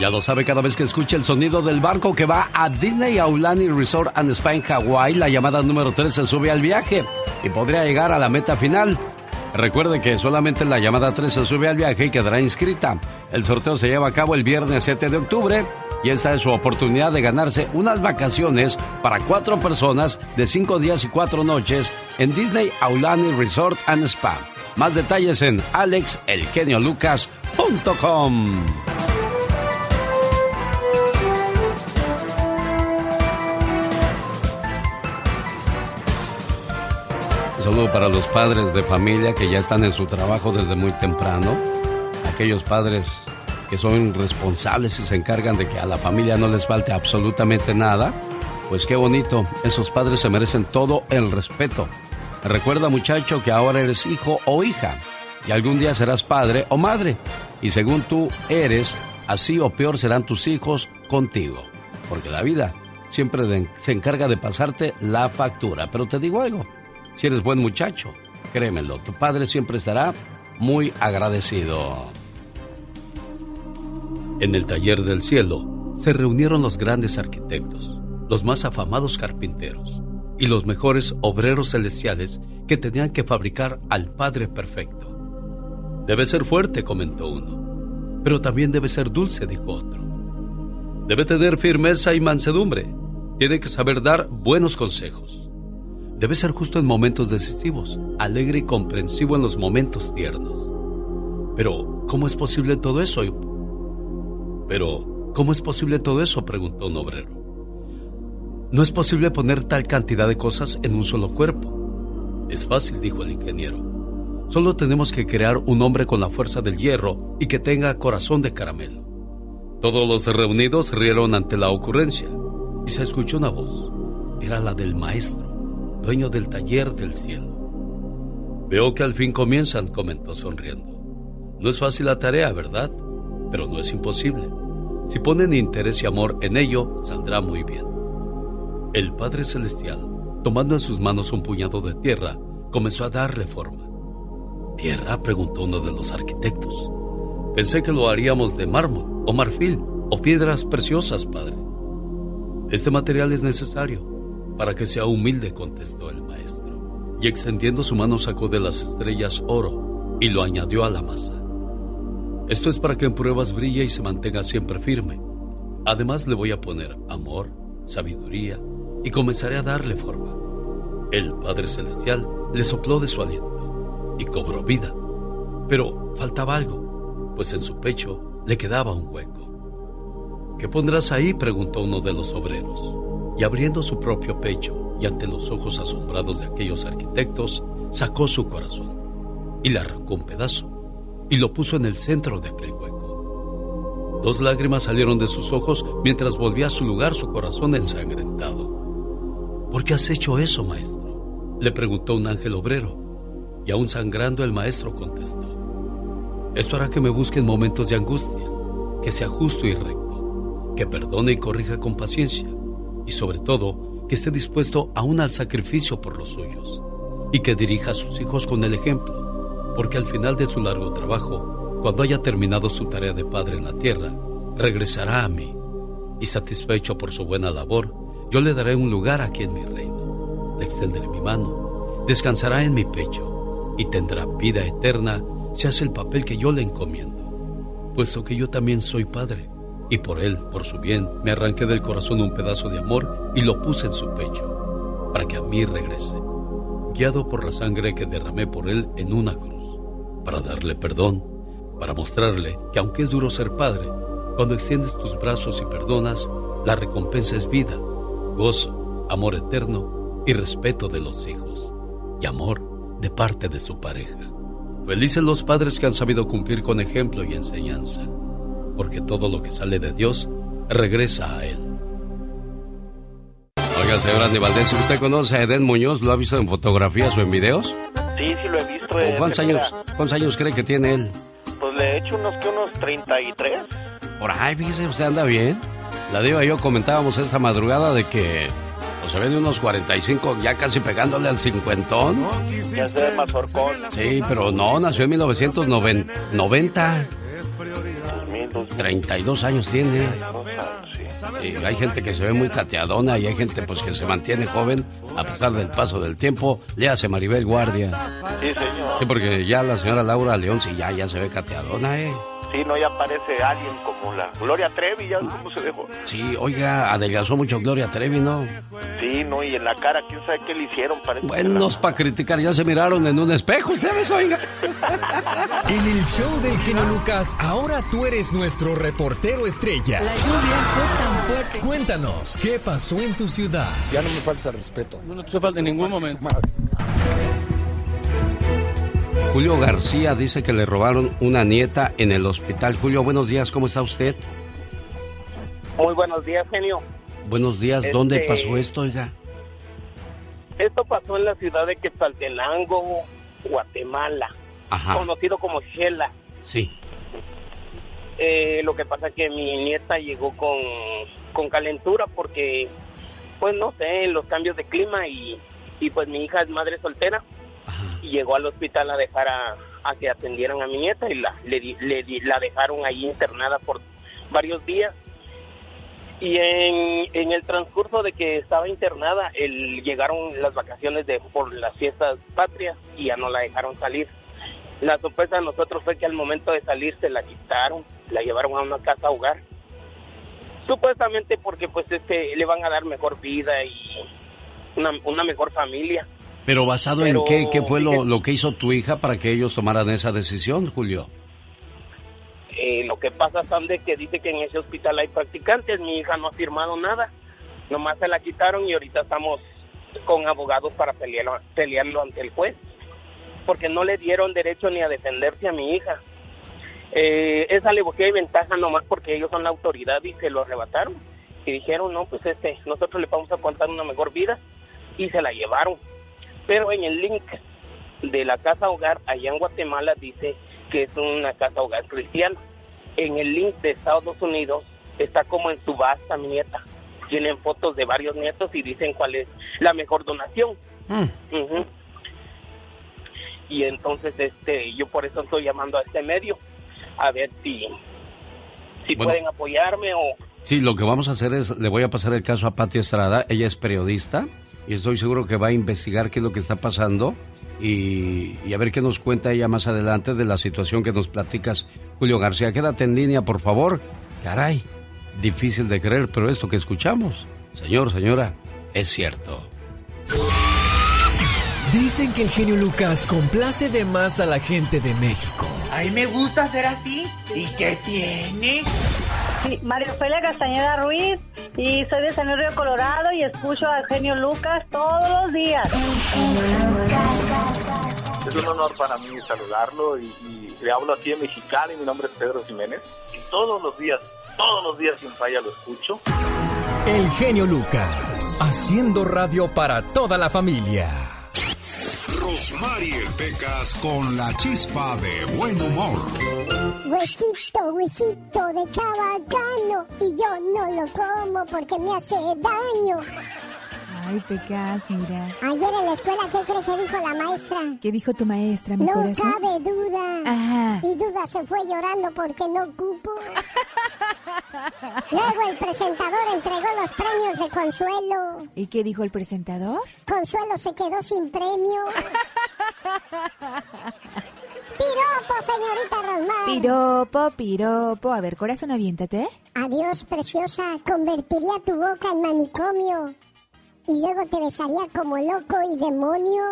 Ya lo sabe cada vez que escuche el sonido del barco que va a Disney Aulani Resort and Spa en Hawái, la llamada número 3 se sube al viaje y podría llegar a la meta final. Recuerde que solamente la llamada 3 se sube al viaje y quedará inscrita. El sorteo se lleva a cabo el viernes 7 de octubre y esta es su oportunidad de ganarse unas vacaciones para cuatro personas de cinco días y cuatro noches en Disney Aulani Resort and Spa. Más detalles en alexelgeniolucas.com. Un saludo para los padres de familia que ya están en su trabajo desde muy temprano. Aquellos padres que son responsables y se encargan de que a la familia no les falte absolutamente nada. Pues qué bonito, esos padres se merecen todo el respeto. Recuerda muchacho que ahora eres hijo o hija y algún día serás padre o madre. Y según tú eres, así o peor serán tus hijos contigo. Porque la vida siempre se encarga de pasarte la factura. Pero te digo algo, si eres buen muchacho, créemelo, tu padre siempre estará muy agradecido. En el taller del cielo se reunieron los grandes arquitectos, los más afamados carpinteros y los mejores obreros celestiales que tenían que fabricar al Padre perfecto. Debe ser fuerte, comentó uno, pero también debe ser dulce, dijo otro. Debe tener firmeza y mansedumbre. Tiene que saber dar buenos consejos. Debe ser justo en momentos decisivos, alegre y comprensivo en los momentos tiernos. Pero, ¿cómo es posible todo eso? Pero, ¿cómo es posible todo eso? preguntó un obrero. No es posible poner tal cantidad de cosas en un solo cuerpo. Es fácil, dijo el ingeniero. Solo tenemos que crear un hombre con la fuerza del hierro y que tenga corazón de caramelo. Todos los reunidos rieron ante la ocurrencia y se escuchó una voz. Era la del maestro dueño del taller del cielo. Veo que al fin comienzan, comentó sonriendo. No es fácil la tarea, ¿verdad? Pero no es imposible. Si ponen interés y amor en ello, saldrá muy bien. El Padre Celestial, tomando en sus manos un puñado de tierra, comenzó a darle forma. ¿Tierra? preguntó uno de los arquitectos. Pensé que lo haríamos de mármol, o marfil, o piedras preciosas, padre. Este material es necesario para que sea humilde, contestó el maestro. Y extendiendo su mano sacó de las estrellas oro y lo añadió a la masa. Esto es para que en pruebas brille y se mantenga siempre firme. Además le voy a poner amor, sabiduría y comenzaré a darle forma. El Padre Celestial le sopló de su aliento y cobró vida. Pero faltaba algo, pues en su pecho le quedaba un hueco. ¿Qué pondrás ahí? preguntó uno de los obreros y abriendo su propio pecho y ante los ojos asombrados de aquellos arquitectos, sacó su corazón y le arrancó un pedazo y lo puso en el centro de aquel hueco. Dos lágrimas salieron de sus ojos mientras volvía a su lugar su corazón ensangrentado. ¿Por qué has hecho eso, maestro? le preguntó un ángel obrero, y aún sangrando el maestro contestó, esto hará que me busque en momentos de angustia, que sea justo y recto, que perdone y corrija con paciencia, y sobre todo que esté dispuesto aún al sacrificio por los suyos y que dirija a sus hijos con el ejemplo, porque al final de su largo trabajo, cuando haya terminado su tarea de padre en la tierra, regresará a mí y satisfecho por su buena labor, yo le daré un lugar aquí en mi reino, le extenderé mi mano, descansará en mi pecho y tendrá vida eterna si hace el papel que yo le encomiendo, puesto que yo también soy padre y por él, por su bien, me arranqué del corazón un pedazo de amor y lo puse en su pecho, para que a mí regrese, guiado por la sangre que derramé por él en una cruz, para darle perdón, para mostrarle que aunque es duro ser padre, cuando extiendes tus brazos y perdonas, la recompensa es vida, gozo, amor eterno y respeto de los hijos, y amor de parte de su pareja. Felices los padres que han sabido cumplir con ejemplo y enseñanza porque todo lo que sale de Dios regresa a Él. Oiga, señor Andy Valdés, ¿usted conoce a Eden Muñoz? ¿Lo ha visto en fotografías o en videos? Sí, sí lo he visto. ¿Cuántos años, ¿Cuántos años cree que tiene él? Pues le he hecho unos, que unos 33. Por ahí, fíjese, usted anda bien. La diva y yo comentábamos esta madrugada de que pues, se ve de unos 45, ya casi pegándole al cincuentón. Ya se ve más Sí, pero no, nació en 1990. 2000, 2000. 32 años tiene. Sí. Y hay gente que se ve muy cateadona y hay gente pues que se mantiene joven a pesar del paso del tiempo. Le hace Maribel Guardia. Sí, señor. Sí, porque ya la señora Laura León sí ya, ya se ve cateadona, ¿eh? Sí, no, ya parece alguien como la Gloria Trevi, ya cómo se dejó. Sí, oiga, adelgazó mucho Gloria Trevi, ¿no? Sí, no, y en la cara, quién sabe qué le hicieron, parece. Buenos para criticar, ya se miraron en un espejo ustedes, oiga. En el show del genio Lucas, ahora tú eres nuestro reportero estrella. La lluvia fue tan fuerte. Cuéntanos, ¿qué pasó en tu ciudad? Ya no me falta el respeto. No te falta en ningún momento. Julio García dice que le robaron una nieta en el hospital. Julio, buenos días, ¿cómo está usted? Muy buenos días, genio. Buenos días, ¿dónde Este- pasó esto, oiga? Esto pasó en la ciudad de Quetzaltenango, Guatemala, Ajá, conocido como Shela. sí. Eh, lo que pasa es que mi nieta llegó con, con calentura porque, pues no sé, los cambios de clima y, y pues mi hija es madre soltera. Y llegó al hospital a dejar a, que atendieran a mi nieta y la, le, le la dejaron ahí internada por varios días. Y en, en el transcurso de que estaba internada, el, llegaron las vacaciones de por las fiestas patrias y ya no la dejaron salir. La sorpresa de nosotros fue que al momento de salir se la quitaron, la llevaron a una casa hogar. Supuestamente porque pues este le van a dar mejor vida y una, una mejor familia. Pero basado Pero, en qué, qué fue lo, lo que hizo tu hija para que ellos tomaran esa decisión, Julio. Eh, lo que pasa, Sande, que dice que en ese hospital hay practicantes. Mi hija no ha firmado nada. Nomás se la quitaron y ahorita estamos con abogados para pelearlo, pelearlo ante el juez. Porque no le dieron derecho ni a defenderse a mi hija. Eh, esa le busqué ventaja nomás porque ellos son la autoridad y se lo arrebataron. Y dijeron, no, pues este, nosotros le vamos a contar una mejor vida. Y se la llevaron. Pero en el link de la casa hogar allá en Guatemala dice que es una casa hogar cristiana. En el link de Estados Unidos está como en subasta mi nieta. Tienen fotos de varios nietos y dicen cuál es la mejor donación. Ujú. Y entonces este yo por eso estoy llamando a este medio a ver si si Bueno. pueden apoyarme o Sí, lo que vamos a hacer es, le voy a pasar el caso a Pati Estrada, ella es periodista y estoy seguro que va a investigar qué es lo que está pasando y, y a ver qué nos cuenta ella más adelante de la situación que nos platicas. Julio García, quédate en línea, por favor. Caray, difícil de creer, pero esto que escuchamos, señor, señora, es cierto. Dicen que el genio Lucas complace de más a la gente de México. A mí me gusta ser así. ¿Y qué tiene? Sí, María Ofelia Castañeda Ruiz y soy de San Luis Río Colorado y escucho a Genio Lucas todos los días. Es un honor para mí saludarlo y, y le hablo aquí en Mexicali. Mi nombre es Pedro Jiménez y todos los días, todos los días sin falla lo escucho. El genio Lucas, haciendo radio para toda la familia. Rosmarie Pecas con la chispa de buen humor. Huesito, huesito de chabacano y yo no lo como porque me hace daño. Ay, Pecas, mira. Ayer en la escuela, ¿qué cree que dijo la maestra? ¿Qué dijo tu maestra, mi no corazón? cabe duda. Ajá. Y duda se fue llorando porque no cupo. Luego el presentador entregó los premios de Consuelo. ¿Y qué dijo el presentador? Consuelo se quedó sin premio. Piropo, señorita Rosmar. Piropo, piropo. A ver, corazón, aviéntate. Adiós, preciosa. Convertiría tu boca en manicomio. Y luego te besaría como loco y demonio.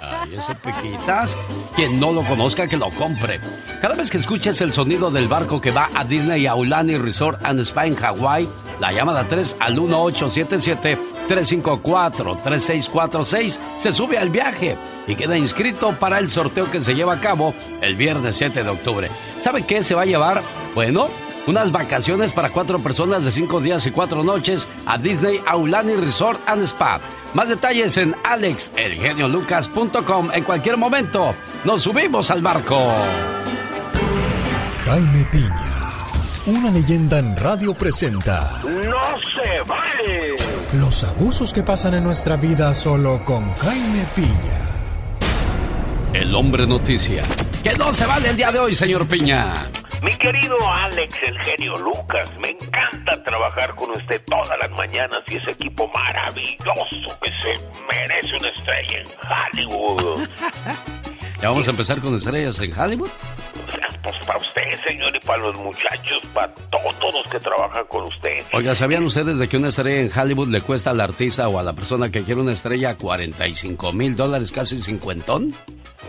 Ay, ese Pequitas. Quien no lo conozca, que lo compre. Cada vez que escuches el sonido del barco que va a Disney Aulani Resort and Spa en Hawái, la llamada 3 al 1877-354-3646 se sube al viaje y queda inscrito para el sorteo que se lleva a cabo el viernes 7 de octubre. ¿Sabe qué se va a llevar? Bueno, unas vacaciones para cuatro personas de cinco días y cuatro noches a Disney Aulani Resort and Spa. Más detalles en alexelgeniolucas.com. En cualquier momento, nos subimos al barco. Jaime Piña, una leyenda en radio presenta ¡No se vale! los abusos que pasan en nuestra vida solo con Jaime Piña. El hombre noticia. Que no se vale el día de hoy, señor Piña. Mi querido Alex, el genio Lucas, me encanta trabajar con usted todas las mañanas y ese equipo maravilloso que se merece una estrella en Hollywood. ¿Ya vamos a empezar con estrellas en Hollywood? Pues para usted, señor, y para los muchachos, para todos los que trabajan con usted. Oiga, ¿sabían ustedes de que una estrella en Hollywood le cuesta al artista o a la persona que quiere una estrella 45 mil dólares, casi cincuentón?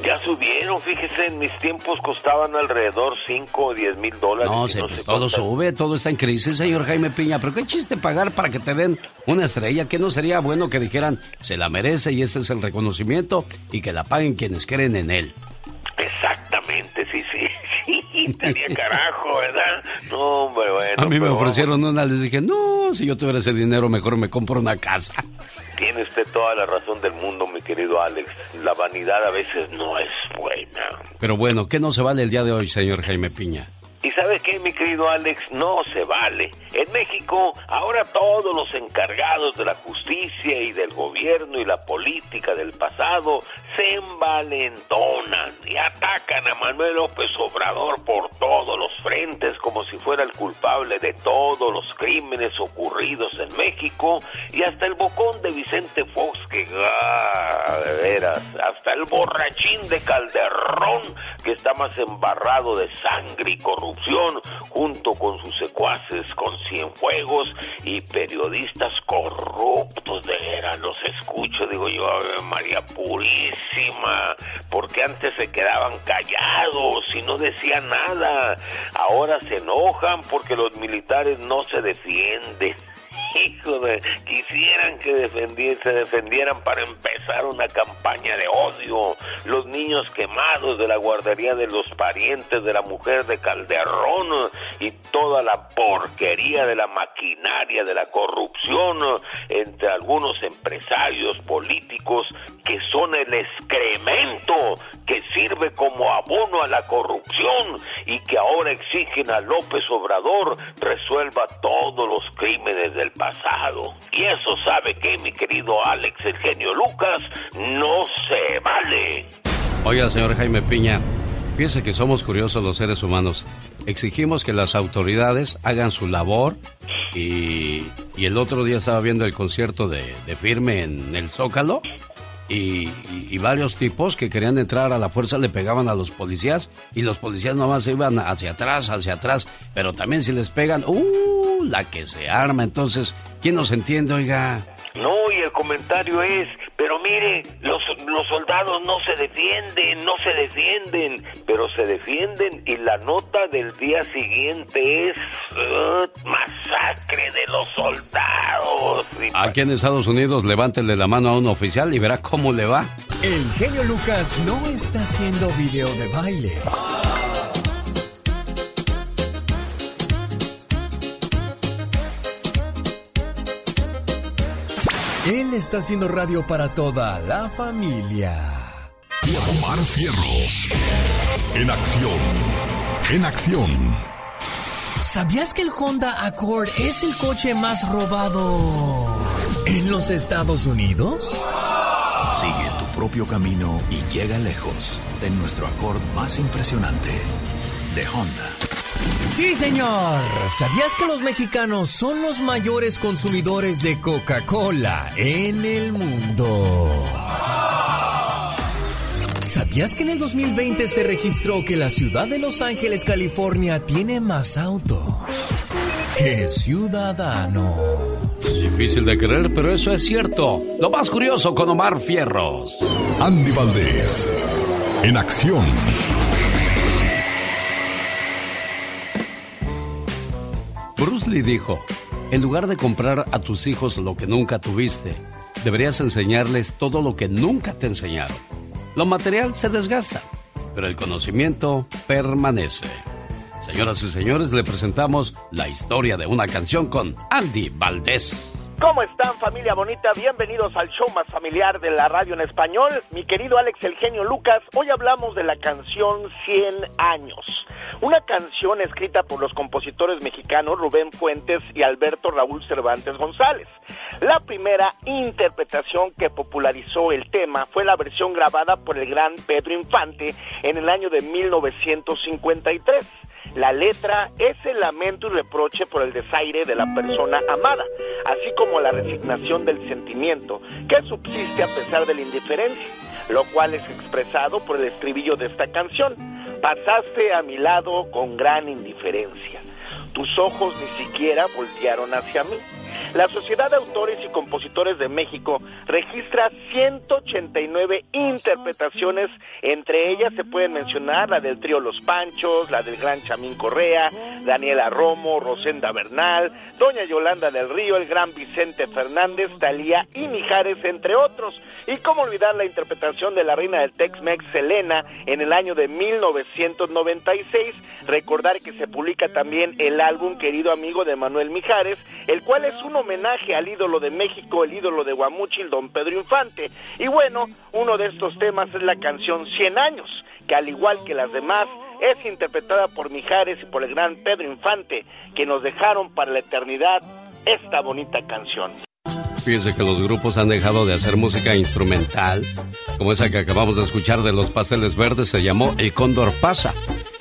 Ya subieron, fíjese, en mis tiempos costaban alrededor 5 o 10 mil dólares. No, se, pues todo sube, todo está en crisis, señor Jaime Piña. Pero qué chiste pagar para que te den una estrella. ¿Que no sería bueno que dijeran, se la merece y ese es el reconocimiento y que la paguen quienes creen en él? Exactamente, sí, sí, sí, tenía carajo, ¿verdad? No, hombre, bueno. A mí me ofrecieron una, les dije, no, si yo tuviera ese dinero, mejor me compro una casa. Tiene usted toda la razón del mundo, mi querido Alex. La vanidad a veces no es buena. Pero bueno, ¿qué no se vale el día de hoy, señor Jaime Piña? ¿Y sabe qué, mi querido Alex? No se vale. En México, ahora todos los encargados de la justicia y del gobierno y la política del pasado se envalentonan y atacan a Manuel López Obrador por todos los frentes como si fuera el culpable de todos los crímenes ocurridos en México y hasta el bocón de Vicente Fox que, ah, de veras, hasta el borrachín de Calderón que está más embarrado de sangre y corrupción junto con sus secuaces con Cienfuegos y periodistas corruptos de veras. Los escucho digo yo María purísima porque antes se quedaban callados y no decían nada. Ahora se enojan porque los militares no se defienden Hijo de, quisieran que defendieran, se defendieran para empezar una campaña de odio. Los niños quemados de la guardería de los parientes de la mujer de Calderón y toda la porquería de la maquinaria de la corrupción entre algunos empresarios políticos que son el excremento que sirve como abono a la corrupción y que ahora exigen a López Obrador resuelva todos los crímenes del pasado. Y eso sabe que mi querido Alex, el genio Lucas, no se vale. Oiga, señor Jaime Piña, piense que somos curiosos los seres humanos. Exigimos que las autoridades hagan su labor y, y el otro día estaba viendo el concierto de, de Firme en el Zócalo y, y- varios tipos que querían entrar a la fuerza le pegaban a los policías y los policías nomás se iban hacia atrás, hacia atrás, pero también si les pegan, ¡uh! La que se arma. Entonces, ¿quién nos entiende, oiga? No, y el comentario es, pero mire, los, los soldados no se defienden, no se defienden, pero se defienden y la nota del día siguiente es uh, masacre de los soldados. Aquí en Estados Unidos, levántele la mano a un oficial y verá cómo le va. El genio Lucas no está haciendo video de baile. Él está haciendo radio para toda la familia. Omar Fierros. En acción. En acción. ¿Sabías que el Honda Accord es el coche más robado en los Estados Unidos? Sigue tu propio camino y llega lejos de nuestro Accord más impresionante de Honda. Sí, señor. ¿Sabías que los mexicanos son los mayores consumidores de Coca-Cola en el mundo? ¿Sabías que en el 2020 se registró que la ciudad de Los Ángeles, California, tiene más autos que ciudadanos? Difícil de creer, pero eso es cierto. Lo más curioso con Omar Fierros. Andy Valdés. En acción. Lee dijo, en lugar de comprar a tus hijos lo que nunca tuviste, deberías enseñarles todo lo que nunca te enseñaron. Lo material se desgasta, pero el conocimiento permanece. Señoras y señores, le presentamos la historia de una canción con Andy Valdés. ¿Cómo están familia bonita? Bienvenidos al show más familiar de la radio en español. Mi querido Alex el genio Lucas, hoy hablamos de la canción 100 años. Una canción escrita por los compositores mexicanos Rubén Fuentes y Alberto Raúl Cervantes González. La primera interpretación que popularizó el tema fue la versión grabada por el gran Pedro Infante en el año de 1953. La letra es el lamento y reproche por el desaire de la persona amada, así como la resignación del sentimiento que subsiste a pesar de la indiferencia, lo cual es expresado por el estribillo de esta canción. Pasaste a mi lado con gran indiferencia. Tus ojos ni siquiera voltearon hacia mí. La Sociedad de Autores y Compositores de México registra 189 interpretaciones, entre ellas se pueden mencionar la del trío Los Panchos, la del gran Chamín Correa, Daniela Romo, Rosenda Bernal, Doña Yolanda del Río, el gran Vicente Fernández, Talía y Mijares, entre otros. Y cómo olvidar la interpretación de la reina del Tex-Mex, Selena, en el año de 1996. Recordar que se publica también el álbum Querido Amigo de Manuel Mijares, el cual es un homenaje al ídolo de México, el ídolo de Guamuchil, don Pedro Infante. Y bueno, uno de estos temas es la canción 100 años, que al igual que las demás, es interpretada por Mijares y por el gran Pedro Infante, que nos dejaron para la eternidad esta bonita canción. Fíjense que los grupos han dejado de hacer música instrumental, como esa que acabamos de escuchar de los pasteles verdes, se llamó El Cóndor Pasa.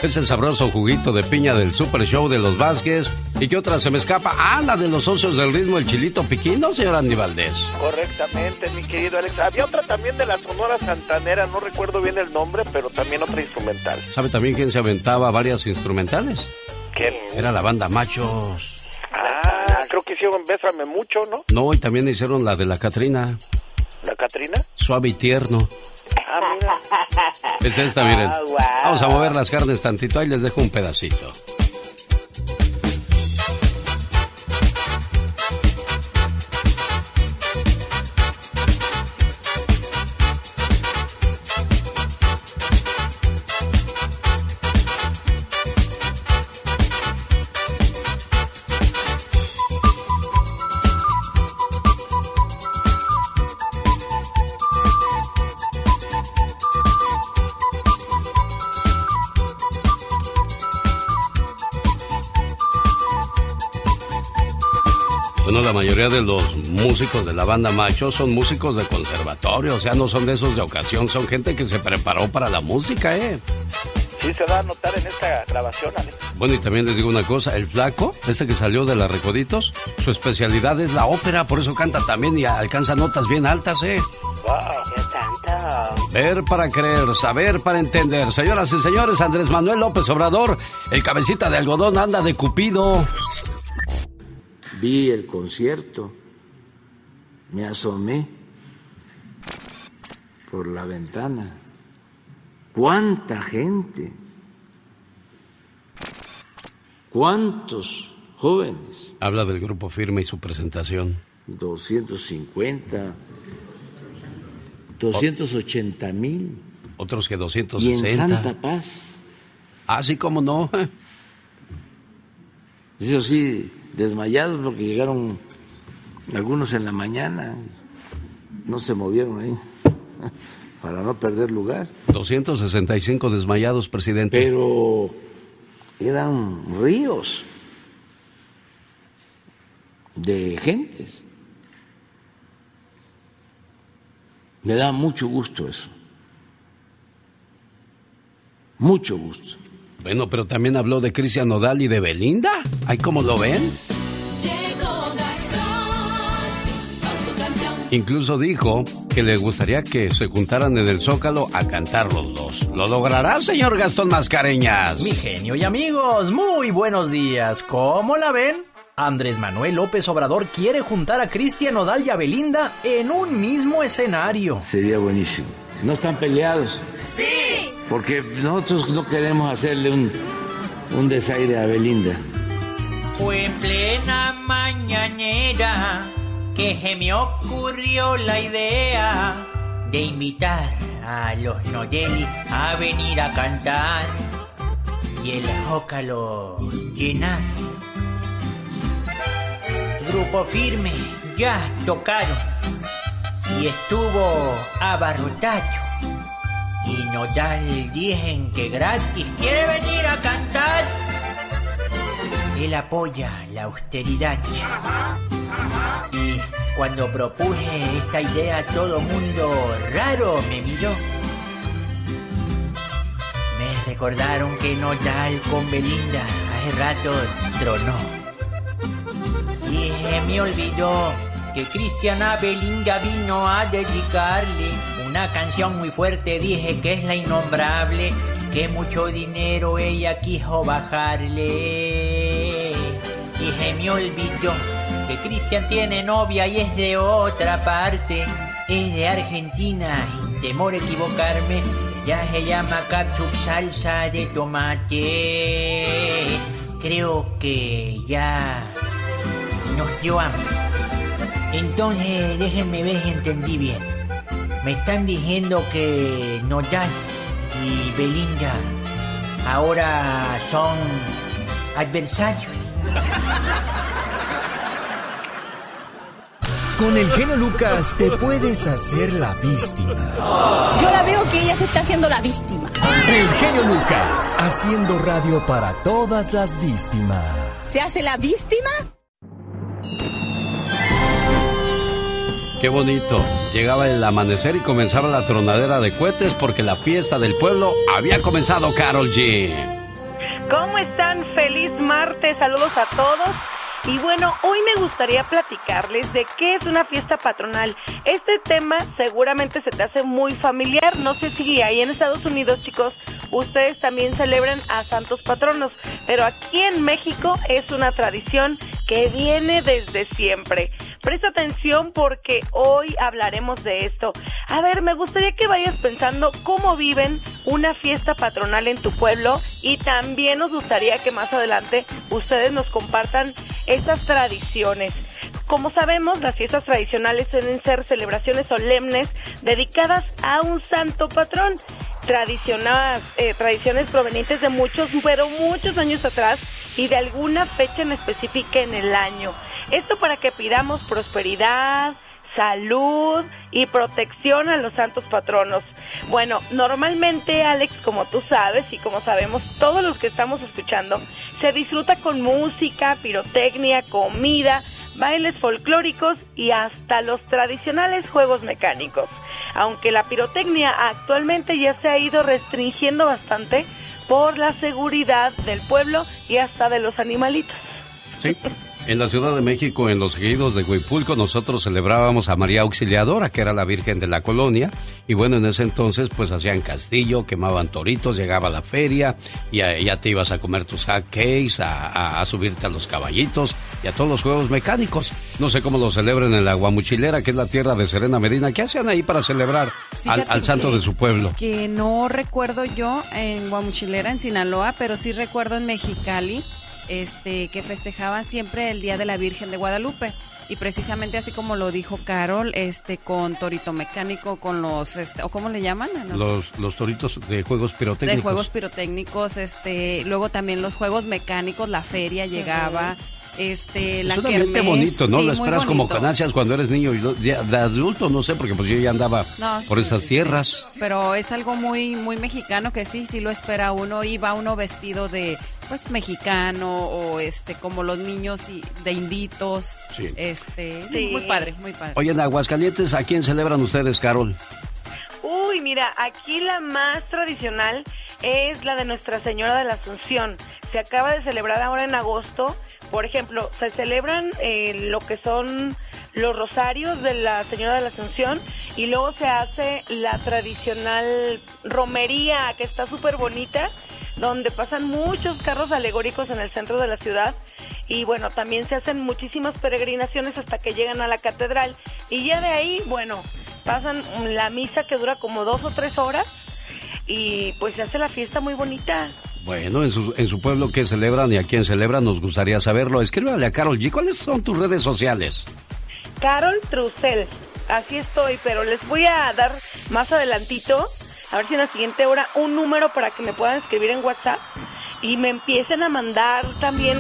Es el sabroso juguito de piña del Super Show de los Vázquez. ¿Y qué otra se me escapa? Ah, la de los socios del ritmo, el chilito piquino, señor Andy Valdés. Correctamente, mi querido Alex. Había otra también de la Sonora Santanera, no recuerdo bien el nombre, pero también otra instrumental. ¿Sabe también quién se aventaba varias instrumentales? ¿Quién? Era la banda Machos. Ah, creo que hicieron Bésame Mucho, ¿no? No, y también hicieron la de la Catrina. ¿La Catrina? Suave y tierno. Ah, mira. Es esta, miren. Ah, wow. Vamos a mover las carnes tantito, ahí les dejo un pedacito. Bueno, la mayoría de los músicos de la banda Macho son músicos de conservatorio, o sea, no son de esos de ocasión, son gente que se preparó para la música, ¿eh? Sí se va a notar en esta grabación, Alex. Bueno, y también les digo una cosa, el flaco, este que salió de la Recoditos, su especialidad es la ópera, por eso canta también y alcanza notas bien altas, ¿eh? Wow. ¿Qué tanto? Ver para creer, saber para entender. Señoras y señores, Andrés Manuel López Obrador, el cabecita de algodón anda de cupido. Vi el concierto, me asomé por la ventana. ¿Cuánta gente? ¿Cuántos jóvenes? Habla del grupo firme y su presentación. 250, 280 mil. Otros que Y 260. en Santa Paz. Así como no. Eso sí, desmayados porque llegaron algunos en la mañana. No se movieron ahí para no perder lugar. 265 desmayados, presidente. Pero eran ríos de gentes. Me da mucho gusto eso. Mucho gusto. Bueno, pero también habló de Cristian Nodal y de Belinda. ¿Ay, cómo lo ven? Llegó Gastón con su canción. Incluso dijo que le gustaría que se juntaran en el Zócalo a cantar los dos. ¿Lo logrará, señor Gastón Mascareñas? Mi genio y amigos, muy buenos días. ¿Cómo la ven? Andrés Manuel López Obrador quiere juntar a Cristian Nodal y a Belinda en un mismo escenario. Sería buenísimo. ¿No están peleados? Sí. Porque nosotros no queremos hacerle un, un desaire a Belinda. Fue en plena mañanera que se me ocurrió la idea de invitar a los Noyeli a venir a cantar y el Zócalo llenar. Grupo firme ya tocaron y estuvo abarrotado. Y Nodal dicen que gratis quiere venir a cantar. Él apoya la austeridad. Y cuando propuse esta idea, todo mundo raro me miró. Me recordaron que Nodal con Belinda hace rato tronó. Y se me olvidó que Cristiana Belinda vino a dedicarle una canción muy fuerte, dije que es la innombrable, que mucho dinero ella quiso bajarle. Y se me olvidó que Cristian tiene novia y es de otra parte, es de Argentina, y temor a equivocarme, ella se llama ketchup salsa de tomate. Creo que ya nos dio hambre. Entonces, déjenme ver si entendí bien. Me están diciendo que Nodal y Belinda ahora son adversarios. Con el genio Lucas te puedes hacer la víctima. Yo la veo que ella se está haciendo la víctima. El genio Lucas, haciendo radio para todas las víctimas. ¿Se hace la víctima? Qué bonito. Llegaba el amanecer y comenzaba la tronadera de cohetes porque la fiesta del pueblo había comenzado, Carol G. ¿Cómo están? Feliz martes, saludos a todos. Y bueno, hoy me gustaría platicarles de qué es una fiesta patronal. Este tema seguramente se te hace muy familiar. No sé si ahí en Estados Unidos, chicos, ustedes también celebran a santos patronos. Pero aquí en México es una tradición que viene desde siempre. Presta atención porque hoy hablaremos de esto. A ver, me gustaría que vayas pensando cómo viven una fiesta patronal en tu pueblo y también nos gustaría que más adelante ustedes nos compartan estas tradiciones. Como sabemos, las fiestas tradicionales suelen ser celebraciones solemnes dedicadas a un santo patrón. Tradicionadas, eh, tradiciones provenientes de muchos, pero muchos años atrás y de alguna fecha en específica en el año. Esto para que pidamos prosperidad, salud y protección a los santos patronos. Bueno, normalmente Alex, como tú sabes y como sabemos todos los que estamos escuchando, se disfruta con música, pirotecnia, comida, bailes folclóricos y hasta los tradicionales juegos mecánicos. Aunque la pirotecnia actualmente ya se ha ido restringiendo bastante por la seguridad del pueblo y hasta de los animalitos. Sí. En la Ciudad de México, en los ejidos de Huipulco, nosotros celebrábamos a María Auxiliadora, que era la Virgen de la colonia. Y bueno, en ese entonces, pues hacían castillo, quemaban toritos, llegaba la feria, y ya te ibas a comer tus hot cakes, a, a, subirte a los caballitos y a todos los juegos mecánicos. No sé cómo lo celebran en la Guamuchilera, que es la tierra de Serena Medina. ¿Qué hacían ahí para celebrar al, al, santo de su pueblo? Que no recuerdo yo en Guamuchilera, en Sinaloa, pero sí recuerdo en Mexicali este, que festejaban siempre el Día de la Virgen de Guadalupe. Y precisamente así como lo dijo Carol, este, con torito mecánico, con los, este, o cómo le llaman, los, los toritos de juegos pirotécnicos. De juegos pirotécnicos, este, luego también los juegos mecánicos, la feria llegaba. Este, la es un ambiente bonito, ¿no? lo esperas como canasias cuando eres niño. y De, adulto no sé, porque pues yo ya andaba no, por sí, esas sí, tierras. Pero es algo muy, muy mexicano que sí, sí lo espera uno. Y va uno vestido de, pues, mexicano o este, como los niños y, de inditos. Sí. Este, muy padre, muy padre. Oye, en Aguascalientes, ¿a quién celebran ustedes, Carol? Uy, mira, aquí la más tradicional es la de Nuestra Señora de la Asunción. Se acaba de celebrar ahora en agosto. Por ejemplo, se celebran eh, lo que son los rosarios de la Señora de la Asunción y luego se hace la tradicional romería que está súper bonita, donde pasan muchos carros alegóricos en el centro de la ciudad y bueno, también se hacen muchísimas peregrinaciones hasta que llegan a la catedral y ya de ahí, bueno, pasan la misa que dura como dos o tres horas y pues se hace la fiesta muy bonita. Bueno, en su, en su pueblo, ¿qué celebran y a quién celebran? Nos gustaría saberlo. Escríbale a Carol G. ¿Cuáles son tus redes sociales? Carol Trucel. Así estoy, pero les voy a dar más adelantito, a ver si en la siguiente hora, un número para que me puedan escribir en WhatsApp y me empiecen a mandar también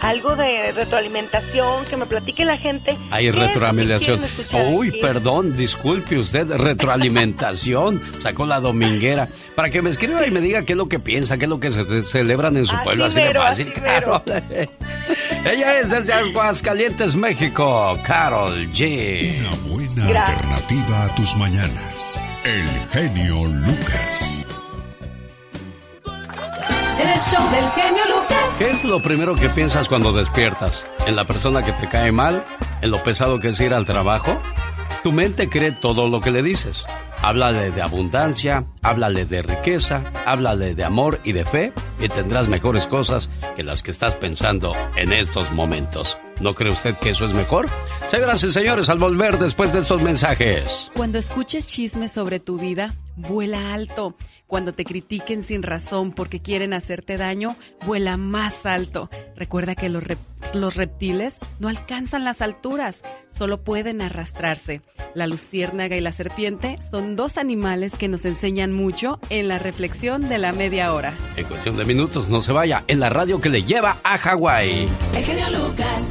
algo de retroalimentación, que me platique la gente. Hay retroalimentación. Uy, aquí. perdón, disculpe usted, retroalimentación. Sacó la dominguera. Para que me escriba y me diga qué es lo que piensa, qué es lo que se celebran en su así pueblo. Así mero, de fácil, así Carol. Ella es desde Aguascalientes, México, Carol G. Una buena Gracias. alternativa a tus mañanas. El genio Lucas. el show del genio Lucas. ¿Qué es lo primero que piensas cuando despiertas? ¿En la persona que te cae mal? ¿En lo pesado que es ir al trabajo? Tu mente cree todo lo que le dices. Háblale de abundancia, háblale de riqueza, háblale de amor y de fe y tendrás mejores cosas que las que estás pensando en estos momentos. ¿No cree usted que eso es mejor? Señoras y señores, al volver después de estos mensajes. Cuando escuches chismes sobre tu vida, vuela alto. Cuando te critiquen sin razón porque quieren hacerte daño, vuela más alto. Recuerda que los, rep- los reptiles no alcanzan las alturas, solo pueden arrastrarse. La luciérnaga y la serpiente son dos animales que nos enseñan mucho en la reflexión de la media hora. En cuestión de minutos, no se vaya, en la radio que le lleva a Hawái. El genio Lucas.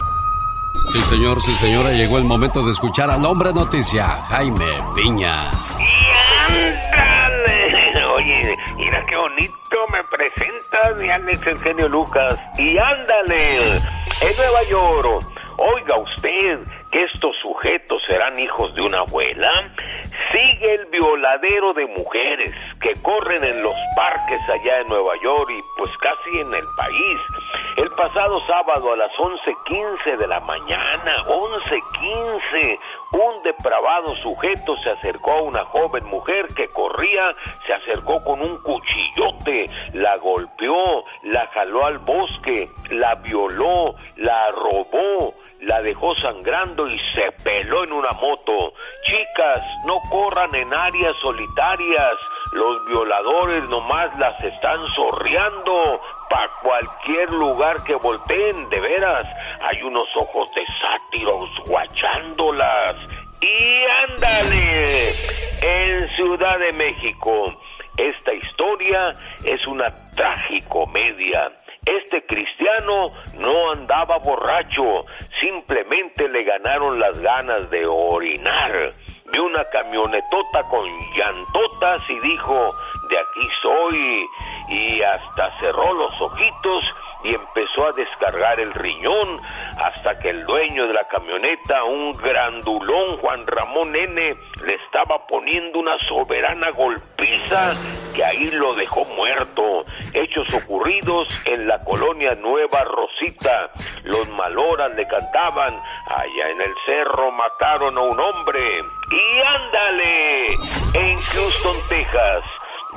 Sí, señor, sí, señora, llegó el momento de escuchar al hombre noticia, Jaime Piña. ¡Ándale! Oye, mira qué bonito me presentas, mi Alex el genio Lucas. Y ándale, en Nueva York, oiga usted que estos sujetos serán hijos de una abuela. Sigue el violadero de mujeres que corren en los parques allá en Nueva York y pues casi en el país. El pasado sábado a las 11.15 de la mañana, 11.15, un depravado sujeto se acercó a una joven mujer que corría, se acercó con un cuchillote, la golpeó, la jaló al bosque, la violó, la robó, la dejó sangrando y se peló en una moto. Chicas, no corran en áreas solitarias. Los violadores nomás las están sorreando para cualquier lugar que volteen, de veras. Hay unos ojos de sátiros guachándolas. Y ándale, en Ciudad de México, esta historia es una tragicomedia. Este cristiano no andaba borracho, simplemente le ganaron las ganas de orinar. Vio una camionetota con llantotas y dijo, de aquí soy, y hasta cerró los ojitos y empezó a descargar el riñón hasta que el dueño de la camioneta, un grandulón Juan Ramón N, le estaba poniendo una soberana golpiza que ahí lo dejó muerto. Hechos ocurridos en la colonia Nueva Rosita. Los maloras le cantaban, allá en el cerro mataron a un hombre. Y ándale, en Houston, Texas.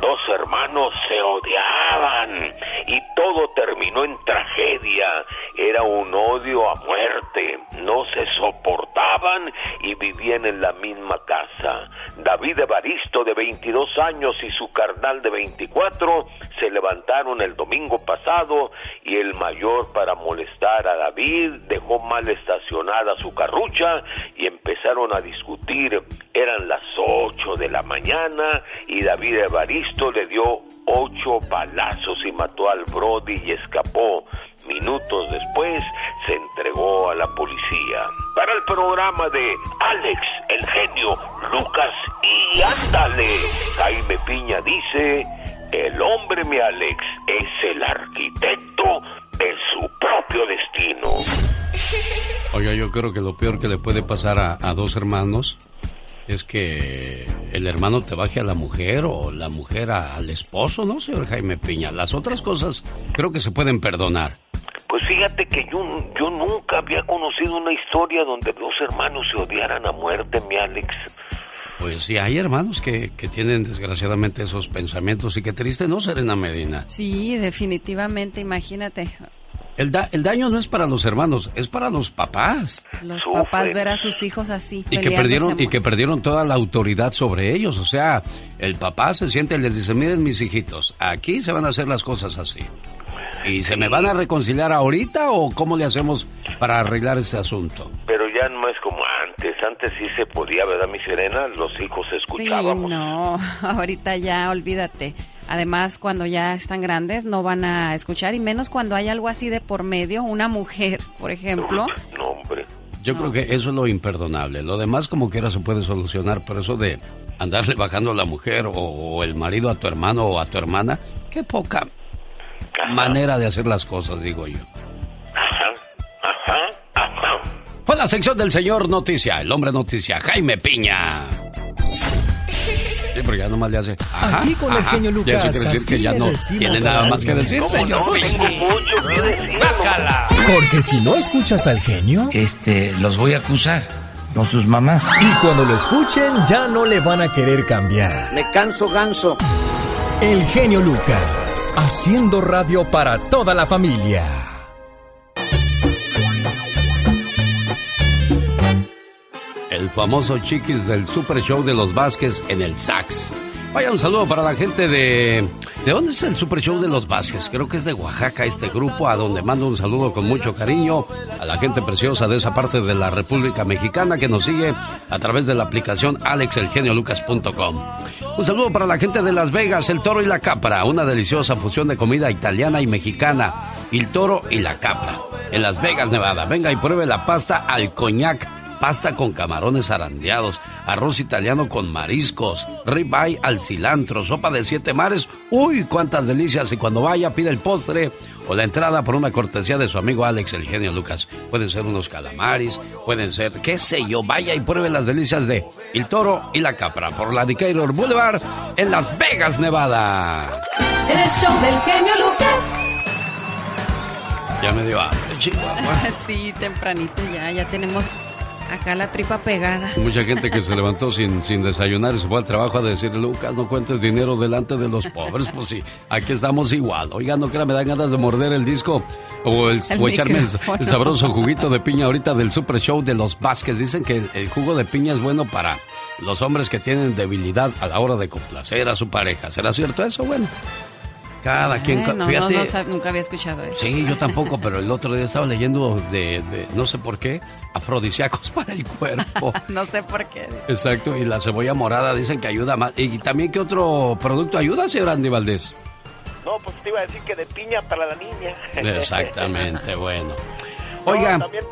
Dos hermanos se odiaban y todo terminó en tragedia. Era un odio a muerte. No se soportaban y vivían en la misma casa. David Evaristo, de 22 años, y su carnal de 24 se levantaron el domingo pasado y el mayor para molestar a David dejó mal estacionada su carrucha y empezaron a discutir. Eran las 8 de la mañana y David Evaristo le dio ocho balazos y mató al Brody y escapó. Minutos después se entregó a la policía. Para el programa de Alex, el genio, Lucas y ándale. Jaime Piña dice, el hombre, mi Alex, es el arquitecto de su propio destino. Oiga, yo creo que lo peor que le puede pasar a, a dos hermanos es que el hermano te baje a la mujer o la mujer a- al esposo, ¿no, señor Jaime Piña? Las otras cosas creo que se pueden perdonar. Pues fíjate que yo, yo nunca había conocido una historia donde dos hermanos se odiaran a muerte, mi Alex. Pues sí, hay hermanos que, que tienen desgraciadamente esos pensamientos y qué triste, ¿no, Serena Medina? Sí, definitivamente, imagínate. El, da- el daño no es para los hermanos, es para los papás. Los papás ver a sus hijos así. Y que perdieron y que perdieron toda la autoridad sobre ellos, o sea, el papá se siente y les dice, "Miren mis hijitos, aquí se van a hacer las cosas así." ¿Y se me van a reconciliar ahorita o cómo le hacemos para arreglar ese asunto? Pero ya no es como antes. Antes sí se podía, ¿verdad, mi Serena? Los hijos Sí, escuchábamos. no, ahorita ya olvídate. Además, cuando ya están grandes no van a escuchar y menos cuando hay algo así de por medio, una mujer, por ejemplo. No, hombre. Yo creo que eso es lo imperdonable. Lo demás como quiera se puede solucionar, pero eso de andarle bajando a la mujer o, o el marido a tu hermano o a tu hermana, qué poca manera de hacer las cosas, digo yo. Fue la sección del señor Noticia, el hombre noticia, Jaime Piña. Sí, porque ya nomás le hace. Ajá, Aquí con el genio Y Lucas, eso quiere decir que ya le no tiene nada más que decir, ¿Cómo señor. no? Tengo mucho que decir. Porque si no escuchas al genio, Este, los voy a acusar con sus mamás. y cuando lo escuchen ya no le van a querer cambiar. Me canso ganso. El genio Lucas, haciendo radio para toda la familia. El famoso chiquis del Super Show de los Vázquez en el Sax. Vaya, un saludo para la gente de... ¿De dónde es el Super Show de los Vázquez? Creo que es de Oaxaca este grupo, a donde mando un saludo con mucho cariño a la gente preciosa de esa parte de la República Mexicana que nos sigue a través de la aplicación alexelgeniolucas.com. Un saludo para la gente de Las Vegas, el toro y la capra, una deliciosa fusión de comida italiana y mexicana. El toro y la capra, en Las Vegas, Nevada. Venga y pruebe la pasta al coñac pasta con camarones arandeados, arroz italiano con mariscos, ribeye al cilantro, sopa de siete mares. Uy, cuántas delicias. Y cuando vaya, pide el postre o la entrada por una cortesía de su amigo Alex, el genio Lucas. Pueden ser unos calamares, pueden ser, qué sé yo, vaya y pruebe las delicias de El Toro y la Capra por la Decatur Boulevard en Las Vegas, Nevada. El show del genio Lucas. Ya me dio hambre, Chihuahua. sí, tempranito ya, ya tenemos acá la tripa pegada. Mucha gente que se levantó sin, sin desayunar y se fue al trabajo a decir, Lucas, no cuentes dinero delante de los pobres. Pues sí, aquí estamos igual. Oiga, no crea, me dan ganas de morder el disco o, el, El o echarme el, sabroso juguito de piña ahorita del Super Show de los Vázquez. Dicen que el, el jugo de piña es bueno para los hombres que tienen debilidad a la hora de complacer a su pareja. ¿Será cierto eso? Bueno, cada quien... No, fíjate, no, nunca había escuchado eso. Sí, yo tampoco, pero el otro día estaba leyendo de, de no sé por qué, afrodisíacos para el cuerpo. no sé por qué. dice. Exacto, y la cebolla morada dicen que ayuda más. ¿Y también qué otro producto ayuda, señor Andy Valdés? No, pues te iba a decir que de piña para la niña. Exactamente, bueno. No, Oiga, también,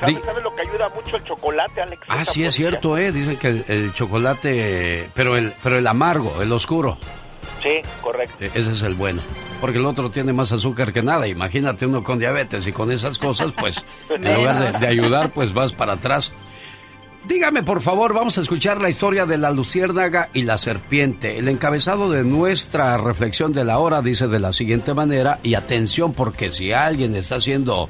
¿sabes, ¿sabes lo que ayuda mucho el chocolate, Alex? ah, sí es cierto, ¿eh? Dicen que el, el chocolate, pero el, pero el amargo, el oscuro, Sí, correcto. eh, ese es el bueno. Porque el otro tiene más azúcar que nada. Imagínate uno con diabetes y con esas cosas, pues en lugar de, de ayudar, pues vas para atrás. Dígame, por favor, vamos a escuchar la historia de la luciérnaga y la serpiente. El encabezado de nuestra reflexión de la hora dice de la siguiente manera, y atención, porque si alguien está haciendo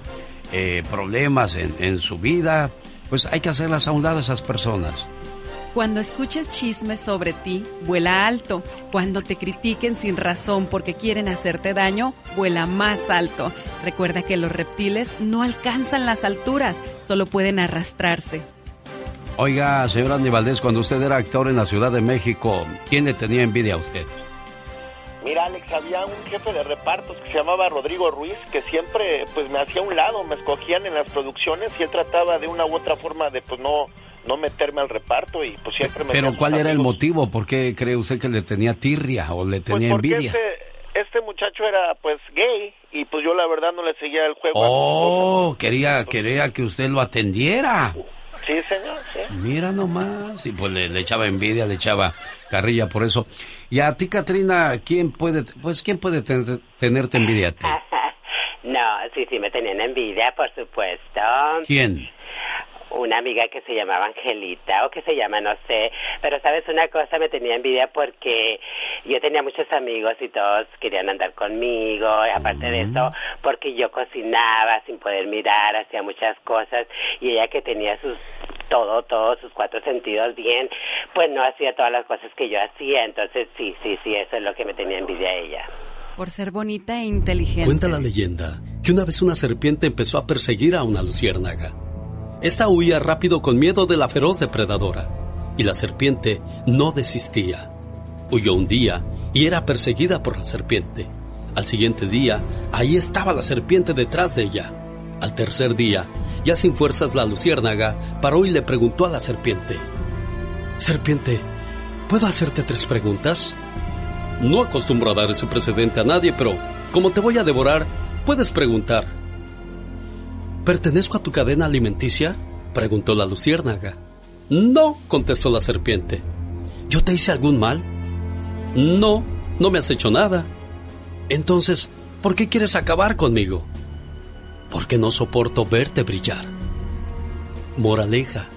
eh, problemas en, en su vida, pues hay que hacerlas a un lado a esas personas. Cuando escuches chismes sobre ti, vuela alto. Cuando te critiquen sin razón porque quieren hacerte daño, vuela más alto. Recuerda que los reptiles no alcanzan las alturas, solo pueden arrastrarse. Oiga, señor Andy Valdés, cuando usted era actor en la Ciudad de México, ¿quién le tenía envidia a usted? Mira, Alex, había un jefe de repartos que se llamaba Rodrigo Ruiz, que siempre pues me hacía a un lado, me escogían en las producciones y él trataba de una u otra forma de pues no no meterme al reparto y pues siempre me Pero ¿cuál era el motivo? ¿Por qué cree usted que le tenía tirria o le Pues tenía porque envidia? este, este muchacho era pues gay y pues yo la verdad no le seguía el juego. Oh, quería, quería que usted lo atendiera. Sí, señor, sí. Mira nomás. Y pues le, le echaba envidia, le echaba carrilla por eso. Y a ti, Katrina, ¿quién puede, pues, quién puede tener- tenerte envidia a ti? No, sí, sí, me tenían envidia, por supuesto. ¿Quién? Una amiga que se llamaba Angelita o que se llama, no sé. Pero sabes una cosa, me tenía envidia porque yo tenía muchos amigos y todos querían andar conmigo. Y aparte de eso, porque yo cocinaba sin poder mirar, hacía muchas cosas. Y ella que tenía sus todo, todos sus cuatro sentidos bien, pues no hacía todas las cosas que yo hacía. Entonces sí, sí, sí, eso es lo que me tenía envidia a ella. Por ser bonita e inteligente. Cuenta la leyenda que una vez una serpiente empezó a perseguir a una luciérnaga. Esta huía rápido con miedo de la feroz depredadora, y la serpiente no desistía. Huyó un día y era perseguida por la serpiente. Al siguiente día, ahí estaba la serpiente detrás de ella. Al tercer día, ya sin fuerzas la luciérnaga paró y le preguntó a la serpiente, Serpiente, ¿puedo hacerte tres preguntas? No acostumbro a dar ese precedente a nadie, pero como te voy a devorar, puedes preguntar. ¿Pertenezco a tu cadena alimenticia? preguntó la luciérnaga. No, contestó la serpiente. ¿Yo te hice algún mal? No, no me has hecho nada. Entonces, ¿por qué quieres acabar conmigo? Porque no soporto verte brillar. Moraleja,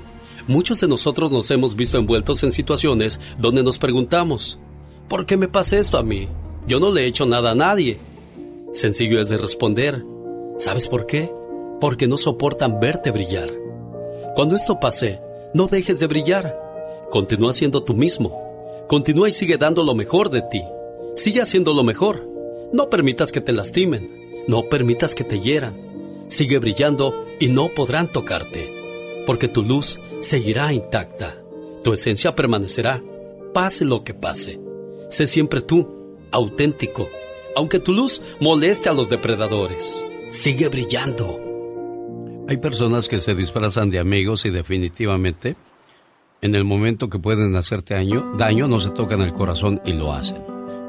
Muchos de nosotros nos hemos visto envueltos en situaciones donde nos preguntamos, ¿por qué me pasa esto a mí? Yo no le he hecho nada a nadie. Sencillo es de responder, ¿sabes por qué? Porque no soportan verte brillar. Cuando esto pase, no dejes de brillar. Continúa siendo tú mismo. Continúa y sigue dando lo mejor de ti. Sigue haciendo lo mejor. No permitas que te lastimen. No permitas que te hieran. Sigue brillando y no podrán tocarte. Porque tu luz seguirá intacta. Tu esencia permanecerá, pase lo que pase. Sé siempre tú, auténtico, aunque tu luz moleste a los depredadores. Sigue brillando. Hay personas que se disfrazan de amigos y definitivamente en el momento que pueden hacerte daño, daño no se tocan el corazón y lo hacen.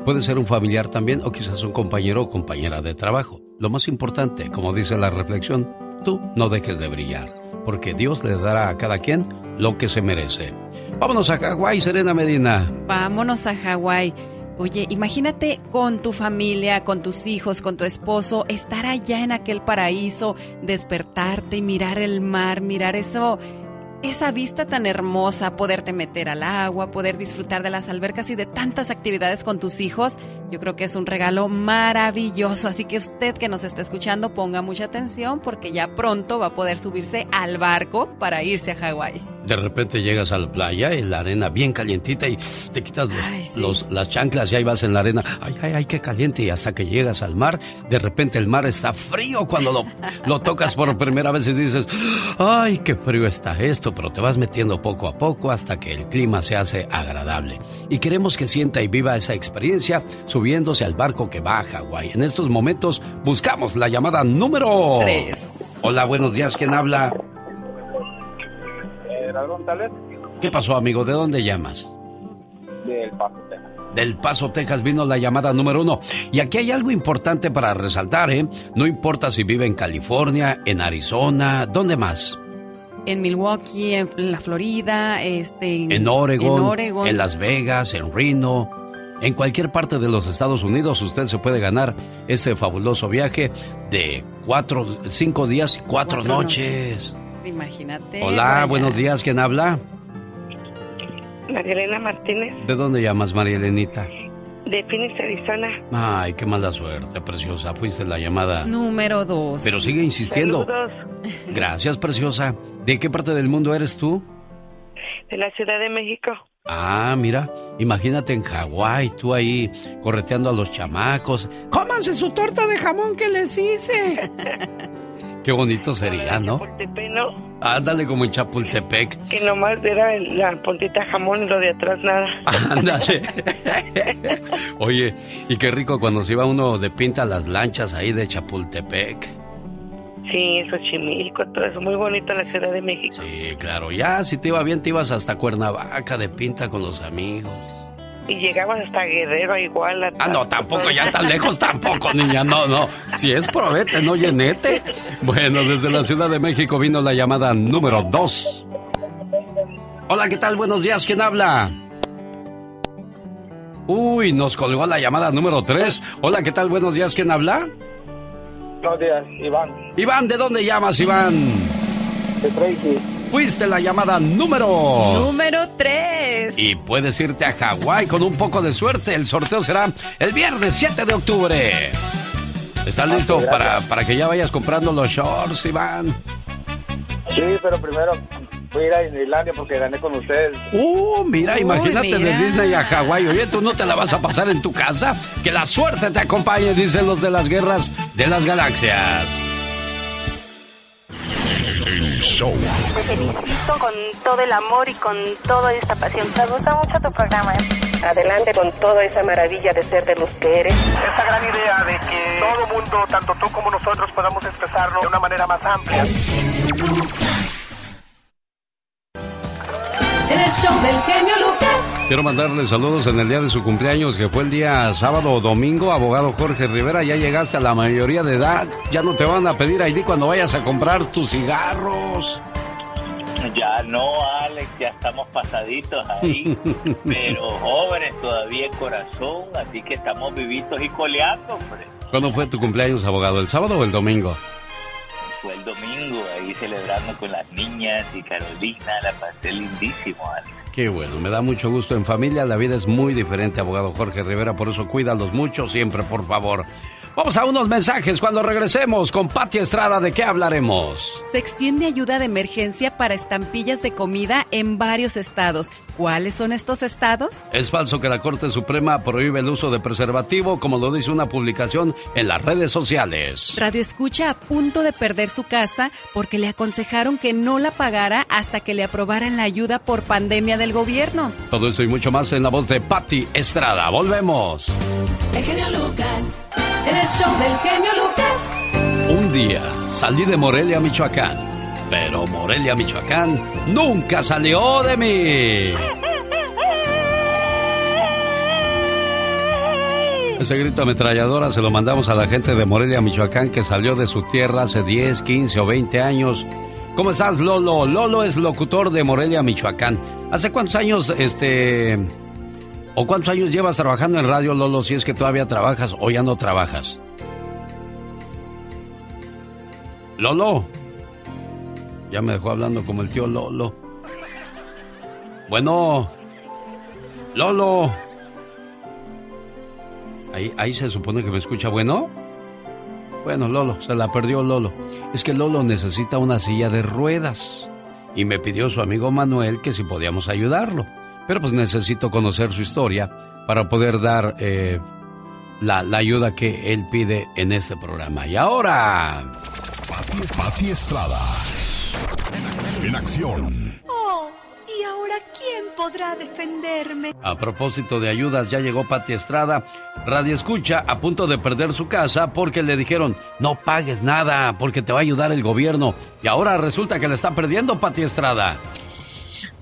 Puede ser un familiar también o quizás un compañero o compañera de trabajo. Lo más importante, como dice la reflexión, tú no dejes de brillar, porque Dios le dará a cada quien lo que se merece. Vámonos a Hawái, Serena Medina. Vámonos a Hawái. Oye, imagínate con tu familia, con tus hijos, con tu esposo, estar allá en aquel paraíso, despertarte y mirar el mar, mirar eso, esa vista tan hermosa, poderte meter al agua, poder disfrutar de las albercas y de tantas actividades con tus hijos, yo creo que es un regalo maravilloso. Así que usted que nos está escuchando, ponga mucha atención porque ya pronto va a poder subirse al barco para irse a Hawái. De repente llegas a la playa y la arena bien calientita y te quitas los, las chanclas y ahí vas en la arena. Ay, ay, ay, qué caliente. Y hasta que llegas al mar, de repente el mar está frío cuando lo, lo tocas por primera vez y dices, ay, qué frío está esto. Pero te vas metiendo poco a poco hasta que el clima se hace agradable. Y queremos que sienta y viva esa experiencia subiéndose al barco que va a Hawái. En estos momentos buscamos la llamada número 3. Hola, buenos días. ¿Quién habla? González. ¿Qué pasó, amigo? ¿De dónde llamas? Del Paso, Texas. Del Paso, Texas vino la llamada número uno. Y aquí hay algo importante para resaltar, ¿eh? No importa si vive en California, en Arizona, ¿dónde más? En Milwaukee, en la Florida, este, en, Oregon, en Oregon, en Las Vegas, en Reno. En cualquier parte de los Estados Unidos usted se puede ganar este fabuloso viaje de cuatro, cinco días y cuatro, noches. Imagínate. Hola, buenos días. ¿Quién habla? María Elena Martínez. ¿De dónde llamas, María Elenita? De Phoenix, Arizona. Ay, qué mala suerte, preciosa. Fuiste la llamada. Número dos. Pero sigue insistiendo. Saludos. Gracias, preciosa. ¿De qué parte del mundo eres tú? De la Ciudad de México. Ah, mira, imagínate en Hawái, tú ahí correteando a los chamacos. ¡Cómanse su torta de jamón que les hice! Qué bonito sería, ¿no? Chapultepec, ¿no? Ándale como en Chapultepec. Que nomás era la puntita jamón y lo de atrás nada. Ándale. Oye, y qué rico cuando se iba uno de pinta a las lanchas ahí de Chapultepec. Sí, Xochimilco, todo eso. Muy bonito la Ciudad de México. Sí, claro. Ya, si te iba bien, te ibas hasta Cuernavaca de pinta con los amigos. Y llegabas hasta Guerrero igual. Ah, no, tampoco, ya tan lejos tampoco, niña, no, no. Si es probete, no llenete. Bueno, desde la Ciudad de México vino la llamada número dos. Hola, ¿qué tal? Buenos días, ¿quién habla? Uy, nos colgó la llamada número tres. Hola, ¿qué tal? Buenos días, ¿quién habla? Buenos días, Iván. Iván, ¿de dónde llamas, Iván? De Tracy. Fuiste la llamada número... Número 3. Y puedes irte a Hawái con un poco de suerte. El sorteo será el viernes 7 de octubre. ¿Estás listo para, para que ya vayas comprando los shorts, Iván? Sí, pero primero voy a ir a Disneylandia porque gané con ustedes. Uh, mira, Uy, imagínate mira. de Disney a Hawái. Oye, ¿tú no te la vas a pasar en tu casa? Que la suerte te acompañe, dicen los de las guerras de las galaxias. El show. Te felicito con todo el amor y con toda esta pasión. Me gusta mucho tu programa. Adelante con toda esa maravilla de ser de los que eres. Esta gran idea de que todo mundo, tanto tú como nosotros, podamos expresarlo de una manera más amplia. El show del genio Lucas. Quiero mandarle saludos en el día de su cumpleaños, que fue el día sábado o domingo. Abogado Jorge Rivera, ya llegaste a la mayoría de edad. Ya no te van a pedir ID cuando vayas a comprar tus cigarros. Ya no, Alex, ya estamos pasaditos ahí, pero jóvenes todavía en corazón, así que estamos vivitos y coleando, hombre. ¿Cuándo fue tu cumpleaños, abogado? ¿El sábado o el domingo? Fue el domingo, ahí celebrando con las niñas y Carolina, la pasé lindísimo, Alex. Qué bueno, me da mucho gusto en familia, la vida es muy diferente, abogado Jorge Rivera, por eso cuídalos mucho siempre, por favor. Vamos a unos mensajes cuando regresemos con Pati Estrada. ¿De qué hablaremos? Se extiende ayuda de emergencia para estampillas de comida en varios estados. ¿Cuáles son estos estados? Es falso que la Corte Suprema prohíbe el uso de preservativo, como lo dice una publicación en las redes sociales. Radio Escucha a punto de perder su casa porque le aconsejaron que no la pagara hasta que le aprobaran la ayuda por pandemia del gobierno. Todo esto y mucho más en la voz de Patti Estrada. Volvemos. El genio Lucas. En el show del genio Lucas. Un día salí de Morelia, Michoacán. Pero Morelia, Michoacán nunca salió de mí. Ese grito ametralladora se lo mandamos a la gente de Morelia, Michoacán, que salió de su tierra hace 10, 15 o 20 años. ¿Cómo estás, Lolo? Lolo es locutor de Morelia, Michoacán. ¿Hace cuántos años, este, ¿O cuántos años llevas trabajando en radio, Lolo, si es que todavía trabajas o ya no trabajas? Lolo. Ya me dejó hablando como el tío Lolo. Bueno. Lolo. Ahí, ahí se supone que me escucha bueno. Bueno, Lolo, se la perdió Lolo. Es que Lolo necesita una silla de ruedas. Y me pidió su amigo Manuel que si podíamos ayudarlo. Pero pues necesito conocer su historia para poder dar eh, la, la, ayuda que él pide en este programa. Y ahora... Pati, Estrada. En acción. Oh, ¿y ahora quién podrá defenderme? A propósito de ayudas, ya llegó Pati Estrada. Radio Escucha a punto de perder su casa porque le dijeron, no pagues nada porque te va a ayudar el gobierno. Y ahora resulta que le está perdiendo Pati Estrada.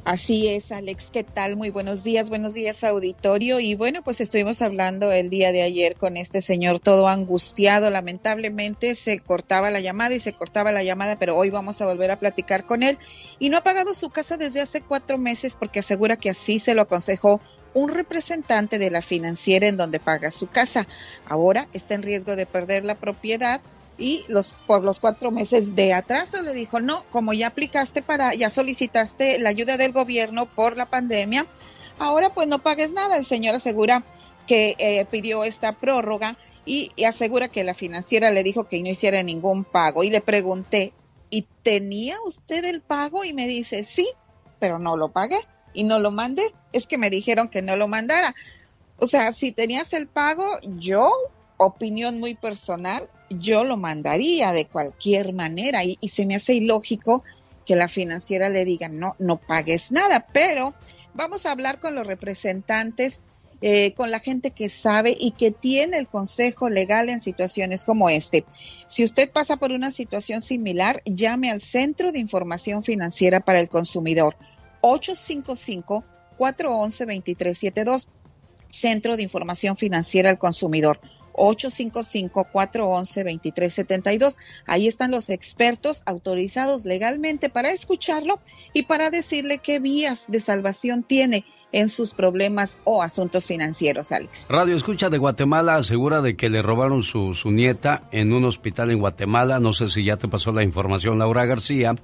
Así es, Alex, ¿qué tal? Muy buenos días, buenos días, auditorio. Y bueno, pues estuvimos hablando el día de ayer con este señor todo angustiado. Lamentablemente se cortaba la llamada y se cortaba la llamada, pero hoy vamos a volver a platicar con él. Y no ha pagado su casa desde hace cuatro meses porque asegura que así se lo aconsejó un representante de la financiera en donde paga su casa. Ahora está en riesgo de perder la propiedad y los por los cuatro meses de atraso le dijo no como ya aplicaste para ya solicitaste la ayuda del gobierno por la pandemia ahora pues no pagues nada el señor asegura que eh, pidió esta prórroga y, y, asegura que la financiera le dijo que no hiciera ningún pago. Y le pregunté y tenía usted el pago y me dice sí pero no lo pagué y no lo mandé. Es que me dijeron que no lo mandara o sea si tenías el pago yo opinión muy personal, yo lo mandaría de cualquier manera y, se me hace ilógico que la financiera le diga no, no pagues nada, pero vamos a hablar con los representantes, eh, con la gente que sabe y que tiene el consejo legal en situaciones como este. Si usted pasa por una situación similar, llame al Centro de Información Financiera para el Consumidor 855 411 2372 Centro de Información Financiera al Consumidor 855-411-2372. Ahí están los expertos autorizados legalmente para escucharlo y para decirle qué vías de salvación tiene en sus problemas o asuntos financieros, Alex. Radio Escucha de Guatemala asegura de que le robaron su, su nieta en un hospital en Guatemala. No sé si ya te pasó la información, Laura García,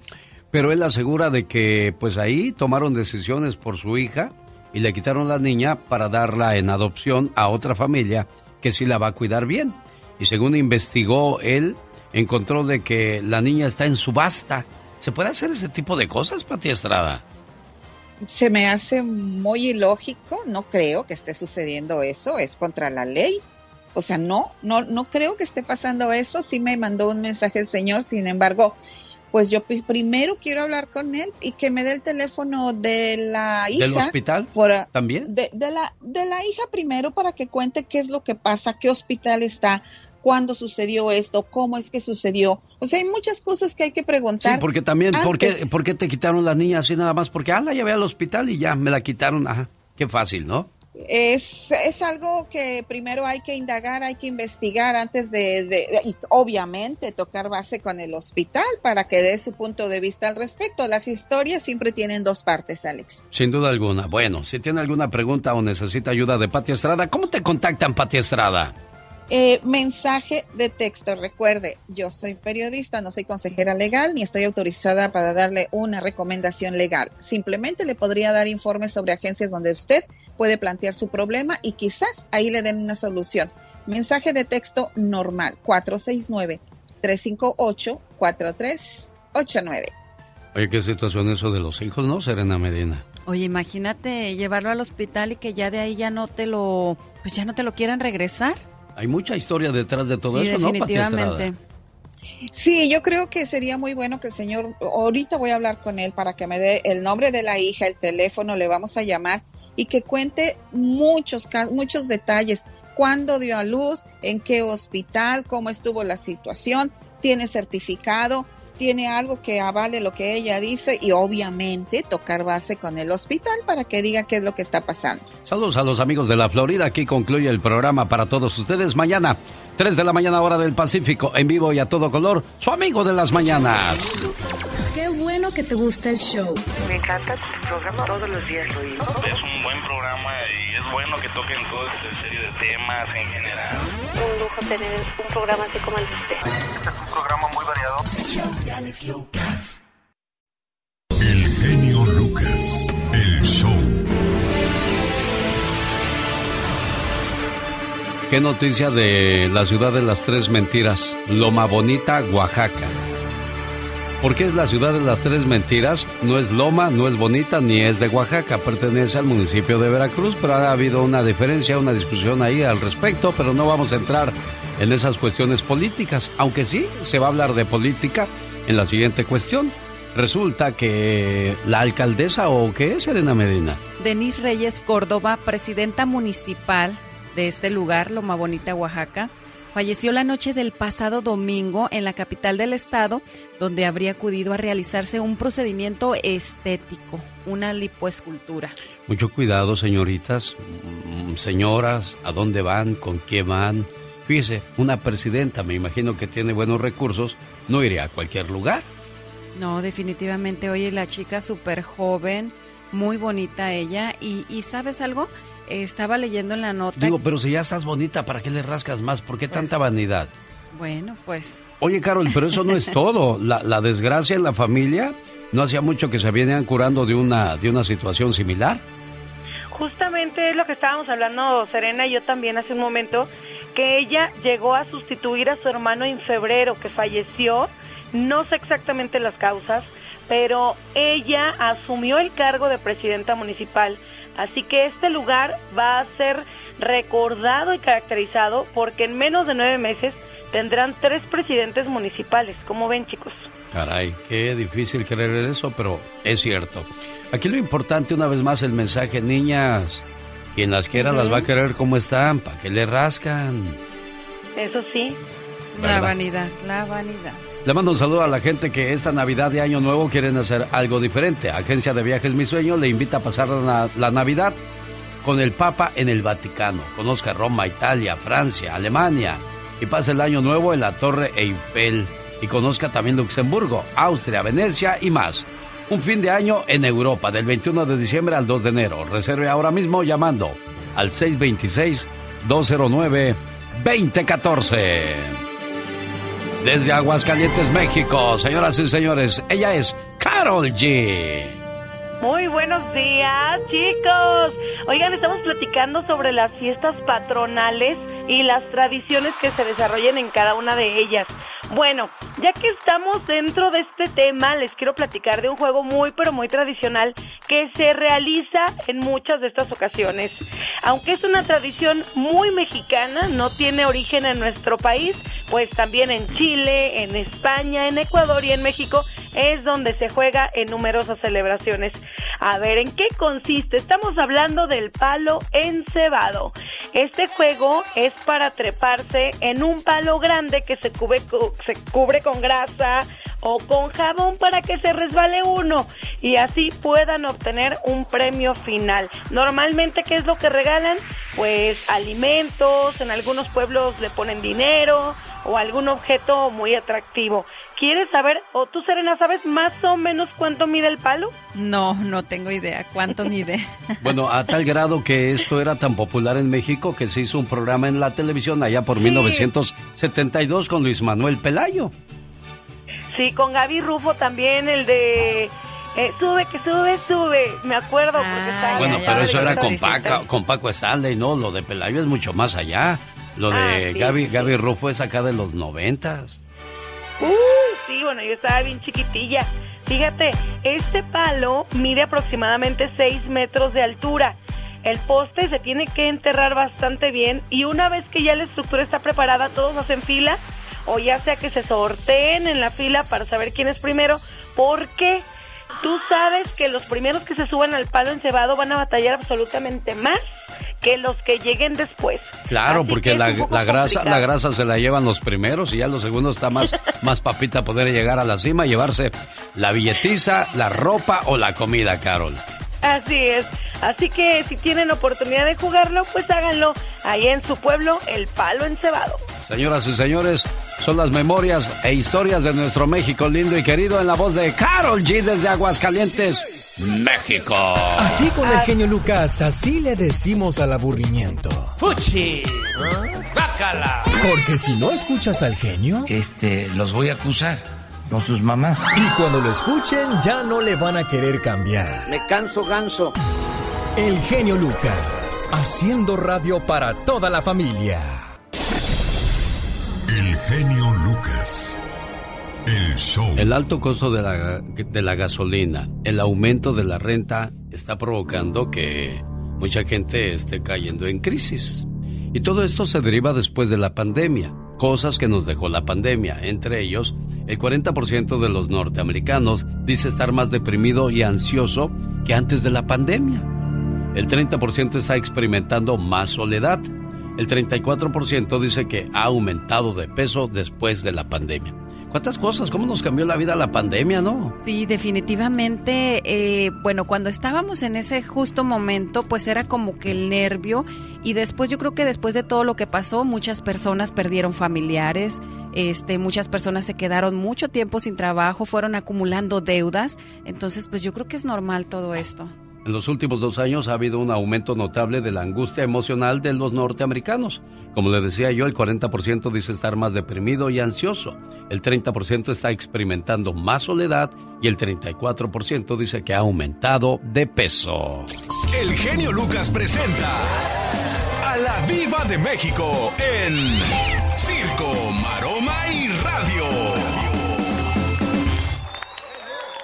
pero él asegura de que pues ahí tomaron decisiones por su hija y le quitaron la niña para darla en adopción a otra familia que sí la va a cuidar bien. Y según investigó él, encontró de que la niña está en subasta. ¿Se puede hacer ese tipo de cosas, Pati Estrada? Se me hace muy ilógico, no creo que esté sucediendo eso, es contra la ley. O sea, no, no, no creo que esté pasando eso. Sí me mandó un mensaje el señor, sin embargo, pues yo primero quiero hablar con él y que me dé el teléfono de la hija. ¿Del hospital? ¿También? De, de, la, de la hija primero para que cuente qué es lo que pasa, qué hospital está, cuándo sucedió esto, cómo es que sucedió. O sea, hay muchas cosas que hay que preguntar. Sí, porque también, ¿por qué, ¿por qué, te quitaron la niña así nada más? Porque, ah, la llevé al hospital y ya, me la quitaron. Ajá, qué fácil, ¿no? Es, es algo que primero hay que indagar, hay que investigar antes de, de, de, y obviamente tocar base con el hospital para que dé su punto de vista al respecto. Las historias siempre tienen dos partes, Alex. Sin duda alguna. Bueno, si tiene alguna pregunta o necesita ayuda de Pati Estrada, ¿cómo te contactan, Pati Estrada? Eh, mensaje de texto. Recuerde, yo soy periodista, no soy consejera legal ni estoy autorizada para darle una recomendación legal. Simplemente le podría dar informes sobre agencias donde usted puede plantear su problema y quizás ahí le den una solución. Mensaje de texto normal, 469-358-4389. Oye, ¿qué situación eso de los hijos, no, Serena Medina? Oye, imagínate llevarlo al hospital y que ya de ahí ya no te lo, pues ya no te lo quieran regresar. Hay mucha historia detrás de todo sí, eso, ¿no, definitivamente. Sí, yo creo que sería muy bueno que el señor, ahorita voy a hablar con él para que me dé el nombre de la hija, el teléfono, le vamos a llamar y que cuente muchos, muchos detalles. ¿Cuándo dio a luz? ¿En qué hospital? ¿Cómo estuvo la situación? ¿Tiene certificado? Tiene algo que avale lo que ella dice y obviamente tocar base con el hospital para que diga qué es lo que está pasando. Saludos a los amigos de la Florida. Aquí concluye el programa para todos ustedes. Mañana, 3 de la mañana hora del Pacífico, en vivo y a todo color, su amigo de las mañanas. Qué bueno que te gusta el show. Me encanta tu programa, todos los días lo oigo. Es un buen programa y es bueno que toquen toda esta serie de temas en general. Un lujo tener un programa así como el de usted. Este es un programa muy variado. Alex Lucas. El genio Lucas, el show. Qué noticia de la ciudad de las tres mentiras, Loma Bonita, Oaxaca. ¿Por qué es la ciudad de las tres mentiras? No es Loma, no es Bonita, ni es de Oaxaca. Pertenece al municipio de Veracruz, pero ha habido una diferencia, una discusión ahí al respecto, pero no vamos a entrar en esas cuestiones políticas, aunque sí se va a hablar de política en la siguiente cuestión. Resulta que la alcaldesa o qué es Serena Medina. Denise Reyes Córdoba, presidenta municipal de este lugar, Loma Bonita, Oaxaca, falleció la noche del pasado domingo en la capital del estado, donde habría acudido a realizarse un procedimiento estético, una lipoescultura. Mucho cuidado, señoritas, mm, señoras, ¿a dónde van? ¿Con qué van? Fíjese, una presidenta, me imagino que tiene buenos recursos, no iría a cualquier lugar. No, definitivamente, oye, la chica súper joven, muy bonita ella, y, y ¿sabes algo? Estaba leyendo en la nota. Digo, pero si ya estás bonita, ¿para qué le rascas más? ¿Por qué tanta vanidad? Bueno, pues. Oye, Carol, pero eso no es todo. La, la, desgracia en la familia no hacía mucho que se venían curando de una, de una situación similar. Justamente es lo que estábamos hablando Serena y yo también hace un momento, que ella llegó a sustituir a su hermano en febrero, que falleció. No sé exactamente las causas, pero ella asumió el cargo de presidenta municipal Así que este lugar va a ser recordado y caracterizado porque en menos de nueve meses tendrán tres presidentes municipales. ¿Cómo ven, chicos? Caray, qué difícil creer en eso, pero es cierto. Aquí lo importante, una vez más, el mensaje, niñas, quien las quiera las va a querer como están, ¿para qué le rascan? Eso sí. La vanidad, la vanidad. Le mando un saludo a la gente que esta Navidad de Año Nuevo quieren hacer algo diferente. Agencia de Viajes Mi Sueño le invita a pasar la, Navidad con el Papa en el Vaticano. Conozca Roma, Italia, Francia, Alemania y pase el Año Nuevo en la Torre Eiffel. Y conozca también Luxemburgo, Austria, Venecia y más. Un fin de año en Europa del 21 de diciembre al 2 de enero. Reserve ahora mismo llamando al 626-209-2014 desde Aguascalientes, México. Señoras y señores, ella es Carol G. Muy buenos días, chicos. Oigan, estamos platicando sobre las fiestas patronales y las tradiciones que se desarrollan en cada una de ellas. Bueno, ya que estamos dentro de este tema, les quiero platicar de un juego muy pero muy tradicional que se realiza en muchas de estas ocasiones. Aunque es una tradición muy mexicana, no tiene origen en nuestro país, pues también en Chile, en España, en Ecuador y en México es donde se juega en numerosas celebraciones. A ver, ¿en qué consiste? Estamos hablando del palo encebado. Este juego es para treparse en un palo grande que se cubre, se cubre con grasa o con jabón para que se resbale uno y así puedan obtener un premio final. Normalmente, ¿qué es lo que regalan? Pues alimentos, en algunos pueblos le ponen dinero o algún objeto muy atractivo. ¿Quieres saber, o tú Serena, sabes más o menos cuánto mide el palo? No, no tengo idea cuánto mide. Bueno, a tal grado que esto era tan popular en México que se hizo un programa en la televisión allá por 1972 con Luis Manuel Pelayo. Sí, con Gaby Rufo también, el de eh, sube, que sube, sube. Me acuerdo porque Ah, estaba Bueno, ya, pero ya, eso ya, era con, sí, sí, Paca, sí. con Paco Stanley, ¿no? Lo de Pelayo es mucho más allá. Lo de Ah, sí, Gaby, sí. Gaby Rufo es acá de los noventas. Uh, sí, bueno, yo estaba bien chiquitilla. Fíjate, este palo mide aproximadamente 6 metros de altura. El poste se tiene que enterrar bastante bien y una vez que ya la estructura está preparada, todos hacen fila o ya sea que se sorteen en la fila para saber quién es primero, porque tú sabes que los primeros que se suban al palo encebado van a batallar absolutamente más que los que lleguen después. Claro, Así porque la, grasa, complicado. la grasa se la llevan los primeros y ya los segundos está más, más papita poder llegar a la cima, llevarse la billetiza, la ropa o la comida, Carol. Así es. Así que si tienen oportunidad de jugarlo, pues háganlo ahí en su pueblo, el palo encebado. Señoras y señores, son las memorias e historias de nuestro México lindo y querido en la voz de Carol G desde Aguascalientes, México. Aquí con el genio Lucas, así le decimos al aburrimiento. ¡Fuchi! ¡Bácala! Porque si no escuchas al genio, Este, los voy a acusar. Con sus mamás. y cuando lo escuchen ya no le van a querer cambiar. Me canso ganso. El genio Lucas, haciendo radio para toda la familia. El genio Lucas. El alto costo de la, de la gasolina, el aumento de la renta está provocando que mucha gente esté cayendo en crisis. Y todo esto se deriva después de la pandemia, cosas que nos dejó la pandemia. Entre ellos, el 40% de los norteamericanos dice estar más deprimido y ansioso que antes de la pandemia. El 30% está experimentando más soledad. El 34% dice que ha aumentado de peso después de la pandemia. ¿Cuántas cosas? ¿Cómo nos cambió la vida la pandemia, no? Sí, definitivamente. eh, bueno, cuando estábamos en ese justo momento, pues era como que el nervio y después yo creo que después de todo lo que pasó, muchas personas perdieron familiares, este, muchas personas se quedaron mucho tiempo sin trabajo, fueron acumulando deudas, entonces pues yo creo que es normal todo esto. En los últimos dos años ha habido un aumento notable de la angustia emocional de los norteamericanos. Como le decía yo, el 40% dice estar más deprimido y ansioso, el 30% está experimentando más soledad y el 34% dice que ha aumentado de peso. El genio Lucas presenta a la Viva de México en Circo, Maroma y Radio.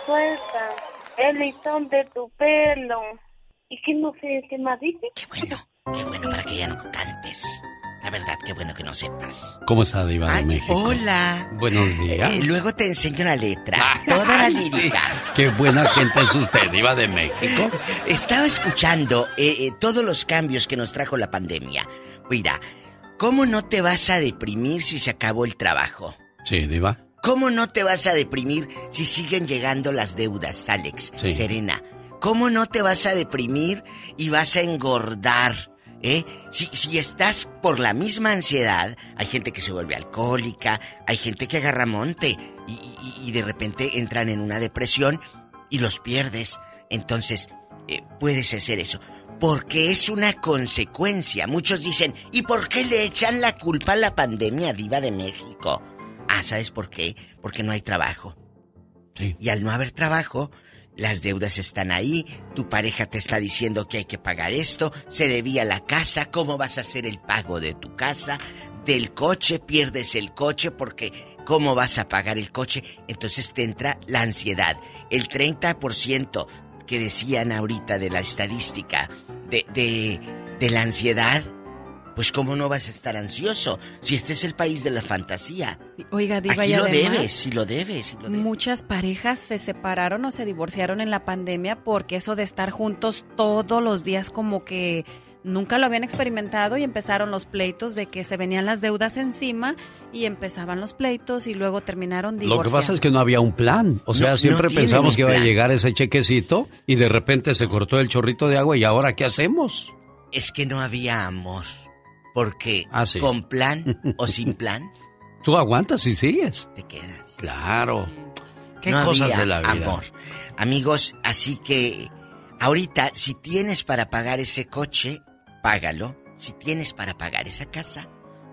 Suelta el listón de tu pelo. ¿Y qué no sé qué más dice? Qué bueno, qué bueno para que ya no cantes. La verdad, qué bueno que no sepas. ¿Cómo está Diva de Ay, México? hola. Buenos días. Eh, luego te enseño la letra, toda la Ay, sí. lírica. Qué buena gente es usted, Diva de México. Estaba escuchando eh, eh, todos los cambios que nos trajo la pandemia. Mira, ¿cómo no te vas a deprimir si se acabó el trabajo? Sí, Diva. ¿Cómo no te vas a deprimir si siguen llegando las deudas, Alex? Sí. Serena. ¿Cómo no te vas a deprimir y vas a engordar? ¿Eh? Si, si estás por la misma ansiedad, hay gente que se vuelve alcohólica, hay gente que agarra monte y, y- y de repente entran en una depresión y los pierdes. Entonces, eh, puedes hacer eso. Porque es una consecuencia. Muchos dicen, ¿y por qué le echan la culpa a la pandemia diva de México? Ah, ¿sabes por qué? Porque no hay trabajo. Y al no haber trabajo, las deudas están ahí, tu pareja te está diciendo que hay que pagar esto, se debía la casa, ¿cómo vas a hacer el pago de tu casa? Del coche, pierdes el coche porque ¿cómo vas a pagar el coche? Entonces te entra la ansiedad. El 30% que decían ahorita de la estadística de, de, de la ansiedad, pues ¿cómo no vas a estar ansioso si este es el país de la fantasía? Oiga, Diva, Aquí y lo además, debes, si lo debes, si lo debes. Muchas parejas se separaron o se divorciaron en la pandemia porque eso de estar juntos todos los días como que nunca lo habían experimentado y empezaron los pleitos de que se venían las deudas encima y empezaban los pleitos y luego terminaron Lo divorciados. que pasa es que no había un plan. O sea, No, siempre pensamos que iba a llegar ese chequecito y de repente se cortó el chorrito de agua y ahora ¿qué hacemos? Es que no había amor. Porque Ah, sí. con plan o sin plan, Tú aguantas y sigues. Te quedas. Claro. Qué no cosas había de la vida. amor. Amigos, así que ahorita si tienes para pagar ese coche, págalo. Si tienes para pagar esa casa,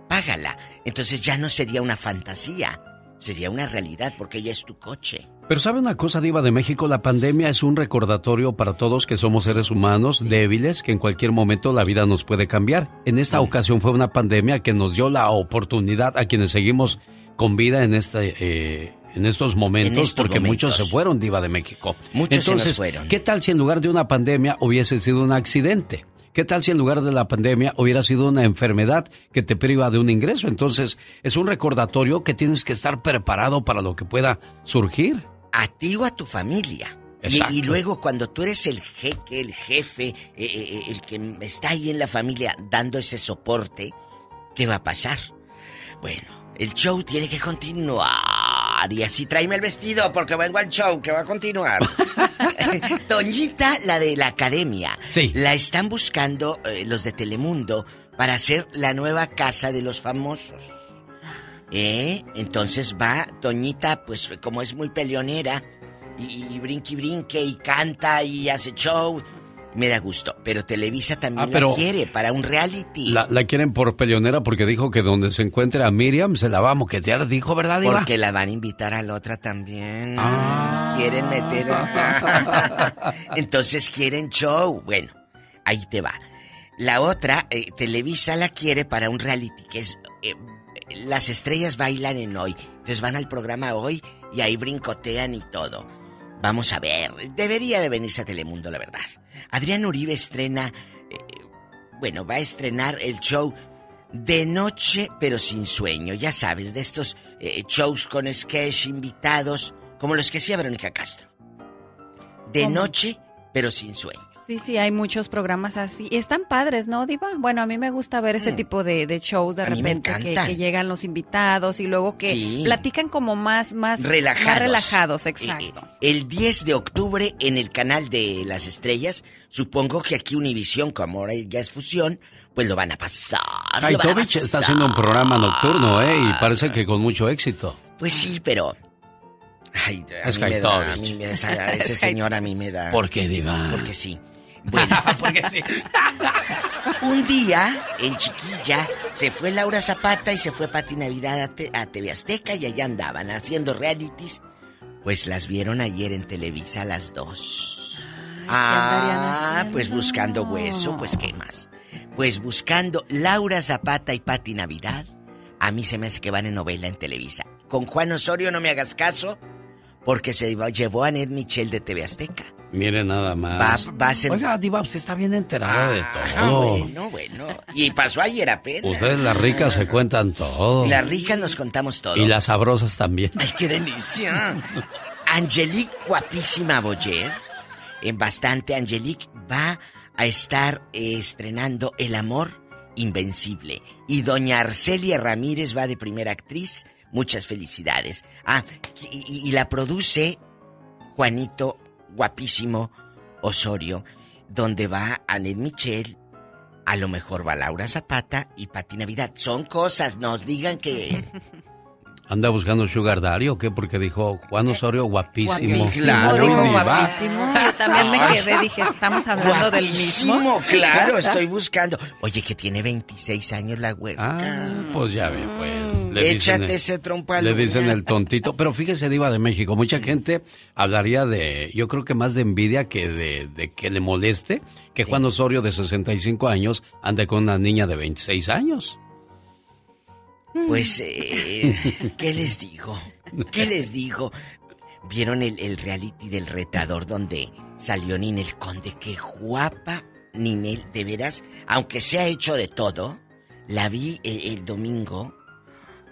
págala. Entonces ya no sería una fantasía, sería una realidad porque ya es tu coche. Pero sabe una cosa, Diva de México, la pandemia es un recordatorio para todos que somos seres humanos débiles, que en cualquier momento la vida nos puede cambiar. En esta ocasión fue una pandemia que nos dio la oportunidad a quienes seguimos con vida en este eh, en estos momentos, En estos porque momentos. muchos se fueron, Diva de México. Muchos se fueron. ¿qué tal si en lugar de una pandemia hubiese sido un accidente? ¿Qué tal si en lugar de la pandemia hubiera sido una enfermedad que te priva de un ingreso? Entonces, es un recordatorio que tienes que estar preparado para lo que pueda surgir. A ti o a tu familia. Y, y luego cuando tú eres el jeque, el jefe, eh, eh, el que está ahí en la familia dando ese soporte, ¿qué va a pasar? Bueno, el show tiene que continuar. Y así tráeme el vestido porque vengo al show que va a continuar. Doñita, la de la academia. Sí. La están buscando eh, los de Telemundo para hacer la nueva casa de los famosos. ¿Eh? Entonces va Toñita, pues como es muy peleonera, y, y brinque y brinque, y canta, y hace show. Me da gusto. Pero Televisa también Ah, pero- la quiere para un reality. La, la quieren por peleonera porque dijo que donde se encuentre a Miriam se la va a moquetear, dijo, ¿verdad, Diva? Porque la van a invitar a la otra también. Ah. Quieren meter. Entonces quieren show. Bueno, ahí te va. La otra, eh, Televisa la quiere para un reality que es. eh, las estrellas bailan en hoy. Entonces van al programa hoy y ahí brincotean y todo. Vamos a ver. Debería de venirse a Telemundo, la verdad. Adrián Uribe estrena. eh, bueno, va a estrenar el show de noche, pero sin sueño. Ya sabes, de estos eh, shows con sketch, invitados, como los que hacía Verónica Castro. De ¿Cómo? noche, pero sin sueño. Sí, sí, hay muchos programas así. Están padres, ¿no, Diva? Bueno, a mí me gusta ver ese Mm. tipo de, de shows de A mí me repente que, llegan los invitados y luego que Sí. platican como más, más Relajados. Más relajados, exacto. El 10 de octubre en el canal de las estrellas, supongo que aquí Univisión, como ahora ya es fusión, pues lo van a pasar. Kaitovich está haciendo un programa nocturno, ¿eh? Y parece que con mucho éxito. Pues sí, pero... Ay, a Es mí me da, a Kaitovich. mí me da, esa- ese señor a mí me da... ¿Por qué, Diva? Porque sí. Bueno, un día, en Chiquilla, se fue Laura Zapata y se fue Pati Navidad a, Te- a TV Azteca y allá andaban haciendo realities. Pues las vieron ayer en Televisa las dos. Ah, pues buscando hueso, pues qué más. Pues buscando Laura Zapata y Pati Navidad. A mí se me hace que van en novela en Televisa. Con Juan Osorio no me hagas caso, porque se llevó a Ned Michel de TV Azteca. Mire nada más. Va- va a ser- Oiga, Diva, usted está bien enterada de Ah, todo. bueno, bueno. Y pasó ayer apenas. Ustedes las ricas se cuentan todo. Las ricas nos contamos todo. Y las sabrosas también. ¡Ay, qué delicia! Angelique, guapísima Boyer, en bastante, Angelique va a estar eh, estrenando El Amor Invencible. Y doña Arcelia Ramírez va de primera actriz. Muchas felicidades. Ah, y la produce Juanito, guapísimo Osorio, donde va Anel Michel. A lo mejor va Laura Zapata y Pati Navidad. Son cosas, nos digan que... ¿Anda buscando Sugar Daddy o qué? Porque dijo Juan Osorio guapísimo. Guapísimo, Claro, dijo Diva. guapísimo. Yo también me quedé, dije, estamos hablando del mismo. Guapísimo, claro, estoy buscando. Oye, que tiene 26 años la güera. Ah, pues ya ve, pues. Le Échate dicen, ese trompo a Le dicen el tontito. Pero fíjese, Diva de México, mucha gente hablaría de, yo creo que más de envidia que de, de que le moleste que Juan Osorio de 65 años ande con una niña de 26 años. Pues, eh, ¿qué les digo? ¿Qué les digo? ¿Vieron el, el reality del retador donde salió Ninel Conde? ¡Qué guapa Ninel! De veras, aunque se ha hecho de todo, la vi el, el domingo.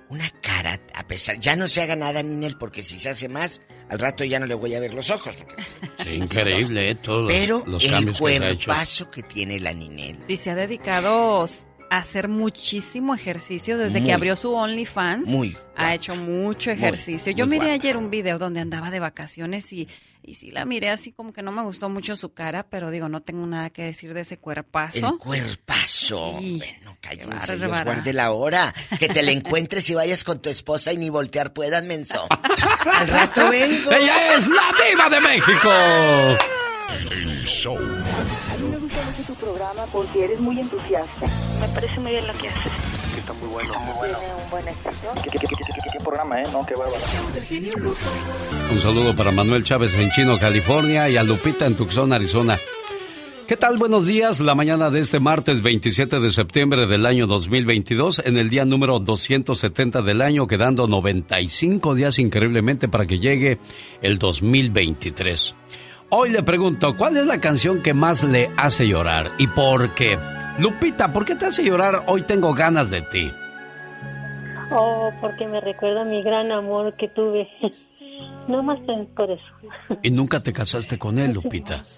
Una cara, a pesar, ya no se haga nada Ninel, porque si se hace más, al rato ya no le voy a ver los ojos. Sí, increíble, ¿eh? Todos los- Pero los, el cambios que se ha hecho. cuerpazo que tiene la Ninel. Sí, se ha dedicado hacer muchísimo ejercicio desde Muy. que abrió su OnlyFans. Muy Ha hecho mucho Muy, ejercicio. Yo muy miré guapa. ayer un video donde andaba de vacaciones y, y sí la miré así como que no me gustó mucho su cara, pero digo, no tengo nada que decir de ese cuerpazo. El cuerpazo. Sí. Bueno, cállense. Dios guarde la hora. Que te la encuentres y vayas con tu esposa y ni voltear puedan, menso. Al rato vengo. Ella es la diva de México. Show. A mí me gusta mucho tu programa porque eres muy entusiasta. Me parece muy bien lo que haces. Está muy bueno. Tiene un buen éxito. ¿Qué, qué, qué, qué, qué- qué programa, eh? No, qué bárbaro. Un saludo para Manuel Chávez en Chino, California y a Lupita en Tucson, Arizona. ¿Qué tal? Buenos días. La mañana de este martes 27 de septiembre del año 2022, en el día número 270 del año, quedando 95 días increíblemente para que llegue el 2023. Hoy le pregunto, ¿cuál es la canción que más le hace llorar y por qué? Lupita, ¿por qué te hace llorar? Hoy tengo ganas de ti. Oh, porque me recuerda mi gran amor que tuve. No más por eso. Y nunca te casaste con él, Lupita.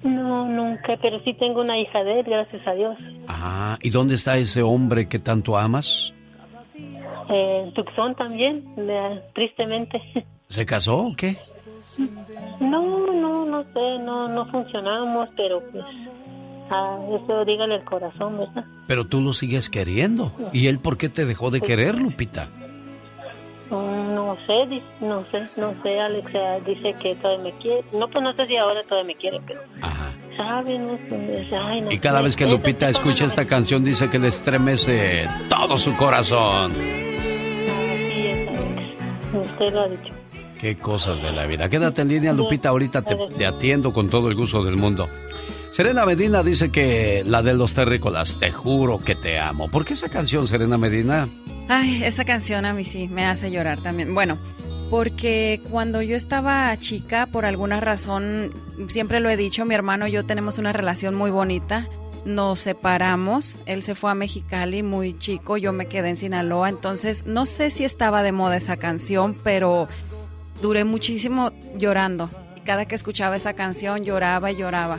No, nunca, pero sí tengo una hija de él, gracias a Dios. Ah, ¿y dónde está ese hombre que tanto amas? Eh, en Tucson también, me- tristemente. ¿Se casó o qué? No, no, no sé, no, no funcionamos, pero pues, ah, eso dígale el corazón, ¿verdad? Pero tú lo sigues queriendo. ¿Y él por qué te dejó de querer, Lupita? Mm, No sé, no sé, no sé, Alex dice que todavía me quiere. No, pues no sé si ahora todavía me quiere, pero, ¿sabe? No, Pues, ay, no Y cada sé. vez que Lupita escucha esta canción dice que le estremece todo su corazón. Así es, Alex. Usted lo ha dicho. Qué cosas de la vida. Quédate en línea, Lupita, ahorita te, atiendo con todo el gusto del mundo. Serena Medina dice que la de los terrícolas, te juro que te amo. ¿Por qué esa canción, Serena Medina? Ay, esa canción a mí sí me hace llorar también. Bueno, porque cuando yo estaba chica, por alguna razón, siempre lo he dicho, mi hermano y yo tenemos una relación muy bonita. Nos separamos, él se fue a Mexicali muy chico, yo me quedé en Sinaloa, entonces no sé si estaba de moda esa canción, pero duré muchísimo llorando. Y cada que escuchaba esa canción lloraba y lloraba.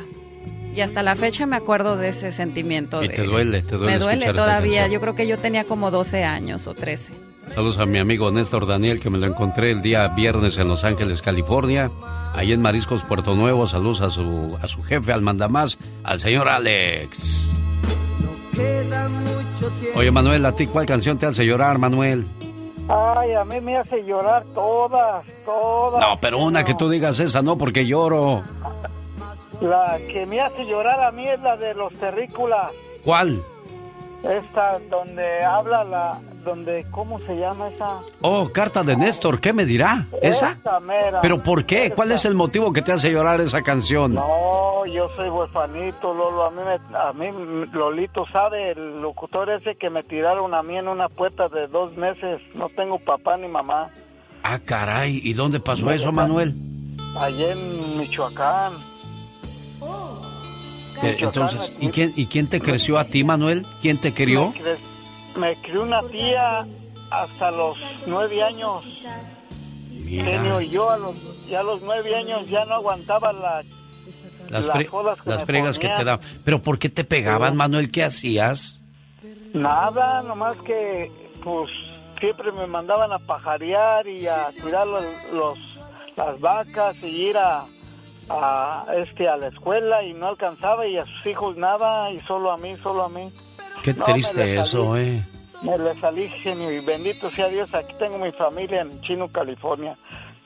Y hasta la fecha me acuerdo de ese sentimiento. Y de- te duele, te duele Me duele todavía. Yo creo que yo tenía como 12 años o 13. Saludos a mi amigo Néstor Daniel, que me lo encontré el día viernes en Los Ángeles, California. Ahí en Mariscos, Puerto Nuevo. Saludos a su, a su jefe, al mandamás, al señor Alex. Oye, Manuel, ¿a ti cuál canción te hace llorar, Manuel? Ay, a mí me hace llorar todas, todas. No, pero una que tú digas esa, no, porque lloro. La que me hace llorar a mí es la de los terrícolas. ¿Cuál? Esta donde habla la, donde, ¿cómo se llama esa? Oh, carta de Néstor, ¿qué me dirá? ¿Esa? Esa mera. ¿Pero por qué? ¿Cuál es el motivo que te hace llorar esa canción? No, yo soy huerfanito, Lolo. A mí, me- a mí, Lolito sabe, el locutor ese que me tiraron a mí en una puerta de dos meses. No tengo papá ni mamá. Ah, caray, ¿y dónde pasó eso, Manuel? Allá en Michoacán. Que- Entonces, ¿y quién, ¿y quién te creció a ti, Manuel? ¿Quién te crió? Me, cre- me crió una tía hasta los nueve años. Genio, y yo a los, ya a los nueve años ya no aguantaba la, las, las jodas que las me fregas que te daban. ¿Pero por qué te pegaban, Manuel? ¿Qué hacías? Nada, nomás que pues siempre me mandaban a pajarear y a cuidar los, los- las vacas y ir a, a este a la escuela y no alcanzaba y a sus hijos nada y solo a mí, solo a mí. Qué No, triste eso. ¿eh? Me salí genio y bendito sea Dios, aquí tengo mi familia en Chino, California.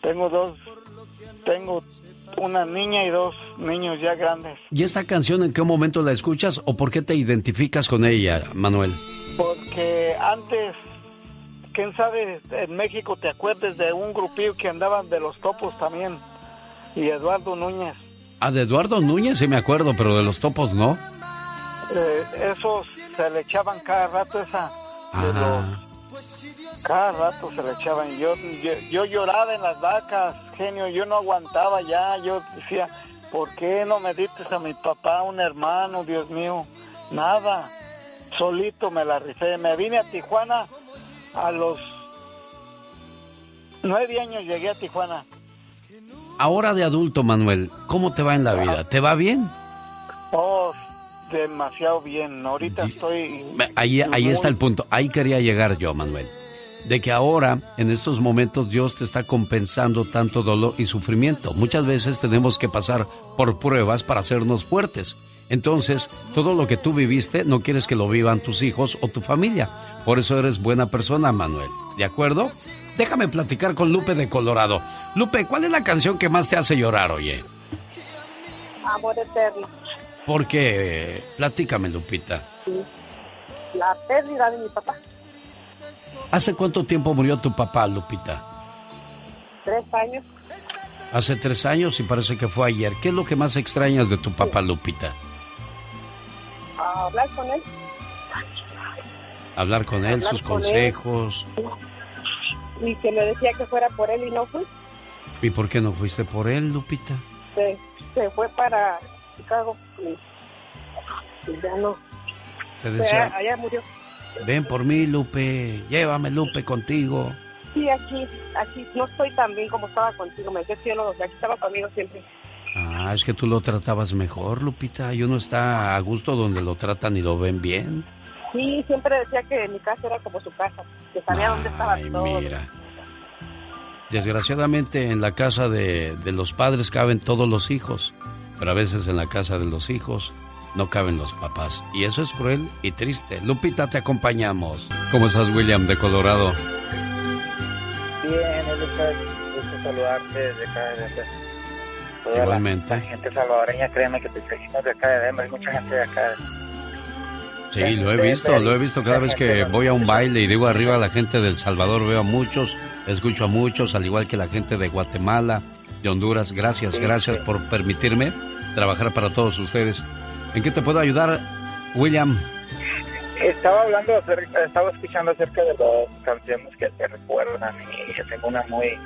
Tengo dos, tengo una niña y dos niños ya grandes. ¿Y esta canción en qué momento la escuchas o por qué te identificas con ella, Manuel? Porque antes, quién sabe, en México te acuerdes de un grupillo que andaban de los topos también. Y Eduardo Núñez. Ah, de Eduardo Núñez sí me acuerdo, pero de los topos no. Eh, esos se le echaban cada rato esa. de Ajá. los- cada rato se le echaban. Y Yo, yo, yo lloraba en las vacas, genio. Yo no aguantaba ya. Yo decía, ¿por qué no me diste a mi papá, un hermano, Dios mío? Nada. Solito me la rifé. Me vine a Tijuana a los nueve años. Llegué a Tijuana. Ahora de adulto, Manuel, ¿cómo te va en la vida? ¿Te va bien? Oh, demasiado bien. Ahorita estoy... Ahí, ahí está el punto. Ahí quería llegar yo, Manuel. De que ahora, en estos momentos, Dios te está compensando tanto dolor y sufrimiento. Muchas veces tenemos que pasar por pruebas para hacernos fuertes. Entonces, todo lo que tú viviste no quieres que lo vivan tus hijos o tu familia. Por eso eres buena persona, Manuel. ¿De acuerdo? Déjame platicar con Lupe de Colorado. Lupe, ¿cuál es la canción que más te hace llorar, oye? Amor eterno. ¿Por qué? Platícame, Lupita. La pérdida de mi papá. ¿Hace cuánto tiempo murió tu papá, Lupita? Tres años. Hace tres años y parece que fue ayer. ¿Qué es lo que más extrañas de tu papá, Lupita? hablar con él. Hablar con él, sus consejos. Y que me decía que fuera por él y no fui. ¿Y por qué no fuiste por él, Lupita? Se, se fue para Chicago y, ya no. Te decía, allá murió. Ven por mí, Lupe. Llévame, Lupe, contigo. Sí, aquí, aquí. No estoy tan bien como estaba contigo. Me decepciono. Aquí estaba conmigo siempre. Ah, es que tú lo tratabas mejor, Lupita. Y uno está a gusto donde lo tratan y lo ven bien. Sí, siempre decía que mi casa era como su casa, que sabía dónde estaba todo. Mira. Desgraciadamente en la casa de, de los padres caben todos los hijos, pero a veces en la casa de los hijos no caben los papás. Y eso es cruel y triste. Lupita, te acompañamos. ¿Cómo estás, William, de Colorado? Bien, Lucas. Gusto saludarte desde acá de Toda Igualmente. La, gente salvadoreña, créeme que te seguimos de acá de Denver. Hay mucha gente de acá. Sí, lo he visto, lo he visto cada vez que voy a un baile y digo arriba a la gente del Salvador, veo a muchos, escucho a muchos, al igual que la gente de Guatemala, de Honduras. Gracias, gracias por permitirme trabajar para todos ustedes. ¿En qué te puedo ayudar, William? Estaba hablando, estaba escuchando acerca de las canciones que te recuerdan y yo tengo una muy,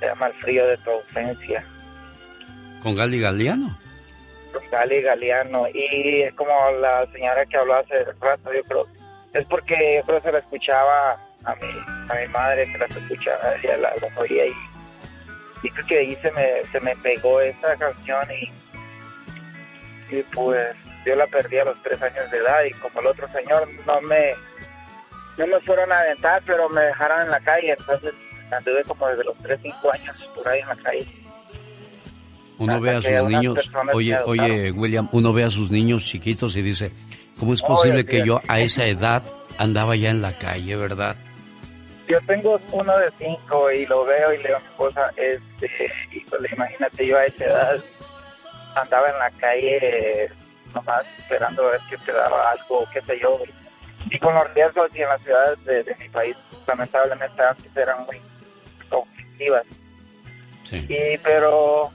se llama El frío de tu ausencia. ¿Con Gali Galeano? Con Gali Galeano y es como la señora que habló hace rato, yo creo, es porque yo creo que se la escuchaba a mi, a mi madre, que la escuchaba, ella la, la oía y, y creo que ahí se me, se me pegó esa canción y y pues yo la perdí a los tres años de edad y como el otro señor no me no me fueron a aventar pero me dejaron en la calle entonces anduve como desde los tres cinco años por ahí en la calle. Uno ve a sus niños oye oye William uno ve a sus niños chiquitos y dice cómo es posible que yo a esa edad andaba ya en la calle verdad yo tengo uno de cinco y lo veo y le digo a mi esposa este híjole imagínate yo a esa edad andaba en la calle nomás esperando a ver si te daba algo, qué sé yo. Y con los riesgos y en las ciudades de, mi país, lamentablemente antes eran muy conflictivas. Sí. Y, pero,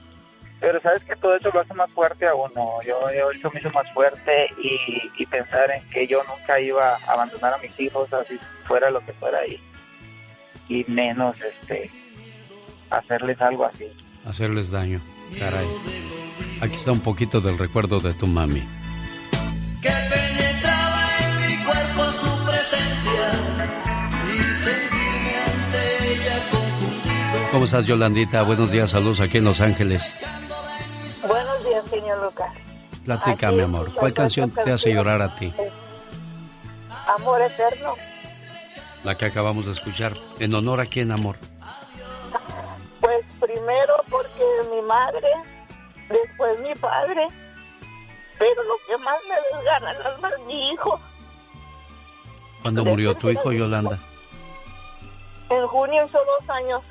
pero sabes que todo eso lo hace más fuerte a uno. Yo, yo eso me hizo más fuerte y, y pensar en que yo nunca iba a abandonar a mis hijos así fuera lo que fuera ahí. Y menos este hacerles algo así. Hacerles daño, caray. Aquí está un poquito del recuerdo de tu mami. Que penetraba en mi cuerpo su presencia y sentirme ante ella confundido. ¿Cómo estás, Yolandita? Buenos días, saludos aquí en Los Ángeles. Buenos días, señor Lucas. Platícame, amor. ¿Cuál canción te hace llorar a ti? Amor eterno. La que acabamos de escuchar. ¿En honor a quién, amor? Pues primero porque mi madre después mi padre, pero lo que más me desgana es mi hijo. ¿Cuándo murió tu hijo, Yolanda? En junio hizo dos años.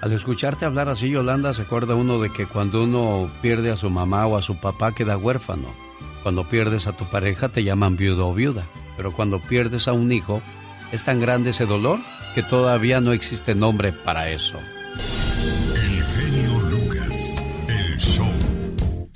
Al escucharte hablar así, Yolanda, se acuerda uno de que cuando uno pierde a su mamá o a su papá queda huérfano. Cuando pierdes a tu pareja te llaman viudo o viuda. Pero cuando pierdes a un hijo, es tan grande ese dolor que todavía no existe nombre para eso.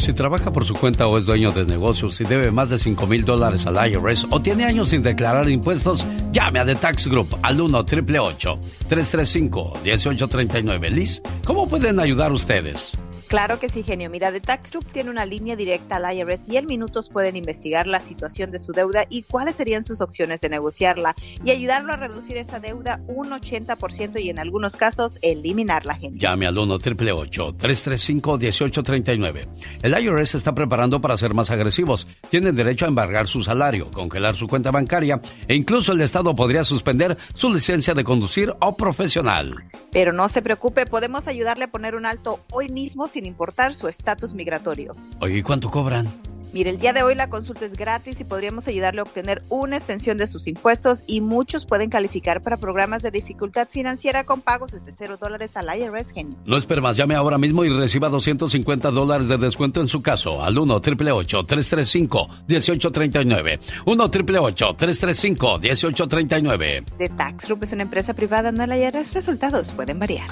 Si trabaja por su cuenta o es dueño de negocios y debe más de 5 mil dólares al IRS o tiene años sin declarar impuestos, llame a The Tax Group al 1 888 335 1839 Liz, ¿cómo pueden ayudar ustedes? Claro que sí, genio. Mira, The Tax Group tiene una línea directa al IRS y en minutos pueden investigar la situación de su deuda y cuáles serían sus opciones de negociarla y ayudarlo a reducir esa deuda un 80% y en algunos casos eliminarla, genio. Llame al 1 888 335 1839 El IRS está preparando para ser más agresivos. Tienen derecho a embargar su salario, congelar su cuenta bancaria e incluso el Estado podría suspender su licencia de conducir o profesional. Pero no se preocupe, podemos ayudarle a poner un alto hoy mismo sin importar su estatus migratorio. Oye, ¿y cuánto cobran? Mire, el día de hoy la consulta es gratis y podríamos ayudarle a obtener una extensión de sus impuestos y muchos pueden calificar para programas de dificultad financiera con pagos desde cero dólares al IRS Genio. No espere más, llame ahora mismo y reciba 250 dólares de descuento en su caso al 1 335 1839 1 335 1839 The Tax Group es una empresa privada, no el IRS. Resultados pueden variar.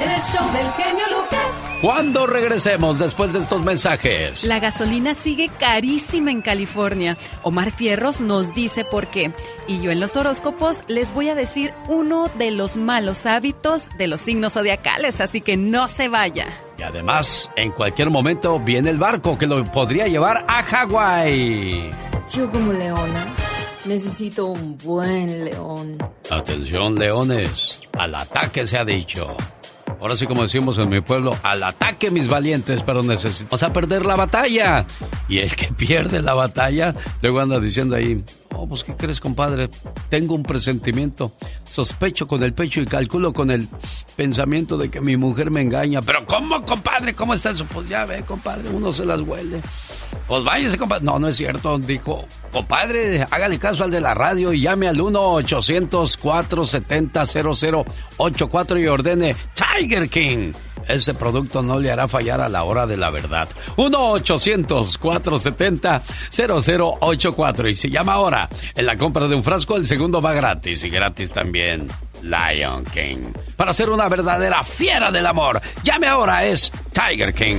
El show del genio Lucas. Cuando regresemos después de estos mensajes? La gasolina sigue carísima en California. Omar Fierros nos dice por qué. Y yo en los horóscopos les voy a decir uno de los malos hábitos de los signos zodiacales, así que no se vaya. Y además, en cualquier momento viene el barco que lo podría llevar a Hawái. Yo como leona necesito un buen león. Atención, leones. Al ataque se ha dicho. Ahora sí, como decimos en mi pueblo, al ataque mis valientes, pero necesitamos a perder la batalla. Y el que pierde la batalla, luego anda diciendo ahí, oh, pues ¿qué crees, compadre? Tengo un presentimiento, sospecho con el pecho y calculo con el pensamiento de que mi mujer me engaña. Pero ¿cómo, compadre? ¿Cómo está eso? Pues ya ve, compadre, uno se las huele. Pues váyase, compadre. No, no es cierto. Dijo, compadre, hágale caso al de la radio y llame al 1-800-470-0084 y ordene Tiger King. Ese producto no le hará fallar a la hora de la verdad. 1-800-470-0084. Y si llama ahora, en la compra de un frasco, el segundo va gratis. Y gratis también Lion King. Para ser una verdadera fiera del amor, llame ahora, es Tiger King.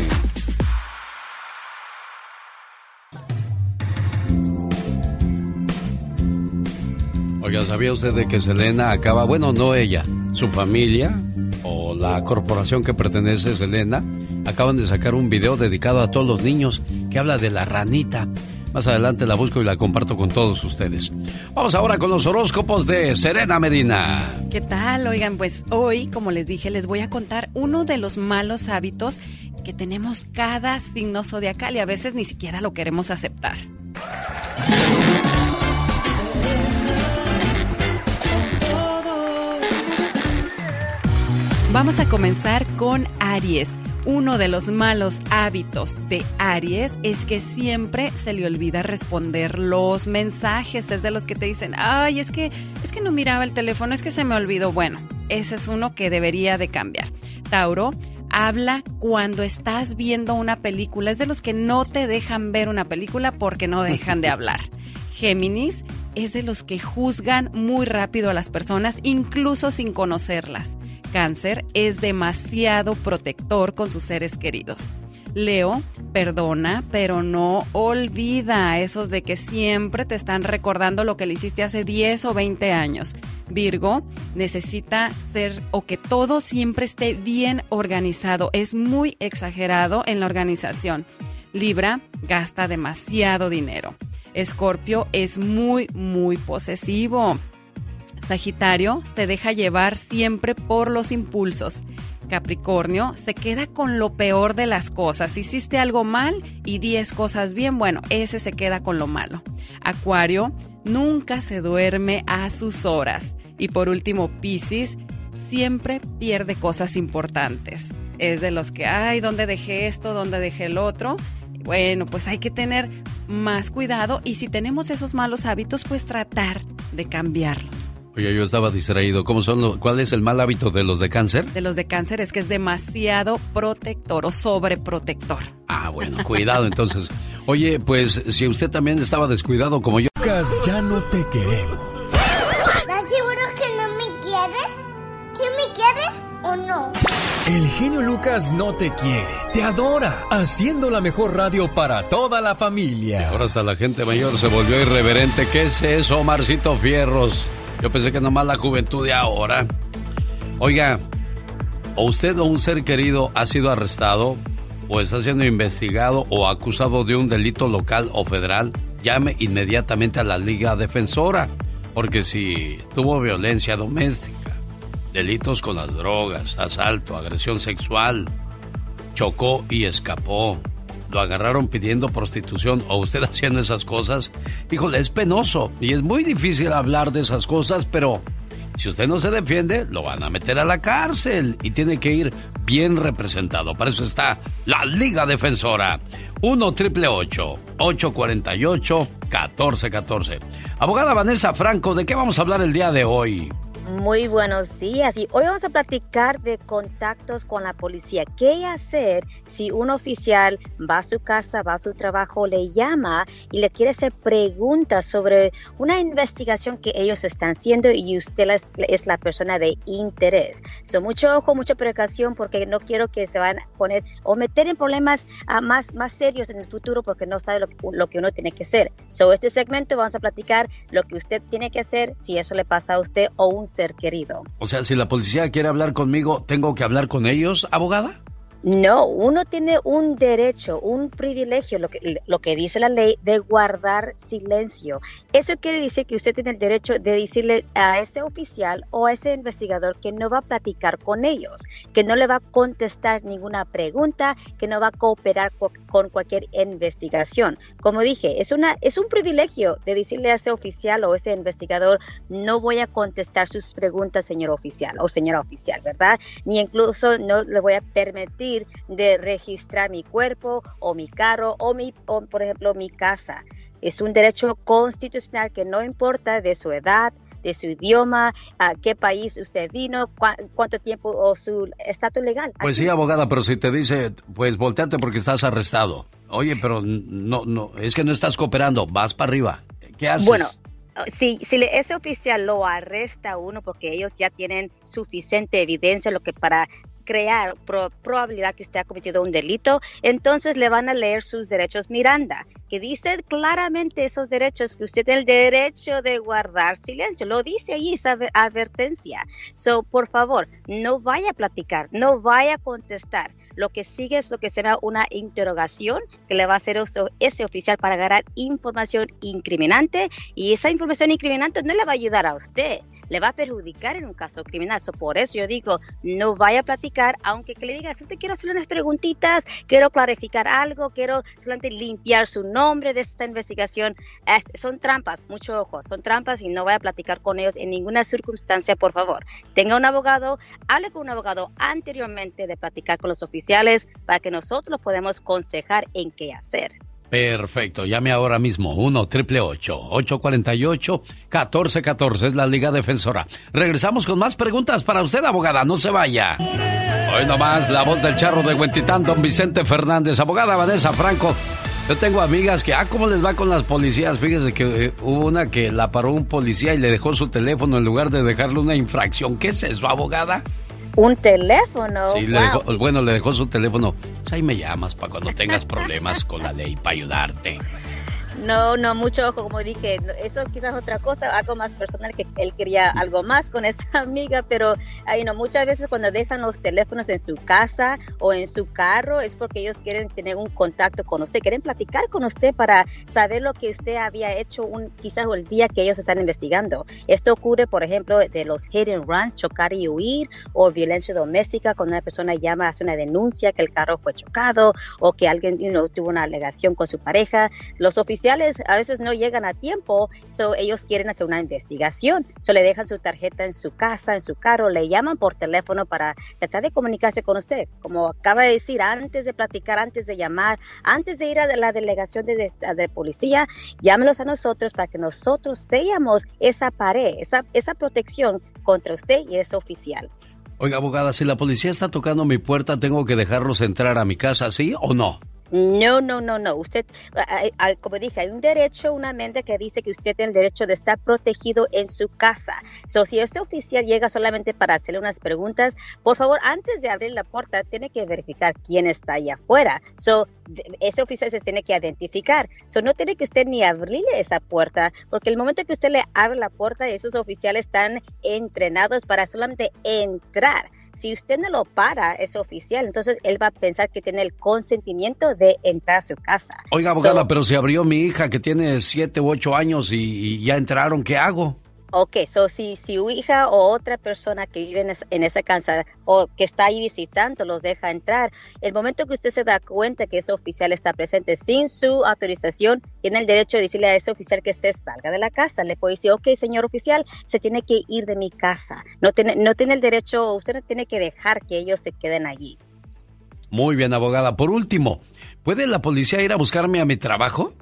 Oiga, ¿sabía usted de que Selena acaba, bueno, no ella, su familia o la corporación que pertenece Selena, acaban de sacar un video dedicado a todos los niños que habla de la ranita. Más adelante la busco y la comparto con todos ustedes. Vamos ahora con los horóscopos de Serena Medina. ¿Qué tal? Oigan, pues hoy, como les dije, les voy a contar uno de los malos hábitos que tenemos cada signo zodiacal y a veces ni siquiera lo queremos aceptar. Vamos a comenzar con Aries. Uno de los malos hábitos de Aries es que siempre se le olvida responder los mensajes. Es de los que te dicen, ay, es que, es que no miraba el teléfono, es que se me olvidó. Bueno, ese es uno que debería de cambiar. Tauro, habla cuando estás viendo una película. Es de los que no te dejan ver una película porque no dejan de hablar. Géminis es de los que juzgan muy rápido a las personas, incluso sin conocerlas. Cáncer es demasiado protector con sus seres queridos. Leo, perdona, pero no olvida a esos de que siempre te están recordando lo que le hiciste hace 10 o 20 años. Virgo necesita ser o que todo siempre esté bien organizado. Es muy exagerado en la organización. Libra gasta demasiado dinero. Escorpio es muy, muy posesivo. Sagitario se deja llevar siempre por los impulsos. Capricornio se queda con lo peor de las cosas. Hiciste algo mal y 10 cosas bien, bueno, ese se queda con lo malo. Acuario nunca se duerme a sus horas. Y por último, Piscis siempre pierde cosas importantes. Es de los que, ay, ¿dónde dejé esto? ¿Dónde dejé el otro? Bueno, pues hay que tener más cuidado y si tenemos esos malos hábitos, pues tratar de cambiarlos. Oye, yo estaba distraído. ¿Cómo son los, ¿Cuál es el mal hábito de los de cáncer? De los de cáncer es que es demasiado protector o sobreprotector. Ah, bueno, cuidado entonces. Oye, pues si usted también estaba descuidado como yo. Lucas, ya no te queremos. ¿Estás seguro que no me quieres? ¿Sí me quieres o no? El genio Lucas no te quiere, te adora, haciendo la mejor radio para toda la familia. Y ahora hasta la gente mayor se volvió irreverente. ¿Qué es eso, Marcito Fierros? Yo pensé que nomás la juventud de ahora. Oiga, ¿o usted o un ser querido ha sido arrestado o está siendo investigado o acusado de un delito local o federal, llame inmediatamente a la Liga Defensora, porque si tuvo violencia doméstica, delitos con las drogas, asalto, agresión sexual, chocó y escapó, lo agarraron pidiendo prostitución o usted haciendo esas cosas, híjole, es penoso y es muy difícil hablar de esas cosas, pero si usted no se defiende, lo van a meter a la cárcel y tiene que ir bien representado. Para eso está la Liga Defensora. 1 triple 848 1414. Abogada Vanessa Franco, ¿de qué vamos a hablar el día de hoy? Muy buenos días y hoy vamos a platicar de contactos con la policía. ¿Qué hacer si un oficial va a su casa, va a su trabajo, le llama y le quiere hacer preguntas sobre una investigación que ellos están haciendo y usted es la persona de interés? So, mucho ojo, mucha precaución porque no quiero que se van a poner o meter en problemas uh, más, más serios en el futuro porque no sabe lo lo que uno tiene que hacer. So, este segmento vamos a platicar lo que usted tiene que hacer si eso le pasa a usted o un querido. O sea, si la policía quiere hablar conmigo, ¿tengo que hablar con ellos, abogada? No, uno tiene un derecho, un privilegio, lo que, lo que dice la ley, de guardar silencio. Eso quiere decir que usted tiene el derecho de decirle a ese oficial o a ese investigador que no va a platicar con ellos, que no le va a contestar ninguna pregunta, que no va a cooperar con cualquier investigación. Como dije, es, una, es un privilegio de decirle a ese oficial o ese investigador, no voy a contestar sus preguntas, señor oficial o señora oficial, ¿verdad? Ni incluso no le voy a permitir de registrar mi cuerpo o mi carro o, mi, por ejemplo, mi casa. Es un derecho constitucional que no importa de su edad, de su idioma, a qué país usted vino, cuánto tiempo o su estatus legal. Pues sí, abogada, pero si te dice, pues volteate porque estás arrestado. Oye, pero no, no, es que no estás cooperando, vas para arriba. ¿Qué haces? Bueno, si, si ese oficial lo arresta a uno porque ellos ya tienen suficiente evidencia lo que para crear probabilidad que usted ha cometido un delito, entonces le van a leer sus derechos Miranda, que dice claramente esos derechos, que usted tiene el derecho de guardar silencio. Lo dice ahí esa advertencia. So, por favor, no vaya a platicar, no vaya a contestar. Lo que sigue es lo que se llama una interrogación que le va a hacer ese oficial para agarrar información incriminante y esa información incriminante no le va a ayudar a usted le va a perjudicar en un caso criminal. por eso yo digo, no vaya a platicar, aunque que le diga, si usted quiere hacer unas preguntitas, quiero clarificar algo, quiero solamente limpiar su nombre de esta investigación. son trampas, mucho ojo, son trampas y no vaya a platicar con ellos en ninguna circunstancia, por favor. Tenga un abogado, hable con un abogado anteriormente de platicar con los oficiales para que nosotros podamos aconsejar en qué hacer. Perfecto, llame ahora mismo 1 triple 848 1414 es la Liga Defensora. Regresamos con más preguntas para usted, abogada, no se vaya. Hoy nomás la voz del charro de Huentitán, don Vicente Fernández, abogada Vanessa Franco. Yo tengo amigas que, ah, ¿cómo les va con las policías? Fíjese que eh, hubo una que la paró un policía y le dejó su teléfono en lugar de dejarle una infracción. ¿Qué es eso, abogada? Un teléfono. Sí, bueno, le dejó su teléfono. Pues ahí me llamas para cuando tengas problemas con la ley, para ayudarte. No, no, mucho ojo, como dije, eso quizás otra cosa, algo más personal, que él quería algo más con esa amiga, pero ahí no, muchas veces cuando dejan los teléfonos en su casa o en su carro es porque ellos quieren tener un contacto con usted, quieren platicar con usted para saber lo que usted había hecho un, quizás el día que ellos están investigando. Esto ocurre, por ejemplo, de los hit and runs, chocar y huir, o violencia doméstica, cuando una persona llama, hace una denuncia que el carro fue chocado o que alguien tuvo una alegación con su pareja. Los oficiales a veces no llegan a tiempo, so ellos quieren hacer una investigación, so le dejan su tarjeta en su casa, en su carro, le llaman por teléfono para tratar de comunicarse con usted. Como acaba de decir, antes de platicar, antes de llamar, antes de ir a la delegación de, de, policía, llámenos a nosotros para que nosotros seamos esa pared, esa, esa protección contra usted y ese oficial. Oiga, abogada, si la policía está tocando mi puerta, ¿tengo que dejarlos entrar a mi casa, sí o no? No, no, no, no. Usted, como dije, hay un derecho, una mente que dice que usted tiene el derecho de estar protegido en su casa. So, si ese oficial llega solamente para hacerle unas preguntas, por favor, antes de abrir la puerta, tiene que verificar quién está ahí afuera. So, ese oficial se tiene que identificar. So, no tiene que usted ni abrirle esa puerta, porque el momento que usted le abre la puerta, esos oficiales están entrenados para solamente entrar. Si usted no lo para, es oficial, entonces él va a pensar que tiene el consentimiento de entrar a su casa. Oiga, abogada, pero si abrió mi hija que tiene siete u ocho años y ya entraron, ¿qué hago? Ok, so si, su hija o otra persona que vive en, esa casa o que está ahí visitando los deja entrar, el momento que usted se da cuenta que ese oficial está presente sin su autorización, tiene el derecho de decirle a ese oficial que se salga de la casa. Le puede decir, ok, señor oficial, se tiene que ir de mi casa. No tiene, no tiene el derecho, usted no tiene que dejar que ellos se queden allí. Muy bien, abogada. Por último, ¿puede la policía ir a buscarme a mi trabajo?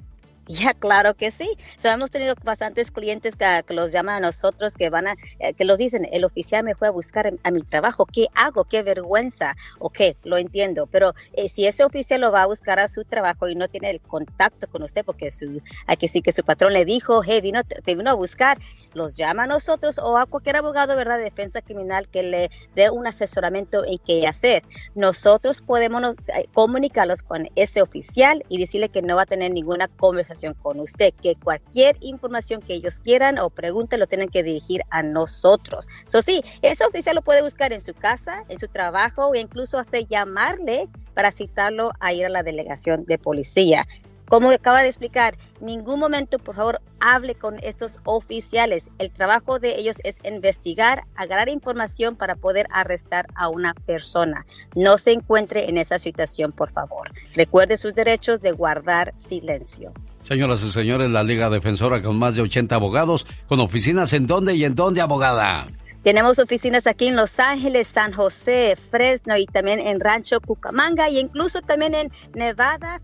Ya, claro que sí. hemos tenido bastantes clientes que, los llaman a nosotros, que van a, eh, que los dicen, el oficial me fue a buscar a mi trabajo, ¿qué hago? ¿Qué vergüenza? Ok, lo entiendo, pero eh, si ese oficial lo va a buscar a su trabajo y no tiene el contacto con usted, porque su, hay que sí que su patrón le dijo, hey, vino, te vino a buscar, los llama a nosotros o a cualquier abogado, ¿verdad?, de defensa criminal que le dé un asesoramiento en qué hacer. Nosotros podemos eh, comunicarlos con ese oficial y decirle que no va a tener ninguna conversación con usted, que cualquier información que ellos quieran o pregunten lo tienen que dirigir a nosotros. Eso sí, ese oficial lo puede buscar en su casa, en su trabajo o incluso hasta llamarle para citarlo a ir a la delegación de policía. Como acaba de explicar, ningún momento, por favor, hable con estos oficiales. El trabajo de ellos es investigar, agarrar información para poder arrestar a una persona. No se encuentre en esa situación, por favor. Recuerde sus derechos de guardar silencio. Señoras y señores, la Liga Defensora con más de 80 abogados, con oficinas en dónde y en dónde, abogada. Tenemos oficinas aquí en Los Ángeles, San José, Fresno y también en Rancho Cucamonga y incluso también en Nevada,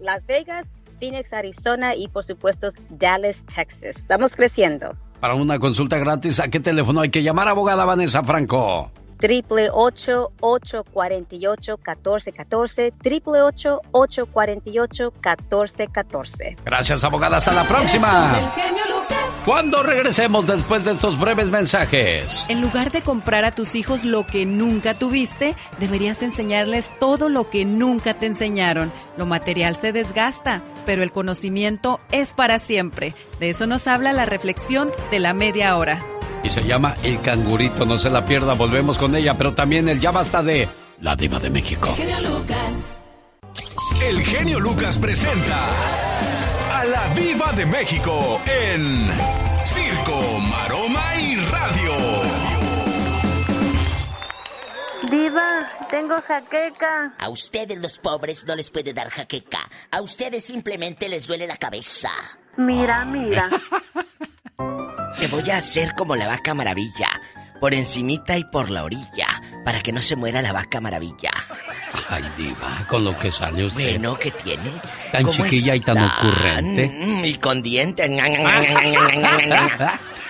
Las Vegas, Phoenix, Arizona y por supuesto Dallas, Texas. Estamos creciendo. Para una consulta gratis, ¿a qué teléfono hay que llamar, abogada Vanessa Franco? Triple ocho ocho cuarenta y ocho catorce catorce triple ocho ocho cuarenta y ocho catorce catorce. Gracias abogada hasta la próxima. Cuando regresemos después de estos breves mensajes. En lugar de comprar a tus hijos lo que nunca tuviste, deberías enseñarles todo lo que nunca te enseñaron. Lo material se desgasta, pero el conocimiento es para siempre. De eso nos habla la reflexión de la media hora y se llama El Cangurito. No se la pierda, volvemos con ella, pero también el ya basta de La Diva de México. El genio Lucas. El genio Lucas presenta a la Diva de México en Circo, Maroma y Radio. Diva, tengo jaqueca. A ustedes los pobres no les puede dar jaqueca. A ustedes simplemente les duele la cabeza. Mira, mira. Te voy a hacer como la vaca maravilla, por encimita y por la orilla, para que no se muera la vaca maravilla. Ay, diva, con lo que sale usted. Bueno, ¿qué tiene? Tan chiquilla y tan ocurrente. Y con dientes.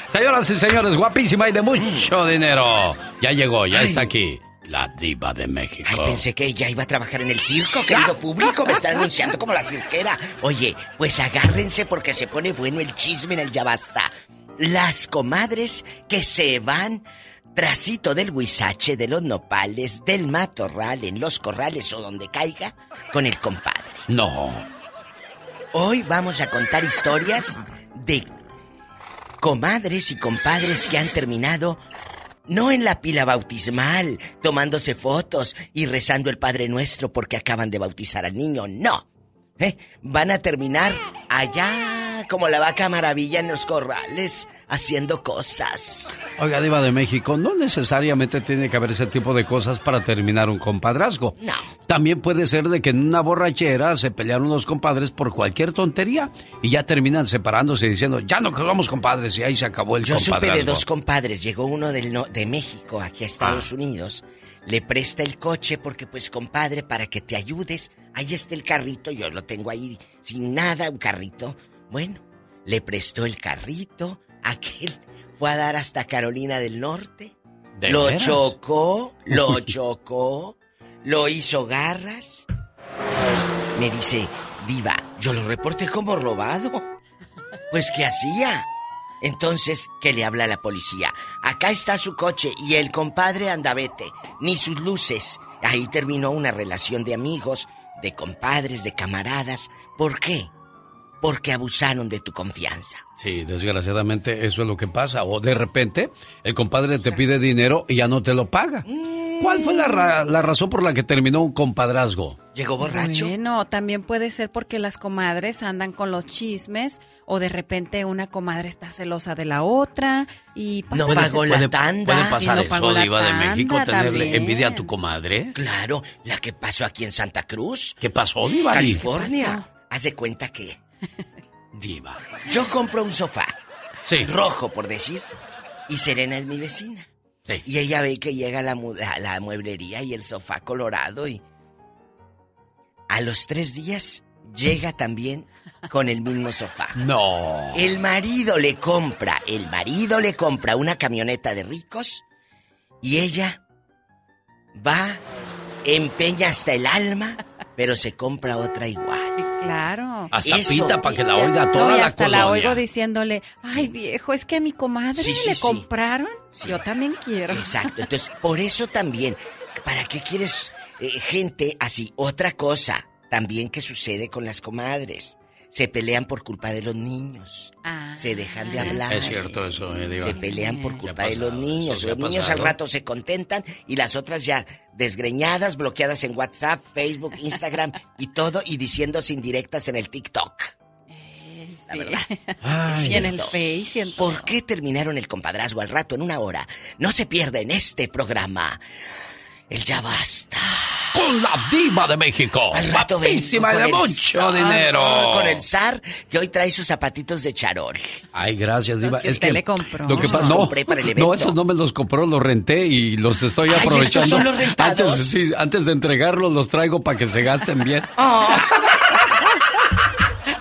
Señoras y señores, guapísima y de mucho dinero. Ya llegó, ya está aquí. La diva de México. Ay, pensé que ella iba a trabajar en el circo, querido público. Me está anunciando como la cirquera. Oye, pues agárrense porque se pone bueno el chisme en el ya basta las comadres que se van trasito del huizache, de los nopales, del matorral, en los corrales o donde caiga, con el compadre. No. Hoy vamos a contar historias de comadres y compadres que han terminado no en la pila bautismal, tomándose fotos y rezando el Padre Nuestro porque acaban de bautizar al niño, no. ¿Eh? Van a terminar allá como la vaca maravilla en los corrales, haciendo cosas. Oiga, Diva de México, no necesariamente tiene que haber ese tipo de cosas para terminar un compadrazgo. No. También puede ser de que en una borrachera se pelearon los compadres por cualquier tontería y ya terminan separándose y diciendo, ya no quedamos compadres y ahí se acabó el Yo compadrazgo. Yo supe de dos compadres. Llegó uno del no, de México aquí a Estados ah. Unidos le presta el coche porque pues compadre para que te ayudes. Ahí está el carrito, yo lo tengo ahí sin nada, un carrito. Bueno, le prestó el carrito, aquel fue a dar hasta Carolina del Norte. lo chocó, lo chocó, lo hizo garras. Me dice, diva, yo lo reporté como robado. Pues, ¿qué hacía? Entonces, ¿qué le habla a la policía? Acá está su coche y el compadre anda vete, ni sus luces. Ahí terminó una relación de amigos, de compadres, de camaradas. ¿Por qué? porque abusaron de tu confianza. Sí, desgraciadamente eso es lo que pasa. O de repente el compadre te pide dinero y ya no te lo paga. ¿Cuál fue la, ra- la razón por la que terminó un compadrazgo? ¿Llegó borracho? Bueno, también puede ser porque las comadres andan con los chismes o de repente una comadre está celosa de la otra y pasa No pagó la tanda. ¿Puede pasar no eso, Diva de México, tenerle también. envidia a tu comadre? Claro, la que pasó aquí en Santa Cruz. ¿Qué pasó, Diva? California. Haz de cuenta que Diva. yo compro un sofá. Sí. Rojo, por decir. Y Serena es mi vecina. Sí. Y ella ve que llega la, mu- la, la mueblería y el sofá colorado y... A los tres días llega también con el mismo sofá. No. El marido le compra, el marido le compra una camioneta de ricos y ella va, empeña hasta el alma, pero se compra otra igual. Claro. Hasta Eso. pita para que la oiga toda No, y la hasta la oigo diciéndole, ay viejo, es que a mi comadre Sí, sí, le sí. compraron. Yo también quiero. Exacto. Entonces, por eso también, ¿para qué quieres eh, gente así? Otra cosa también que sucede con las comadres. Se pelean por culpa de los niños. Se dejan de hablar. Es cierto eso, eh. Se pelean por culpa de los niños. Los niños al rato se contentan y las otras ya desgreñadas, bloqueadas en WhatsApp, Facebook, Instagram y todo y diciéndose indirectas en el TikTok. La verdad. Y en el. Face y en ¿Por qué terminaron el compadrazgo al rato en una hora? No se pierda en este programa. El ya basta. Con la diva de México. Al rato Guapísima de con el mucho zar, dinero. Con el zar que hoy trae sus zapatitos de charol. Ay, gracias, Diva. Los que es usted que le compró. Lo que pasa, no, compré para el evento. no, esos no me los compró, los renté y los estoy Ay, ¿estos aprovechando. son los rentados? Antes, sí, antes de entregarlos los traigo para que se gasten bien.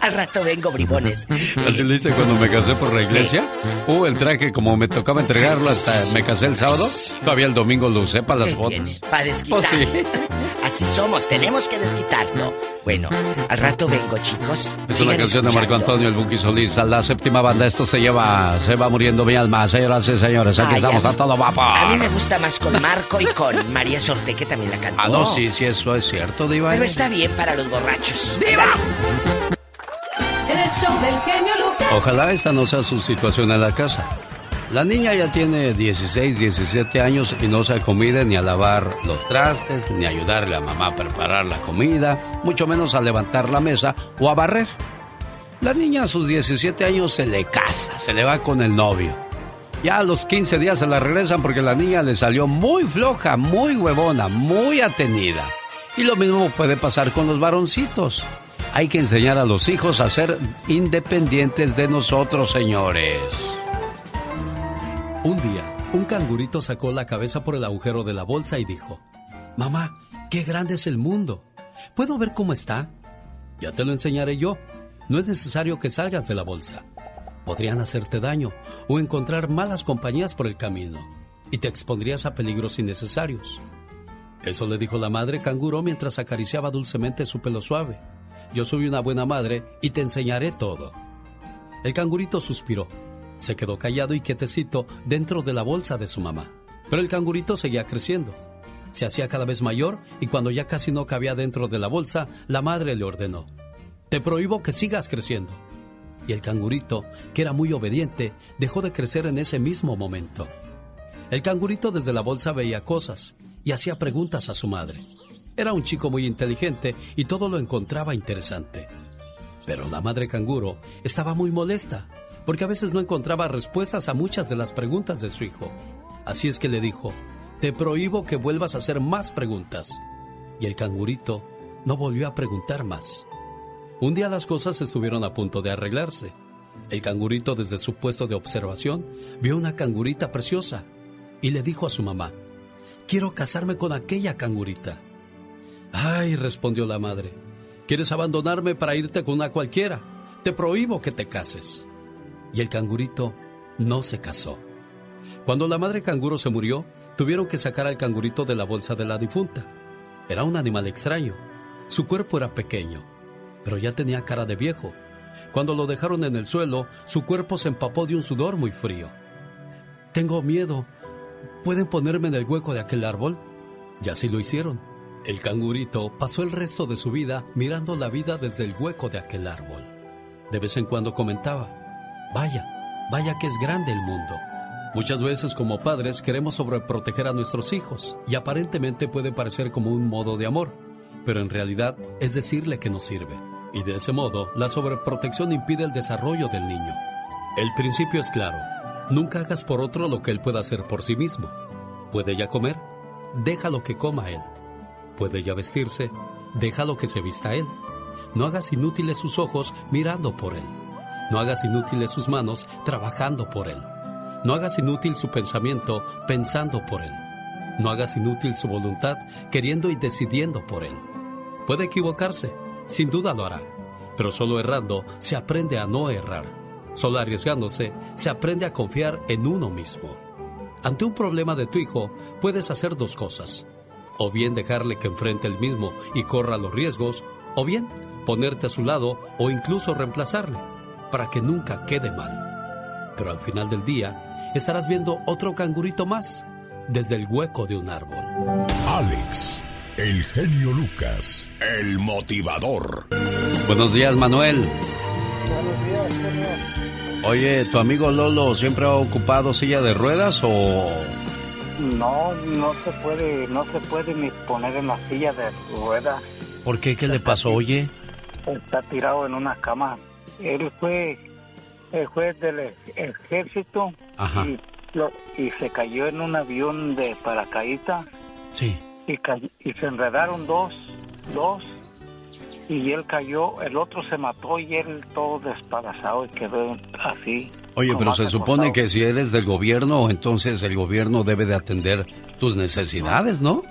Al rato vengo, bribones. Así le hice cuando me casé por la iglesia. Uh, el traje, como me tocaba entregarlo hasta me casé el sábado, todavía el domingo lo usé para las fotos. Para desquitar. Pues sí. Así somos, tenemos que desquitarlo. Bueno, al rato vengo, chicos. Es una canción de Marco escuchando. Antonio El Buki Solís. A la séptima banda, esto se lleva, se va muriendo mi alma. Señoras y señores, aquí Ay, estamos a a, mí- todo vapor. A mí me gusta más con Marco y con María Sorte, que también la cantó. Ah, no, sí, sí, eso es cierto, Diva. Pero está bien para los borrachos. Ojalá esta no sea su situación en la casa. La niña ya tiene 16, 17 años y no sabe comida ni a lavar los trastes, ni a ayudarle a mamá a preparar la comida, mucho menos a levantar la mesa o a barrer. La niña a sus 17 años se le casa, se le va con el novio. Ya a los 15 días se la regresan porque la niña le salió muy floja, muy huevona, muy atenida. Y lo mismo puede pasar con los varoncitos. Hay que enseñar a los hijos a ser independientes de nosotros, señores. Un día, un cangurito sacó la cabeza por el agujero de la bolsa y dijo, Mamá, qué grande es el mundo. ¿Puedo ver cómo está? Ya te lo enseñaré yo. No es necesario que salgas de la bolsa. Podrían hacerte daño o encontrar malas compañías por el camino y te expondrías a peligros innecesarios. Eso le dijo la madre canguro mientras acariciaba dulcemente su pelo suave. Yo soy una buena madre y te enseñaré todo. El cangurito suspiró. Se quedó callado y quietecito dentro de la bolsa de su mamá. Pero el cangurito seguía creciendo. Se hacía cada vez mayor y cuando ya casi no cabía dentro de la bolsa, la madre le ordenó, Te prohíbo que sigas creciendo. Y el cangurito, que era muy obediente, dejó de crecer en ese mismo momento. El cangurito desde la bolsa veía cosas y hacía preguntas a su madre. Era un chico muy inteligente y todo lo encontraba interesante. Pero la madre canguro estaba muy molesta, porque a veces no encontraba respuestas a muchas de las preguntas de su hijo. Así es que le dijo, te prohíbo que vuelvas a hacer más preguntas. Y el cangurito no volvió a preguntar más. Un día las cosas estuvieron a punto de arreglarse. El cangurito desde su puesto de observación vio una cangurita preciosa y le dijo a su mamá, quiero casarme con aquella cangurita. Ay, respondió la madre, ¿quieres abandonarme para irte con una cualquiera? Te prohíbo que te cases. Y el cangurito no se casó. Cuando la madre canguro se murió, tuvieron que sacar al cangurito de la bolsa de la difunta. Era un animal extraño. Su cuerpo era pequeño, pero ya tenía cara de viejo. Cuando lo dejaron en el suelo, su cuerpo se empapó de un sudor muy frío. Tengo miedo. ¿Pueden ponerme en el hueco de aquel árbol? Y así lo hicieron. El cangurito pasó el resto de su vida mirando la vida desde el hueco de aquel árbol. De vez en cuando comentaba, vaya, vaya que es grande el mundo. Muchas veces como padres queremos sobreproteger a nuestros hijos y aparentemente puede parecer como un modo de amor, pero en realidad es decirle que no sirve. Y de ese modo, la sobreprotección impide el desarrollo del niño. El principio es claro. Nunca hagas por otro lo que él pueda hacer por sí mismo. ¿Puede ya comer? Déjalo que coma él. ¿Puede ya vestirse? Déjalo que se vista él. No hagas inútiles sus ojos mirando por él. No hagas inútiles sus manos trabajando por él. No hagas inútil su pensamiento pensando por él. No hagas inútil su voluntad queriendo y decidiendo por él. Puede equivocarse, sin duda lo hará, pero solo errando se aprende a no errar. Solo arriesgándose se aprende a confiar en uno mismo. Ante un problema de tu hijo puedes hacer dos cosas. O bien dejarle que enfrente el mismo y corra los riesgos, o bien ponerte a su lado o incluso reemplazarle, para que nunca quede mal. Pero al final del día estarás viendo otro cangurito más desde el hueco de un árbol. Alex, el genio Lucas, el motivador. Buenos días, Manuel. Buenos días, genio. Oye, ¿tu amigo Lolo siempre ha ocupado silla de ruedas o...? No, no se puede, no se puede ni poner en la silla de ruedas. ¿Por qué? ¿Qué le pasó, oye? Está tirado en una cama. Él fue, el juez del ejército Ajá. y, lo- y se cayó en un avión de paracaídas Sí. y, y se enredaron dos, dos y él cayó, el otro se mató y él todo despedazado y quedó así. Oye, pero se supone que si eres del gobierno, entonces el gobierno debe de atender tus necesidades, ¿no?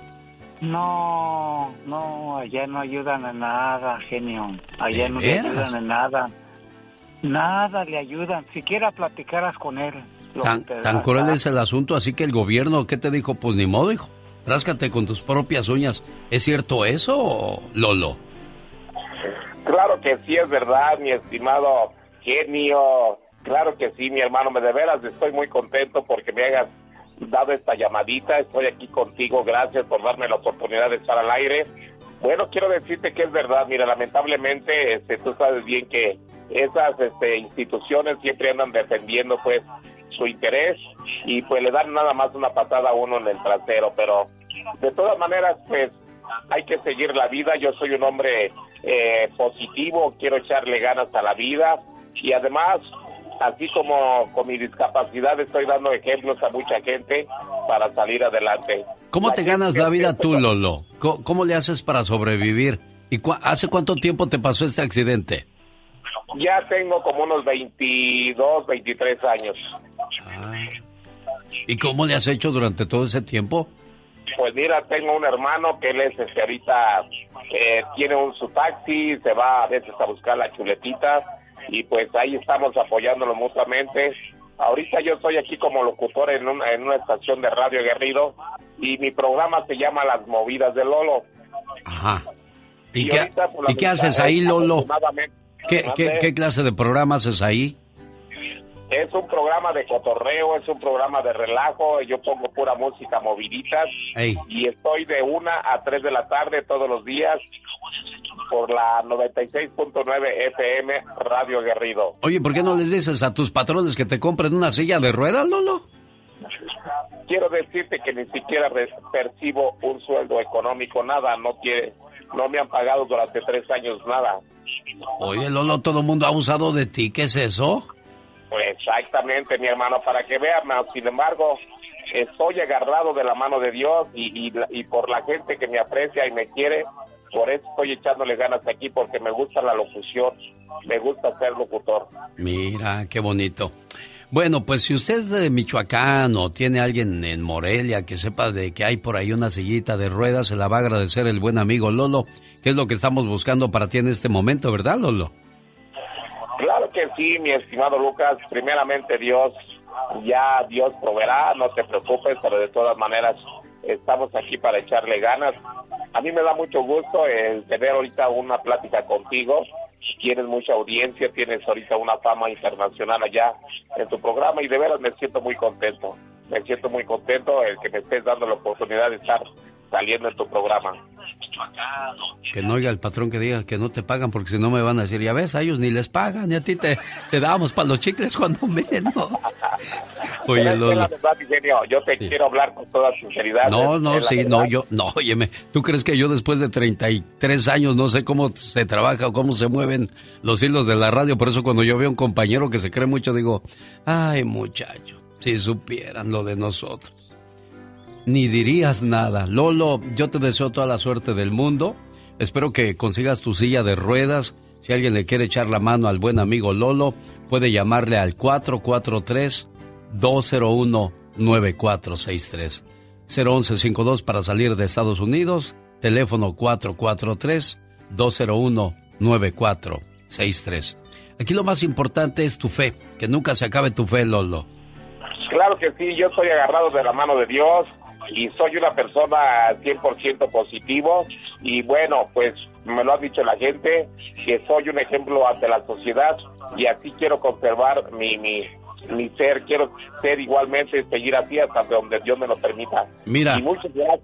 No, no, allá no ayudan en nada, genio. Allá ¿De no le ayudan en nada. Nada le ayudan. Siquiera platicaras con él. Tan, cruel es el asunto, así que el gobierno, ¿qué te dijo? Pues ni modo, hijo. Ráscate con tus propias uñas. ¿Es cierto eso, Lolo? Claro que sí es verdad, mi estimado genio. Claro que sí, mi hermano. Me de veras estoy muy contento porque me hayas dado esta llamadita. Estoy aquí contigo. Gracias por darme la oportunidad de estar al aire. Bueno, quiero decirte que es verdad. Mira, lamentablemente, este, tú sabes bien que esas este, instituciones siempre andan defendiendo, pues, su interés y pues le dan nada más una patada a uno en el trasero. Pero de todas maneras, pues, hay que seguir la vida. Yo soy un hombre eh, positivo, quiero echarle ganas a la vida y además, así como con mi discapacidad, estoy dando ejemplos a mucha gente para salir adelante. ¿Cómo La te ganas la vida tú, Lolo? ¿Cómo, cómo le haces para sobrevivir? ¿Y cua- hace cuánto tiempo te pasó este accidente? Ya tengo como unos 22, 23 años. ¿Y cómo le has hecho durante todo ese tiempo? Pues mira, tengo un hermano que él es este, ahorita eh, tiene un su taxi, se va a veces a buscar la chuletita y pues ahí estamos apoyándolo mutuamente. Ahorita yo estoy aquí como locutor en una, en una estación de radio Guerrido y mi programa se llama Las Movidas de Lolo. Ajá. ¿Y, Y qué, ahorita, por la ¿y qué mitad, haces ahí, Lolo? ¿Qué, qué, qué clase de programa haces ahí? Es un programa de cotorreo, es un programa de relajo, yo pongo pura música moviditas Ey. y estoy de una a 3 de la tarde todos los días por la 96.9 FM Radio Guerrido. Oye, ¿por qué no les dices a tus patrones que te compren una silla de ruedas, Lolo? Quiero decirte que ni siquiera percibo un sueldo económico, nada, no tiene, no me han pagado durante tres años nada. Oye, Lolo, todo el mundo ha abusado de ti, ¿qué es eso? Pues exactamente, mi hermano, para que vean, sin embargo, estoy agarrado de la mano de Dios y, y, y por la gente que me aprecia y me quiere, por eso estoy echándole ganas aquí, porque me gusta la locución, me gusta ser locutor. Mira, qué bonito. Bueno, pues si usted es de Michoacán o tiene alguien en Morelia que sepa de que hay por ahí una sillita de ruedas, se la va a agradecer el buen amigo Lolo, que es lo que estamos buscando para ti en este momento, ¿verdad, Lolo? Claro que sí, mi estimado Lucas, primeramente Dios, ya Dios proveerá, no te preocupes, pero de todas maneras estamos aquí para echarle ganas. A mí me da mucho gusto tener ahorita una plática contigo. Tienes mucha audiencia, tienes ahorita una fama internacional allá en tu programa y de veras me siento muy contento. Me siento muy contento el que me estés dando la oportunidad de estar saliendo en tu programa. Que no oiga el patrón que diga que no te pagan porque si no me van a decir, ya ves, a ellos ni les pagan y a ti te, te damos para los chicles cuando menos. Oye, Lolo. yo te quiero hablar con toda sinceridad. No, no, sí, no, yo, no, óyeme, ¿tú crees que yo después de 33 años no sé cómo se trabaja o cómo se mueven los hilos de la radio? Por eso cuando yo veo a un compañero que se cree mucho, digo, ay, muchacho, si supieran lo de nosotros. Ni dirías nada. Lolo, yo te deseo toda la suerte del mundo. Espero que consigas tu silla de ruedas. Si alguien le quiere echar la mano al buen amigo Lolo, puede llamarle al 443 201-9463. 01152 para salir de Estados Unidos. Teléfono 443-201-9463. Aquí lo más importante es tu fe. Que nunca se acabe tu fe, Lolo. Claro que sí, yo estoy agarrado de la mano de Dios y soy una persona 100% positivo y bueno, pues me lo ha dicho la gente, que soy un ejemplo ante la sociedad y así quiero conservar mi, mi, mi ser, quiero ser igualmente, seguir así hasta donde Dios me lo permita. Mira,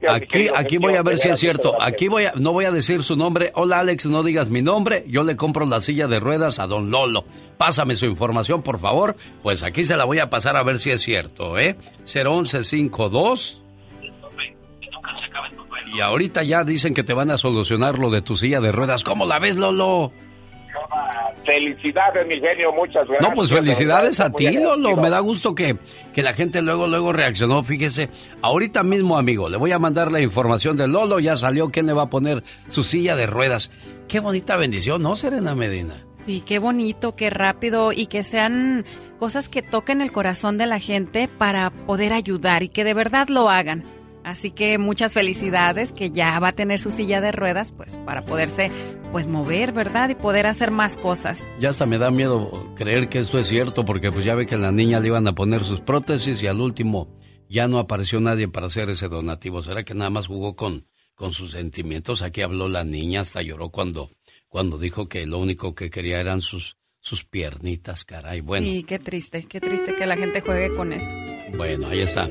aquí, aquí voy a ver si es cierto. Aquí voy a, no voy a decir su nombre. Hola Alex, no digas mi nombre. Yo le compro la silla de ruedas a don Lolo. Pásame su información, por favor. Pues aquí se la voy a pasar a ver si es cierto, ¿eh? 0152 y ahorita ya dicen que te van a solucionar lo de tu silla de ruedas. ¿Cómo la ves, Lolo? Felicidades, mi genio, muchas gracias. No, pues felicidades a ti, Lolo. Me da gusto que, que la gente luego, luego reaccionó. Fíjese, ahorita mismo, amigo, le voy a mandar la información de Lolo. Ya salió quién le va a poner su silla de ruedas. Qué bonita bendición, ¿no, Serena Medina? Sí, qué bonito, qué rápido y que sean cosas que toquen el corazón de la gente para poder ayudar y que de verdad lo hagan. Así que muchas felicidades que ya va a tener su silla de ruedas pues para poderse pues mover, ¿verdad? Y poder hacer más cosas. Ya hasta me da miedo creer que esto es cierto porque pues ya ve que a la niña le iban a poner sus prótesis y al último ya no apareció nadie para hacer ese donativo. ¿Será que nada más jugó con, con sus sentimientos? Aquí habló la niña, hasta lloró cuando, cuando dijo que lo único que quería eran sus, sus piernitas, caray. Bueno. Sí, qué triste, qué triste que la gente juegue con eso. Bueno, ahí está.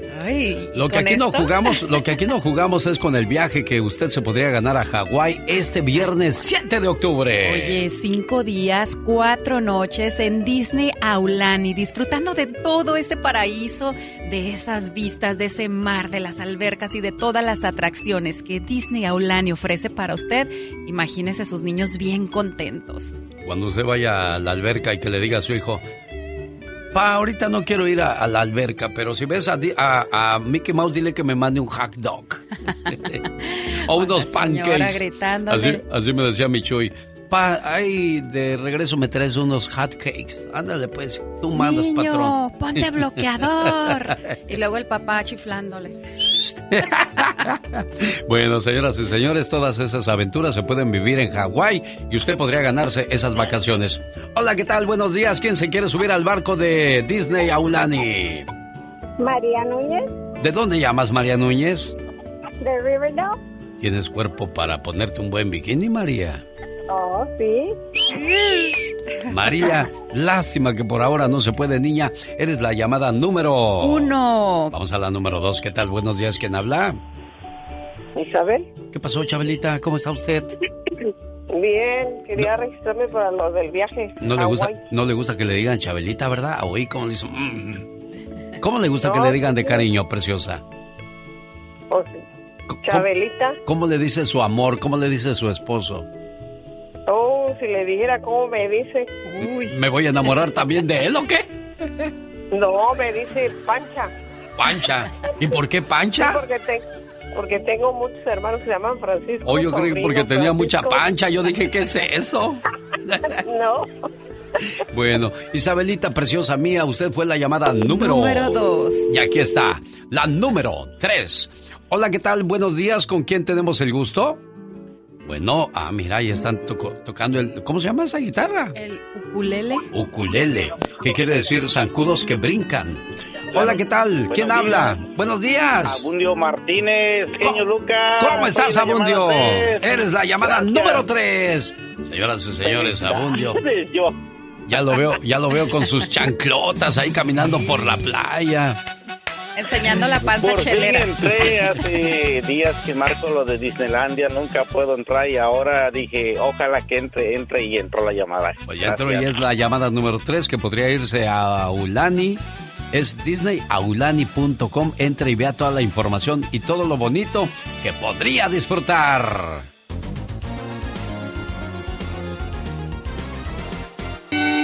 lo que aquí no jugamos, lo que aquí no jugamos es con el viaje que usted se podría ganar a Hawái este viernes 7 de octubre. Oye, cinco días, cuatro noches en Disney Aulani, disfrutando de todo ese paraíso, de esas vistas, de ese mar, de las albercas y de todas las atracciones que Disney Aulani ofrece para usted. Imagínese sus niños bien contentos. Cuando usted vaya a la alberca y que le diga a su hijo, Pa, ahorita no quiero ir a, la alberca, pero si ves a, a, Mickey Mouse, dile que me mande un hot dog. o unos pancakes. Así, así, me decía mi Chuy. Pa, ahí de regreso me traes unos hot cakes. Ándale, pues, tú mandas, Niño, patrón. ponte bloqueador. y luego el papá chiflándole. bueno, señoras y señores, todas esas aventuras se pueden vivir en Hawái y usted podría ganarse esas vacaciones. Hola, ¿qué tal? Buenos días. ¿Quién se quiere subir al barco de Disney Aulani? María Núñez. ¿De dónde llamas, María Núñez? De Riverdale. ¿Tienes cuerpo para ponerte un buen bikini, María? Oh, sí. María, lástima que por ahora no se puede, niña. Eres la llamada número... Uno. Vamos a la número dos. ¿Qué tal? Buenos días. ¿Quién habla? Isabel. ¿Qué pasó, Chabelita? ¿Cómo está usted? Bien, quería registrarme para lo del viaje. No le, gusta, no le gusta que le digan Chabelita, ¿verdad? Oí cómo le mm. ¿Cómo le gusta que le digan de cariño, preciosa? Oh, Chabelita. ¿Cómo le dice su amor? ¿Cómo le dice su esposo? Oh, si le dijera cómo me dice. Uy. ¿Me voy a enamorar también de él o qué? No, me dice Pancha. Pancha. ¿Y por qué Pancha? porque, tengo muchos hermanos que se llaman Francisco. Oh, yo creí porque tenía mucha pancha. Yo dije, ¿qué es eso? no. Bueno, Isabelita preciosa mía, usted fue la llamada número... Número dos. Y aquí está, la número tres. Hola, ¿qué tal? Buenos días, ¿con quién tenemos el gusto? Bueno, ah, mira, ahí están tocando el... ¿Cómo se llama esa guitarra? El ukulele. Ukulele, ¿Qué quiere decir zancudos que brincan. Hola, ¿qué tal? ¿Quién habla? Buenos días. Abundio Martínez, genio Lucas. ¿Cómo estás, Abundio? Eres la llamada número 3. Señoras y señores, Abundio. Yo. Ya lo veo, ya lo veo con sus chanclotas ahí caminando por la playa. Enseñando la panza Por fin chelera. entré hace días que marco lo de Disneylandia, nunca puedo entrar y ahora dije, ojalá que entre, entre y entró la llamada. Pues ya entró y es la llamada número 3 que podría irse a Aulani. Es disneyaulani.com. Entre y vea toda la información y todo lo bonito que podría disfrutar.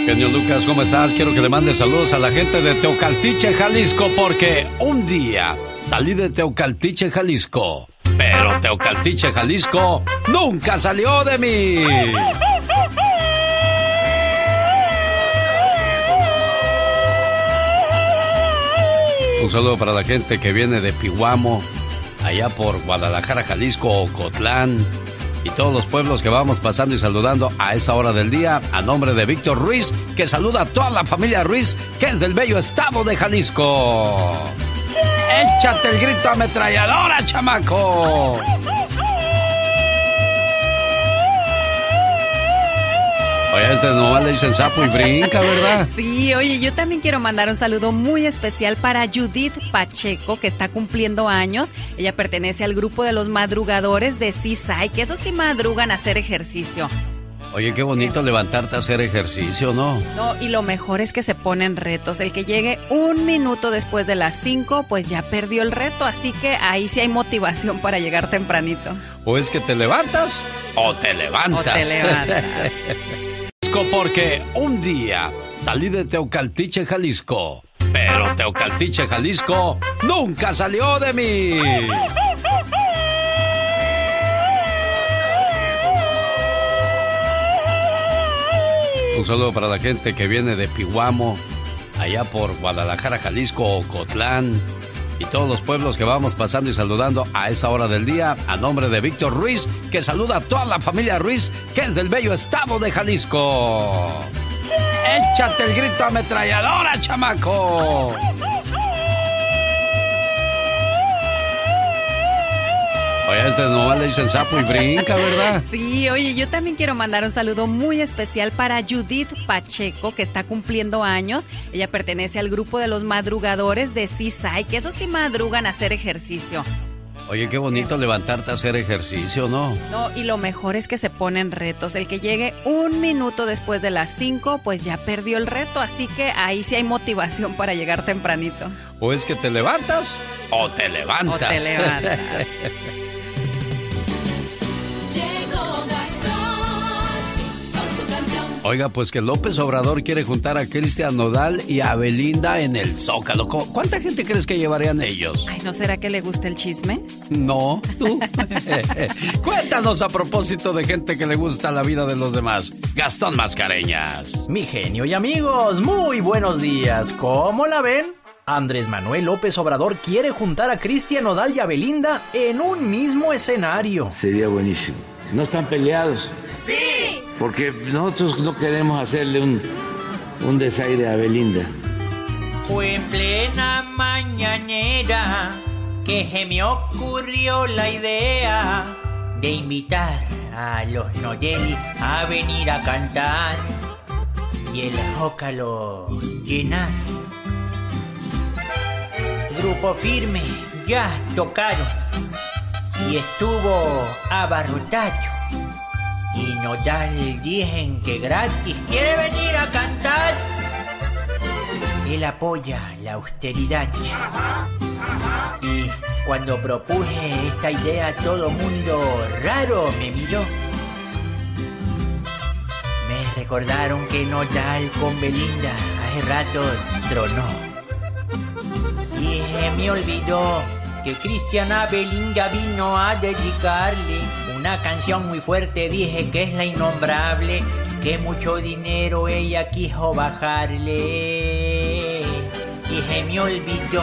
Genio Lucas, ¿cómo estás? Quiero que le mandes saludos a la gente de Teocaltiche, Jalisco, porque un día salí de Teocaltiche, Jalisco. Pero Teocaltiche, Jalisco nunca salió de mí. Un saludo para la gente que viene de Pihuamo, allá por Guadalajara, Jalisco, Ocotlán y todos los pueblos que vamos pasando y saludando a esa hora del día a nombre de Víctor Ruiz, que saluda a toda la familia Ruiz, que es del bello estado de Jalisco. Échate el grito ametralladora, chamaco. Oye, este nomás le dicen sapo y brinca, ¿verdad? Sí, oye, yo también quiero mandar un saludo muy especial para Judith Pacheco, que está cumpliendo años. Ella pertenece al grupo de los madrugadores de Seaside, que esos sí madrugan a hacer ejercicio. Oye, qué bonito levantarte a hacer ejercicio, ¿no? No, y lo mejor es que se ponen retos. El que llegue un minuto después de las 5, pues ya perdió el reto, así que ahí sí hay motivación para llegar tempranito. O es que te levantas o te levantas. O te levantas. Porque un día salí de Teocaltiche, Jalisco. Pero Teocaltiche, Jalisco nunca salió de mí. Un saludo para la gente que viene de Pihuamo, allá por Guadalajara, Jalisco, Ocotlán y todos los pueblos que vamos pasando y saludando a esa hora del día a nombre de Víctor Ruiz, que saluda a toda la familia Ruiz, que es del bello estado de Jalisco. Échate el grito ametralladora, chamaco. Oye, este nomás le dicen sapo y brinca, ¿verdad? Sí, oye, yo también quiero mandar un saludo muy especial para Judith Pacheco, que está cumpliendo años. Ella pertenece al grupo de los madrugadores de Seaside, que esos sí madrugan a hacer ejercicio. Oye, qué bonito levantarte a hacer ejercicio, ¿no? No, y lo mejor es que se ponen retos. El que llegue un minuto después de las 5, pues ya perdió el reto, así que ahí sí hay motivación para llegar tempranito. O es que te levantas o te levantas. O te levantas. Oiga, pues que López Obrador quiere juntar a Cristian Nodal y a Belinda en el Zócalo. ¿Cu- ¿Cuánta gente crees que llevarían ellos? Ay, ¿no será que le gusta el chisme? No, tú. Cuéntanos a propósito de gente que le gusta la vida de los demás. Gastón Mascareñas. Mi genio y amigos, muy buenos días. ¿Cómo la ven? Andrés Manuel López Obrador quiere juntar a Cristian Nodal y a Belinda en un mismo escenario. Sería buenísimo. ¿No están peleados? Sí. Porque nosotros no queremos hacerle un, un desaire a Belinda. Fue en plena mañanera que se me ocurrió la idea de invitar a los Noyeli a venir a cantar y el Zócalo llenar. Grupo firme ya tocaron y estuvo abarrotado. Y Nodal dicen que gratis quiere venir a cantar. Él apoya la austeridad. Y cuando propuse esta idea, todo mundo raro me miró. Me recordaron que Nodal con Belinda hace rato tronó. Y se me olvidó que Cristiana Belinda vino a dedicarle una canción muy fuerte, dije que es la innombrable, que mucho dinero ella quiso bajarle. Y se me olvidó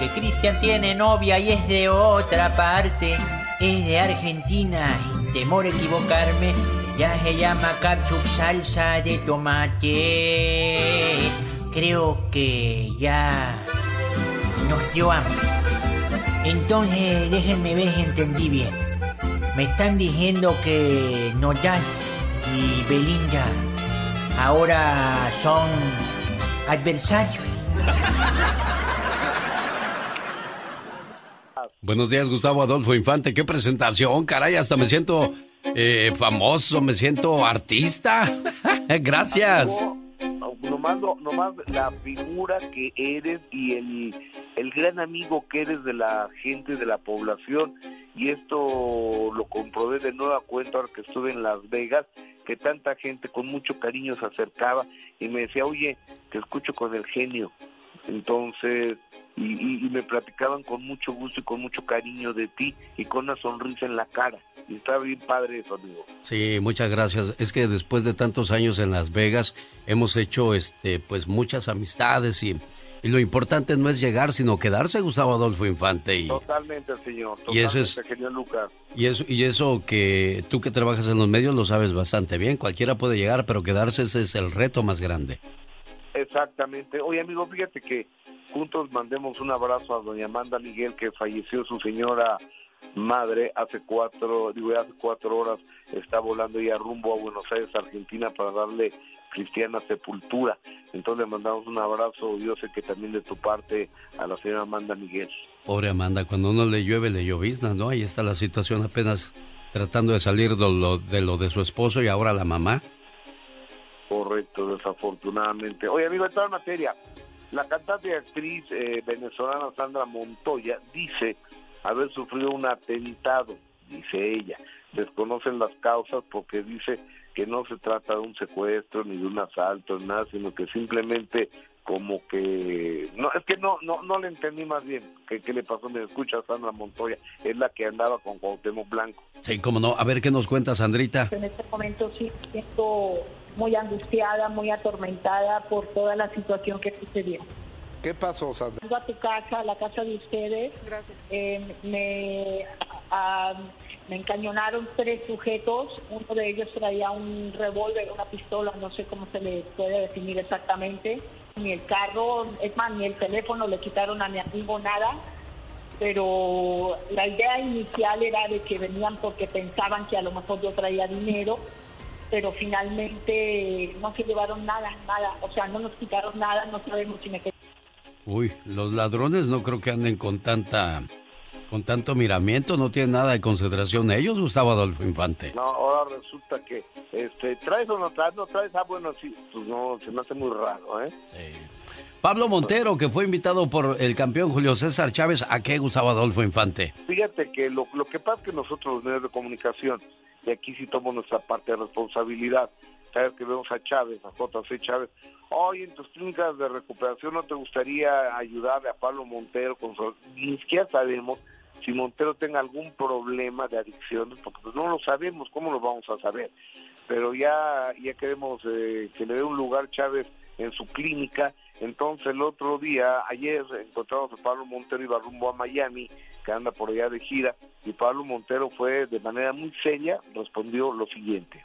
que Cristian tiene novia y es de otra parte, es de Argentina, sin temor a equivocarme, ella se llama ketchup salsa de tomate. Creo que ya nos dio hambre. Entonces, déjenme ver si entendí bien. Me están diciendo que Nodal y Belinda ahora son adversarios. Buenos días, Gustavo Adolfo Infante. Qué presentación, caray. Hasta me siento eh, famoso, me siento artista. Gracias. Nomás, nomás la figura que eres y el, el gran amigo que eres de la gente, de la población. Y esto lo comprobé de nueva cuenta ahora que estuve en Las Vegas, que tanta gente con mucho cariño se acercaba y me decía, oye, te escucho con el genio. Entonces, y, me platicaban con mucho gusto y con mucho cariño de ti y con una sonrisa en la cara. Y está bien padre eso, amigo. Sí, muchas gracias. Es que después de tantos años en Las Vegas hemos hecho este pues muchas amistades y, y lo importante no es llegar, sino quedarse, Gustavo Adolfo Infante. Y, totalmente, señor. Totalmente, y eso es, genial, Lucas. Y eso, y eso que tú que trabajas en los medios lo sabes bastante bien. Cualquiera puede llegar, pero quedarse ese es el reto más grande. Exactamente. Oye, amigo, fíjate que juntos mandemos un abrazo a doña Amanda Miguel, que falleció su señora madre hace cuatro, digo, hace cuatro horas está volando ya rumbo a Buenos Aires, Argentina, para darle cristiana sepultura. Entonces le mandamos un abrazo, yo sé que también de tu parte, a la señora Amanda Miguel. Pobre Amanda, cuando uno le llueve, le llovizna, ¿no? Ahí está la situación apenas tratando de salir de lo de, lo de su esposo y ahora la mamá. Correcto, desafortunadamente. Oye, amigo, en toda materia, la cantante y actriz eh, venezolana Sandra Montoya dice haber sufrido un atentado, dice ella. Desconocen las causas porque dice que no se trata de un secuestro ni de un asalto, nada, sino que simplemente como que no es que no no no le entendí más bien qué, qué le pasó me escucha Sandra Montoya es la que andaba con Cuauhtémoc Blanco sí cómo no a ver qué nos cuenta Sandrita en este momento sí siento muy angustiada muy atormentada por toda la situación que sucedió ¿Qué pasó, Sandra? a tu casa, a la casa de ustedes. Gracias. Eh, me, me encañonaron tres sujetos. Uno de ellos traía un revólver, una pistola, no sé cómo se le puede definir exactamente. Ni el carro, es más, ni el teléfono le quitaron a mi amigo nada. Pero la idea inicial era de que venían porque pensaban que a lo mejor yo traía dinero pero finalmente no se llevaron nada, nada, o sea, no nos quitaron nada, no sabemos si me quedé Uy, los ladrones no creo que anden con tanta con tanto miramiento, no tienen nada de consideración ellos, Gustavo Adolfo Infante. No, ahora resulta que este traes o no traes, no traes, ah bueno, sí, pues no, se me hace muy raro, ¿eh? Sí. Pablo Montero, que fue invitado por el campeón Julio César Chávez, ¿a qué Gustavo Adolfo Infante? Fíjate que lo, lo que pasa es que nosotros los medios de comunicación, y aquí sí tomamos nuestra parte de responsabilidad, sabes que vemos a Chávez, a JC Chávez, hoy en tus clínicas de recuperación no te gustaría ayudarle a Pablo Montero con su... Ni siquiera sabemos si Montero tenga algún problema de adicciones, porque pues no lo sabemos, ¿cómo lo vamos a saber? Pero ya, ya queremos eh, que le dé un lugar Chávez en su clínica, entonces el otro día, ayer encontramos a Pablo Montero, iba rumbo a Miami, que anda por allá de gira, y Pablo Montero fue de manera muy seria, respondió lo siguiente.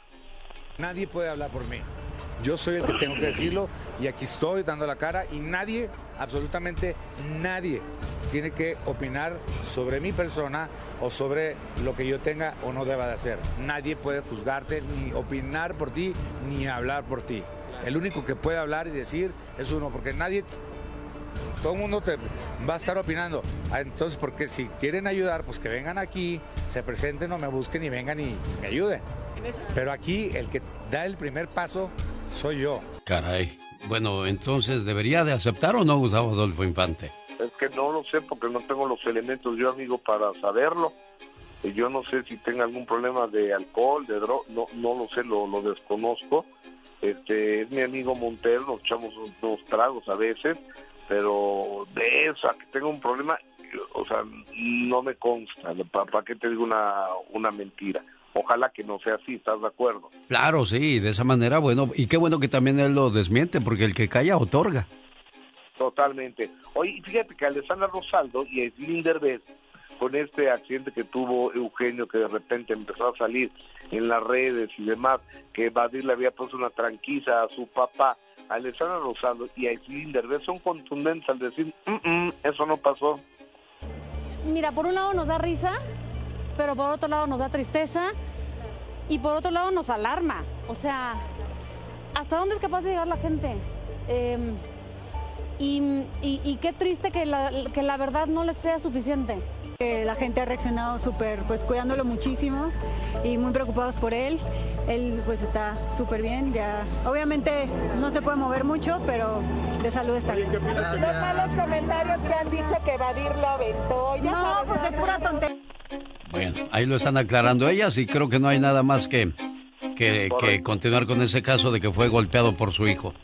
Nadie puede hablar por mí. Yo soy el que tengo que decirlo y aquí estoy dando la cara y nadie, absolutamente nadie, tiene que opinar sobre mi persona o sobre lo que yo tenga o no deba de hacer. Nadie puede juzgarte, ni opinar por ti, ni hablar por ti. El único que puede hablar y decir es uno, porque nadie, todo el mundo te va a estar opinando. Ah, entonces, porque si quieren ayudar, pues que vengan aquí, se presenten o me busquen y vengan y me ayuden. Pero aquí el que da el primer paso soy yo. Caray. Bueno, entonces, ¿debería de aceptar o no Gustavo Adolfo Infante? Es que no lo sé porque no tengo los elementos yo, amigo, para saberlo. Yo no sé si tenga algún problema de alcohol, de droga, no, no lo sé, lo, lo desconozco. Este, es mi amigo Montero, nos echamos unos tragos a veces, pero de eso a que tenga un problema, o sea, no me consta. ¿Para, qué te digo una, una mentira? Ojalá que no sea así, ¿estás de acuerdo? Claro, sí, de esa manera, bueno, y qué bueno que también él lo desmiente, porque el que calla otorga. Totalmente. Oye, fíjate que Alessandra Rosaldo y Aislinn Derbez, con este accidente que tuvo Eugenio, que de repente empezó a salir en las redes y demás, que Badir le había puesto una tranquiza a su papá, Alessandra Rosaldo y Aislinn Derbez son contundentes al decir, mm, mm, eso no pasó. Mira, por un lado nos da risa, pero por otro lado nos da tristeza y por otro lado nos alarma. O sea, ¿hasta dónde es capaz de llegar la gente? Em, y, qué triste que la, que la verdad no les sea suficiente. Eh, La gente ha reaccionado súper, pues cuidándolo muchísimo y muy preocupados por él. Él pues está súper bien, ya obviamente no se puede mover mucho, pero de salud está bien. Los malos comentarios que han dicho que Badir lo aventó. Ya No, sabes, pues es pura tontería. Bueno, ahí lo están aclarando ellas y creo que no hay nada más que, que, que continuar con ese caso de que fue golpeado por su hijo.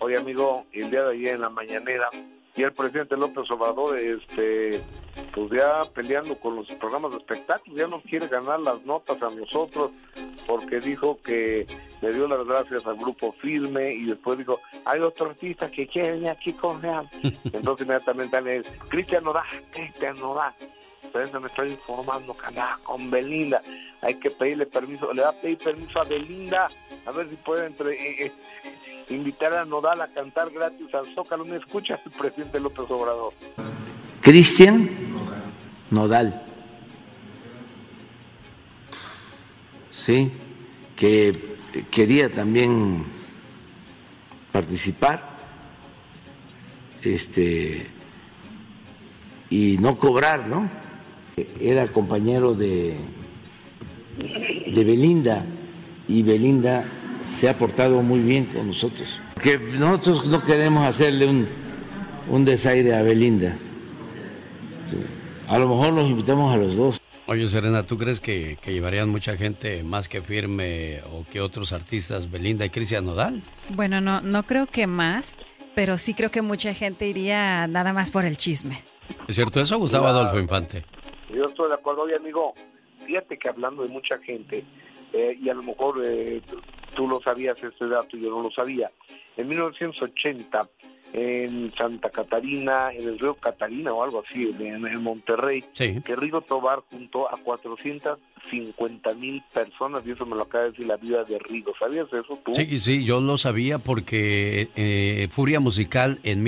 Oye, amigo, el día de ayer en la mañanera, y el presidente López Obrador, este, pues ya peleando con los programas de espectáculos, ya no quiere ganar las notas a nosotros, porque dijo que le dio las gracias al grupo Firme y después dijo, hay otro artista que quiere aquí con él. Entonces inmediatamente le dice, Cristian Nodal, Cristian Nodal. Entonces me estoy informando andaba con Belinda. Hay que pedirle permiso, le va a pedir permiso a Belinda, a ver si puede entre, eh, eh, invitar a Nodal a cantar gratis al Zócalo. ¿Me escucha el presidente López Obrador? Cristian Nodal. Sí, que quería también participar este y no cobrar, ¿no? Era compañero de de Belinda y Belinda se ha portado muy bien con nosotros. Que nosotros no queremos hacerle un, un desaire a Belinda. Sí. A lo mejor los invitamos a los dos. Oye, Serena, ¿tú crees que, que llevarían mucha gente más que Firme o que otros artistas, Belinda y Cristian Nodal? Bueno, no, no creo que más, pero sí creo que mucha gente iría nada más por el chisme. ¿Es cierto eso, Gustavo Claro. Adolfo Infante? Yo estoy de acuerdo, oye amigo, fíjate que hablando de mucha gente, eh, y a lo mejor eh, tú- lo sabías este dato, yo no lo sabía, en 1980 en Santa Catarina, en el río Catarina o algo así, en, en Monterrey, que Rigo Tobar juntó a 450 mil personas, y eso me lo acaba de decir la vida de Rigo. ¿Sabías eso tú? Sí, sí, yo lo sabía porque eh, Furia Musical en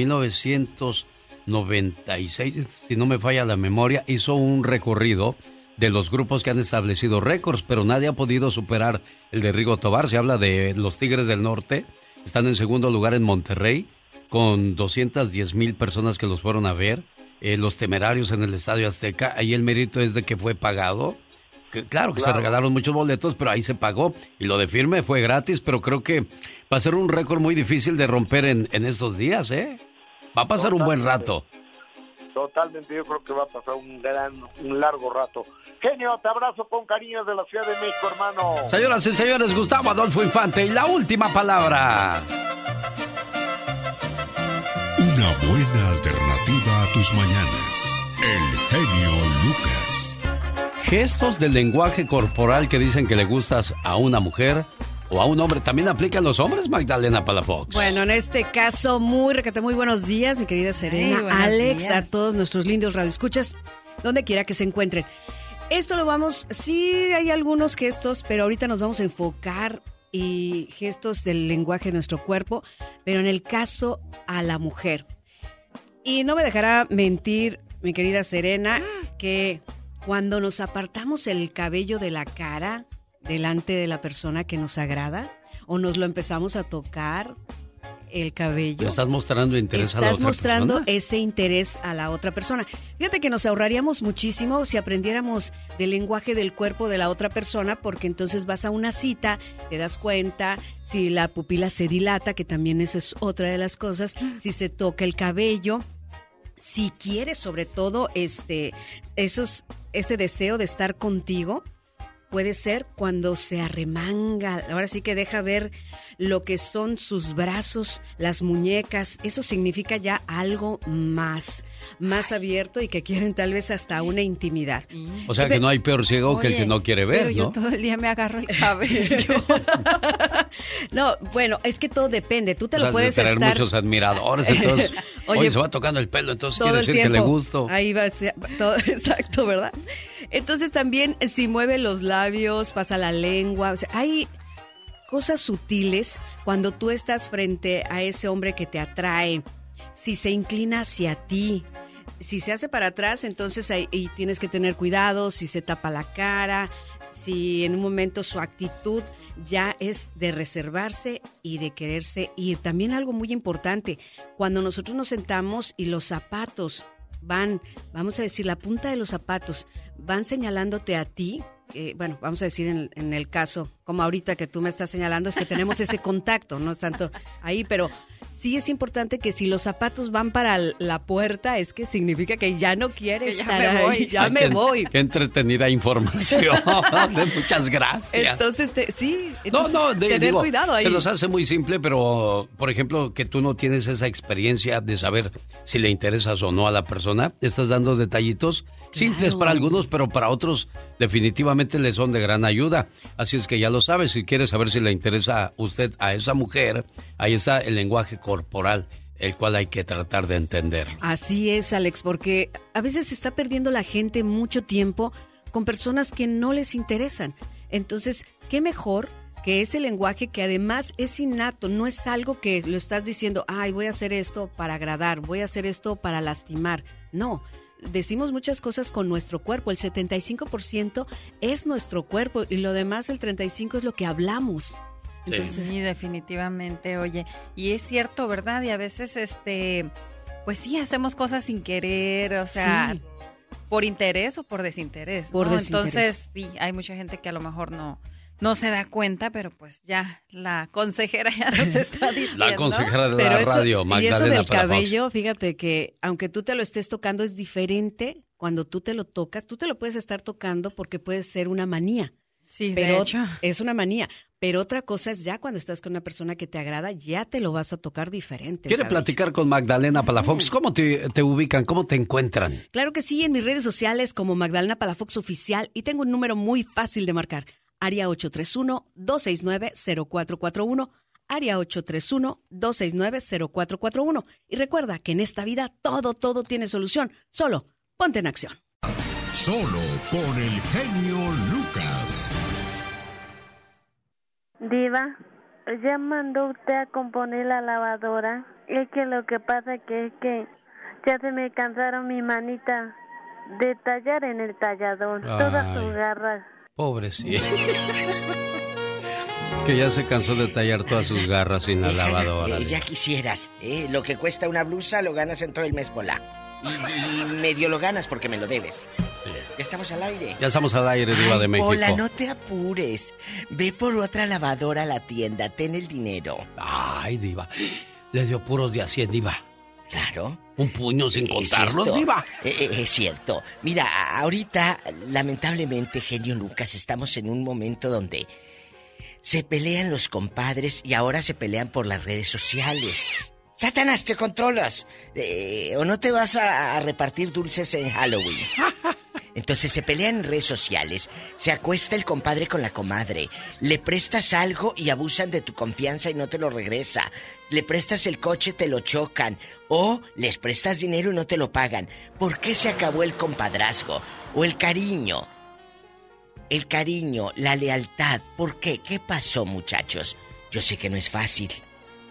1996, si no me falla la memoria, hizo un recorrido de los grupos que han establecido récords, pero nadie ha podido superar el de Rigo Tobar. Se habla de los Tigres del Norte, están en segundo lugar en Monterrey, con 210 mil personas que los fueron a ver. Eh, los Temerarios en el Estadio Azteca, ahí el mérito es de que fue pagado. Que, claro que se regalaron muchos boletos, pero ahí se pagó. Y lo de firme fue gratis, pero creo que va a ser un récord muy difícil de romper en, en estos días, ¿eh? Va a pasar un buen rato. Totalmente, yo creo que va a pasar un gran, un largo rato. Genio, te abrazo con cariño de la Ciudad de México, hermano. Señoras y señores, Gustavo Adolfo Infante y la última palabra. Una buena alternativa a tus mañanas. El genio Lucas. Gestos del lenguaje corporal que dicen que le gustas a una mujer o a un hombre, ¿también aplican los hombres, Magdalena Palafox? Bueno, en este caso, muy recate, muy buenos días, mi querida Serena, Alex, días. a todos nuestros lindos radioescuchas, donde quiera que se encuentren. Esto lo vamos, sí hay algunos gestos, pero ahorita nos vamos a enfocar y gestos del lenguaje de nuestro cuerpo, pero en el caso a la mujer. Y no me dejará mentir, mi querida Serena, que cuando nos apartamos el cabello de la cara delante de la persona que nos agrada, o nos lo empezamos a tocar el cabello. ¿Le estás mostrando interés a la Estás otra mostrando persona? ese interés a la otra persona. Fíjate que nos ahorraríamos muchísimo si aprendiéramos del lenguaje del cuerpo de la otra persona, porque entonces vas a una cita, te das cuenta si la pupila se dilata, que también esa es otra de las cosas, si se toca el cabello, si quieres sobre todo este esos ese deseo de estar contigo puede ser cuando se arremanga, ahora sí que deja ver lo que son sus brazos, las muñecas, eso significa ya algo más, más abierto y que quieren tal vez hasta una intimidad. O sea que no hay peor ciego que el que no quiere ver, pero yo ¿no? todo el día me agarro el cabello. no, bueno, es que todo depende, tú te O lo sea, puedes de tener estar muchos admiradores, entonces, Oye, oye, se va tocando el pelo, entonces todo quiere decir que le gusto. Ahí va, a ser- todo, exacto, ¿verdad? Entonces también eh, si mueve los labios, pasa la lengua, o sea, hay cosas sutiles cuando tú estás frente a ese hombre que te atrae, si se inclina hacia ti. Si se hace para atrás, entonces ahí, tienes que tener cuidado, si se tapa la cara, si en un momento su actitud ya es de reservarse y de quererse ir. También algo muy importante, cuando nosotros nos sentamos y los zapatos van, vamos a decir, la punta de los zapatos, van señalándote a ti, eh, bueno, vamos a decir en, en, el caso, como ahorita que tú me estás señalando, es que tenemos ese contacto, no es tanto ahí, pero sí es importante que si los zapatos van para la puerta, es que significa que ya no quieres estar ahí, ya me voy. Qué entretenida información. Muchas gracias. Entonces, sí, no, no, tener cuidado ahí. Se los hace muy simple, pero por ejemplo, que tú no tienes esa experiencia de saber si le interesas o no a la persona, estás dando detallitos simples para algunos, pero para otros definitivamente le son de gran ayuda. Así es que ya lo sabes, si quieres saber si le interesa a usted a esa mujer, ahí está el lenguaje corporal el cual hay que tratar de entender. Así es, Alex, porque a veces se está perdiendo la gente mucho tiempo con personas que no les interesan. Entonces, ¿qué mejor que ese lenguaje que además es innato, no es algo que lo estás diciendo, ay, voy a hacer esto para agradar, voy a hacer esto para lastimar. No, decimos muchas cosas con nuestro cuerpo. El 75% es nuestro cuerpo y lo demás, el 35% es lo que hablamos. sí, definitivamente, oye. Y es cierto, ¿verdad? Y a veces, este, pues sí, hacemos cosas sin querer, o sea, por interés o por desinterés. Por desinterés. Entonces, sí, hay mucha gente que a lo mejor no, no se da cuenta, pero pues ya la consejera ya nos está diciendo. La consejera de la radio, Magdalena Y eso del cabello, fíjate que aunque tú te lo estés tocando es diferente cuando tú te lo tocas, tú te lo puedes estar tocando porque puede ser una manía. Sí, pero de hecho. es una manía. Pero otra cosa es ya cuando estás con una persona que te agrada, ya te lo vas a tocar diferente. ¿Quiere platicar con Magdalena Palafox? ¿Cómo te, te, ubican? ¿Cómo te encuentran? Claro que sí, en mis redes sociales como Magdalena Palafox Oficial y tengo un número muy fácil de marcar área 831-269-0441, área 831-269-0441. Y recuerda que en esta vida todo, todo tiene solución. Solo ponte en acción. Solo con el genio Lucas. Diva, ya mandó usted a componer la lavadora. Es que lo que pasa que es que ya se me cansaron mi manita de tallar en el tallador. Todas sus garras. Pobrecito. que ya se cansó de tallar todas sus garras sin la lavadora. ya quisieras, ¿eh? Lo que cuesta una blusa lo ganas en todo el mes, bola. Y, medio lo ganas porque me lo debes. Sí. Ya estamos al aire. Ya estamos al aire, Diva de México. Hola, no te apures. Ve por otra lavadora a la tienda, ten el dinero. Ay, Diva. Le dio puros de 100, Diva. Claro. Un puño sin contarlos, Diva. Eh, eh, es cierto. Mira, ahorita, lamentablemente, genio Lucas, estamos en un momento donde se pelean los compadres y ahora se pelean por las redes sociales. Satanás, te controlas. Eh, o no te vas a, repartir dulces en Halloween. Entonces se pelean en redes sociales, se acuesta el compadre con la comadre, le prestas algo y abusan de tu confianza y no te lo regresa, le prestas el coche, te lo chocan, o les prestas dinero y no te lo pagan. ¿Por qué se acabó el compadrazgo? O el cariño. El cariño, la lealtad. ¿Por qué? ¿Qué pasó, muchachos? Yo sé que no es fácil.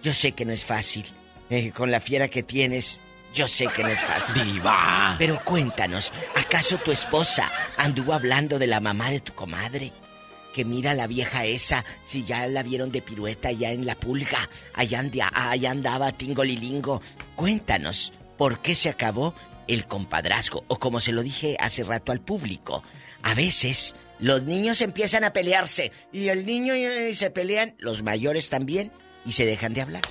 Yo sé que no es fácil. Eh, con la fiera que tienes, yo sé que no es fácil. ¡Viva! Pero cuéntanos, ¿acaso tu esposa anduvo hablando de la mamá de tu comadre? Que mira la vieja esa, si ya la vieron de pirueta allá en la pulga, allá, andaba, allá andaba Tingolilingo. Cuéntanos, ¿por qué se acabó el compadrazgo? O como se lo dije hace rato al público, a veces los niños empiezan a pelearse y el niño y se pelean, los mayores también, y se dejan de hablar.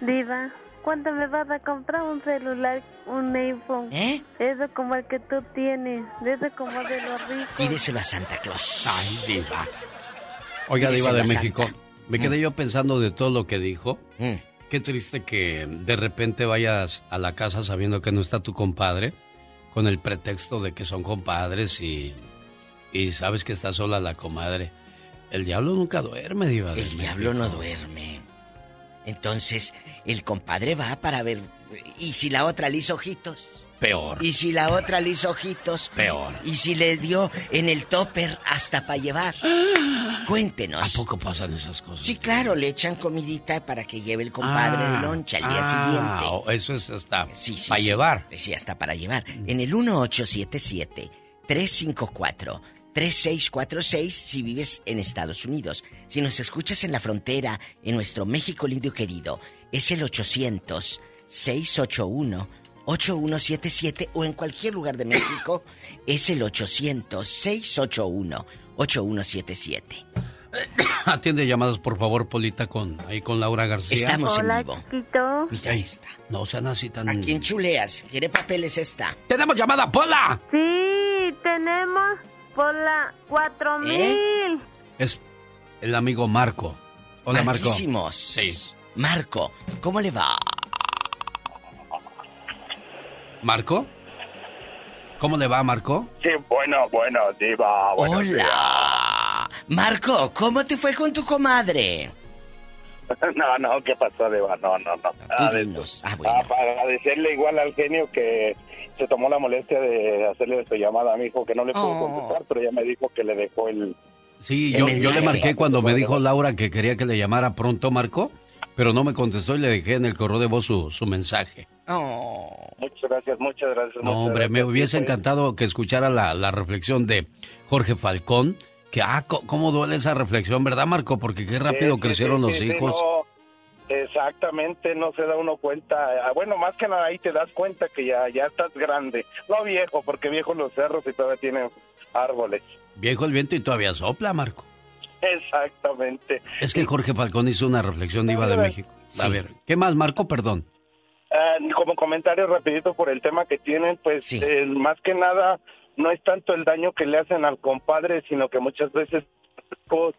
Diva, ¿cuándo me vas a comprar un celular, un iPhone? ¿Eh? Eso como el que tú tienes, eso como de los ricos. Pídeselo a Santa Claus. Ay, Diva. Oiga, Diva de México, me quedé mm. yo pensando de todo lo que dijo. Mm. Qué triste que de repente vayas a la casa sabiendo que no está tu compadre, con el pretexto de que son compadres y, y sabes que está sola la comadre. El diablo nunca duerme, Diva. El diablo no duerme. Entonces, el compadre va para ver. ¿Y si la otra le hizo ojitos? Peor. ¿Y si la otra le hizo ojitos? Peor. ¿Y si le dio en el topper hasta para llevar? Cuéntenos. ¿A poco pasan esas cosas? Sí, claro, le echan comidita para que lleve el compadre de ah, loncha al día ah, siguiente. Eso es hasta sí, para llevar. Sí, hasta para llevar. En el 1877 354 3646 si vives en Estados Unidos. Si nos escuchas en la frontera, en nuestro México lindo y querido, es el 800 681 8177 o en cualquier lugar de México es el 800-681-8177. Atiende llamadas, por favor, Polita, con, ahí con Laura García. Estamos Hola, en vivo. chiquito. Ahí está. No sean así tan... ¿A quién chuleas? ¿Quiere papeles esta? ¡Tenemos llamada, Pola! Sí, tenemos por la 4000. ¿Eh? Es el amigo Marco. Hola, Marco. Marquísimos. Sí. Marco, ¿cómo le va? ¿Marco? ¿Cómo le va, Marco? Sí, bueno, bueno, diva. Hola. Marco, ¿cómo te fue con tu comadre? días. No, no, ¿qué pasó, diva? No, no, no. Ah, para agradecerle igual al genio que se tomó la molestia de hacerle su llamada a mi hijo, que no le pudo Oh. contestar, pero ya me dijo que le dejó el... Sí, El yo, yo le marqué cuando me dijo Laura que quería que le llamara pronto, Marco, pero no me contestó y le dejé en el correo de voz su, su mensaje. Muchas gracias, muchas gracias. No, muchas hombre, me hubiese encantado que escuchara la, la reflexión de Jorge Falcón, que, ah, cómo duele esa reflexión, ¿verdad, Marco? Porque qué rápido Sí, crecieron sí, los sí, hijos. no, exactamente, no se da uno cuenta. Ah, Bueno, más que nada ahí te das cuenta que ya, ya estás grande. No viejo, porque viejos los cerros y todavía tienen árboles. Viejo el viento y todavía sopla, Marco. Exactamente. Es que Jorge Falcón hizo una reflexión diva de. México. A ver, ¿qué más, Marco? Perdón. Ah, como comentario rapidito por el tema que tienen, pues eh, más que nada no es tanto el daño que le hacen al compadre, sino que muchas veces pues,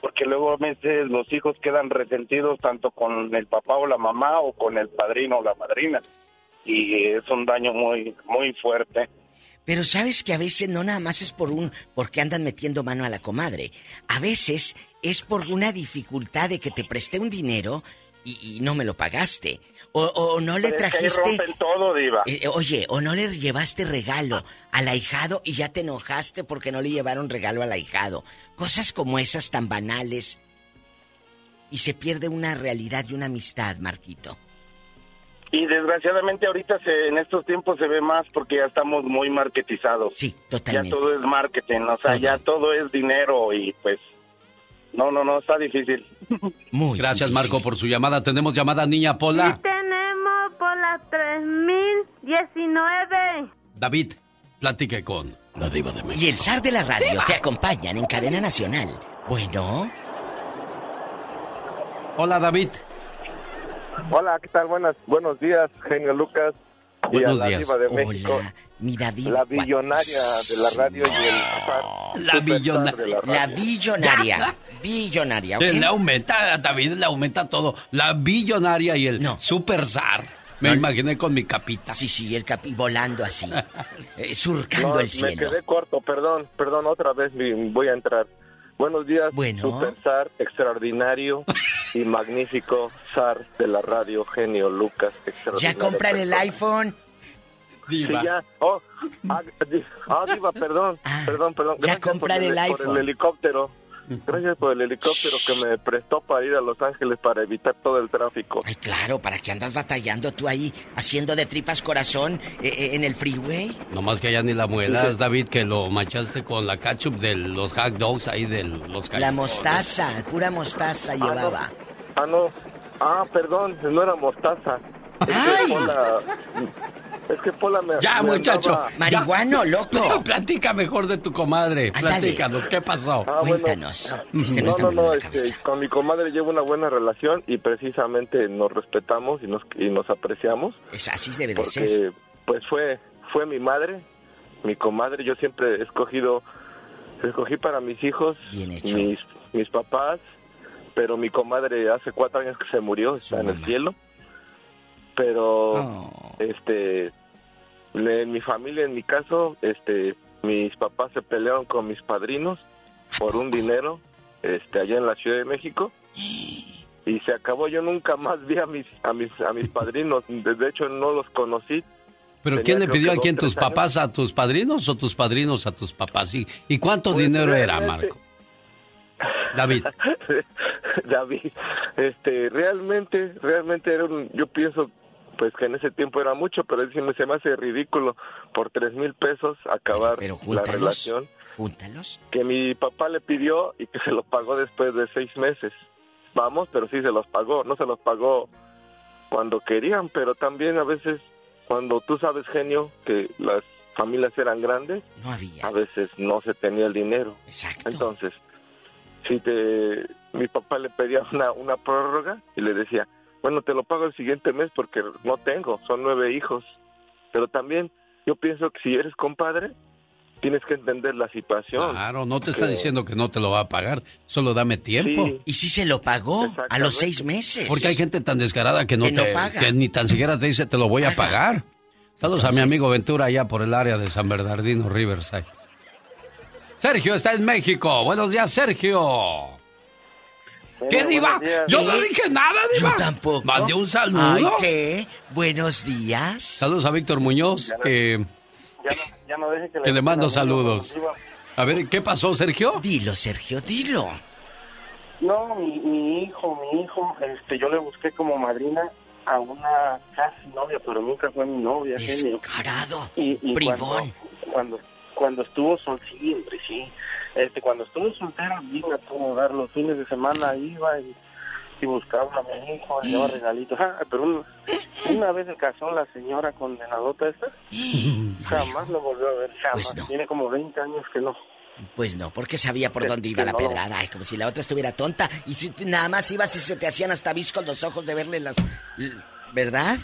porque luego a veces los hijos quedan resentidos tanto con el papá o la mamá o con el padrino o la madrina y es un daño muy muy fuerte. Pero sabes que a veces no nada más es por un porque andan metiendo mano a la comadre. A veces es por una dificultad de que te presté un dinero y, y no me lo pagaste. O, o no le trajiste. todo, diva. Eh, oye, o no le llevaste regalo al ahijado y ya te enojaste porque no le llevaron regalo al ahijado. Cosas como esas tan banales. Y se pierde una realidad y una amistad, Marquito. Y desgraciadamente ahorita se, en estos tiempos se ve más porque ya estamos muy marketizados. Sí, Ya totalmente. todo es marketing, o sea, ya todo es dinero y pues no, no, no, está difícil. Muy Gracias, Marco, por su llamada. Tenemos llamada, niña Pola. Tenemos por la 3019. David, platique con la diva de México. Y el zar de la radio te acompañan en cadena nacional. Bueno, Hola, David. Hola, ¿qué tal? Buenas, buenos días, genio Lucas. y a Buenos la días. diva de Hola, México. mi David. La billonaria de la radio y el La superstar billona- de la radio. la billonaria. Billonaria, ¿ok? Eh, Le aumenta, David le aumenta todo. La billonaria y el super zar. Me imaginé con mi capita. Sí, sí, el capi volando así. eh, surcando No, el me cielo. quedé corto, perdón, perdón, otra vez mi- voy a entrar. Buenos días, superstar extraordinario y magnífico zar de la radio, genio Lucas. Ya cómprale el iPhone. Sí, ya. Oh, ah, ah, diva, perdón, perdón, perdón. ya por cómprale el por iPhone. el helicóptero. Gracias por el helicóptero que me prestó para ir a Los Ángeles para evitar todo el tráfico. Ay, claro, ¿para qué andas batallando tú ahí haciendo de tripas corazón eh, eh, en el freeway? Nomás que allá ni la muelas, David, que lo machaste con la ketchup de los hot dogs ahí de los La mostaza, pura mostaza llevaba. Ah, no. Ah, perdón, no era mostaza. Es que Pola, es que Pola me Ya, me muchacho. andaba- Marihuano, loco. Platica mejor de tu comadre. Platícanos, ¿qué pasó? Ah, bueno. Este no, no, no, este, con mi comadre llevo una buena relación y precisamente nos respetamos y nos, y nos apreciamos. Es así debe de porque, ser. pues fue, fue mi madre, mi comadre, yo siempre he escogido, escogí para mis hijos, mis, mis papás, pero mi comadre hace cuatro años que se murió, está en el cielo, pero, Oh. este, en mi familia, en mi caso, este, mis papás se pelearon con mis padrinos por un dinero, este, allá en la Ciudad de México. Y se acabó, yo nunca más vi a mis, a mis, a mis padrinos, de hecho no los conocí, ¿Pero Tenía quién le pidió a quién? ¿Tus años. papás a tus padrinos o tus padrinos a tus papás? ¿Y, y cuánto Pues, dinero era, Marco? David. David, este, realmente, realmente era un, yo pienso, pues que en ese tiempo era mucho, pero me, se me hace ridículo por tres mil pesos acabar la júntalos. relación Júntalos. que mi papá le pidió y que se lo pagó después de seis meses. Vamos, pero sí se los pagó, no se los pagó cuando querían, pero también a veces cuando tú sabes, genio, que las familias eran grandes, no había. a veces no se tenía el dinero. Exacto. Entonces, si te, mi papá le pedía una, una prórroga y le decía, bueno, te lo pago el siguiente mes porque no tengo, son nueve hijos. Pero también yo pienso que si eres compadre, tienes que entender la situación. Claro, no te está diciendo que no te lo va a pagar, solo dame tiempo. ¿Y si se lo pagó a los seis meses? Porque hay gente tan descarada que no Que no te, paga. que ni tan siquiera te dice te lo voy a pagar. Saludos a mi amigo Ventura allá por el área de San Bernardino, Riverside. Sergio está en México. Buenos días, Sergio. ¿Qué, Diva? Yo no dije nada, Diva. Yo tampoco. Mandé un saludo. Ay, ¿qué? Buenos días. Saludos a Víctor Muñoz, que, Ya no deje que que le mando saludos. A ver, ¿qué pasó, Sergio? Dilo, Sergio, dilo. No, mi, mi hijo, mi hijo, este, yo le busqué como madrina a una casi novia, pero nunca fue mi novia. genio. Descarado, Y, y bribón. Cuando, cuando, cuando estuvo sol, siempre, sí. Este, cuando estuvo soltero, vino a todo dar los fines de semana, iba y, y buscaba a mi hijo, le llevaba regalitos. Ah, pero un- una vez se casó la señora condenadota esta, jamás lo volvió a ver, jamás. Pues no. Tiene como 20 años que no. Pues no, porque sabía por Que- dónde iba la no. pedrada. Ay, como si la otra estuviera tonta. Y si nada más ibas y se te hacían hasta viscos los ojos de verle las... ¿Verdad?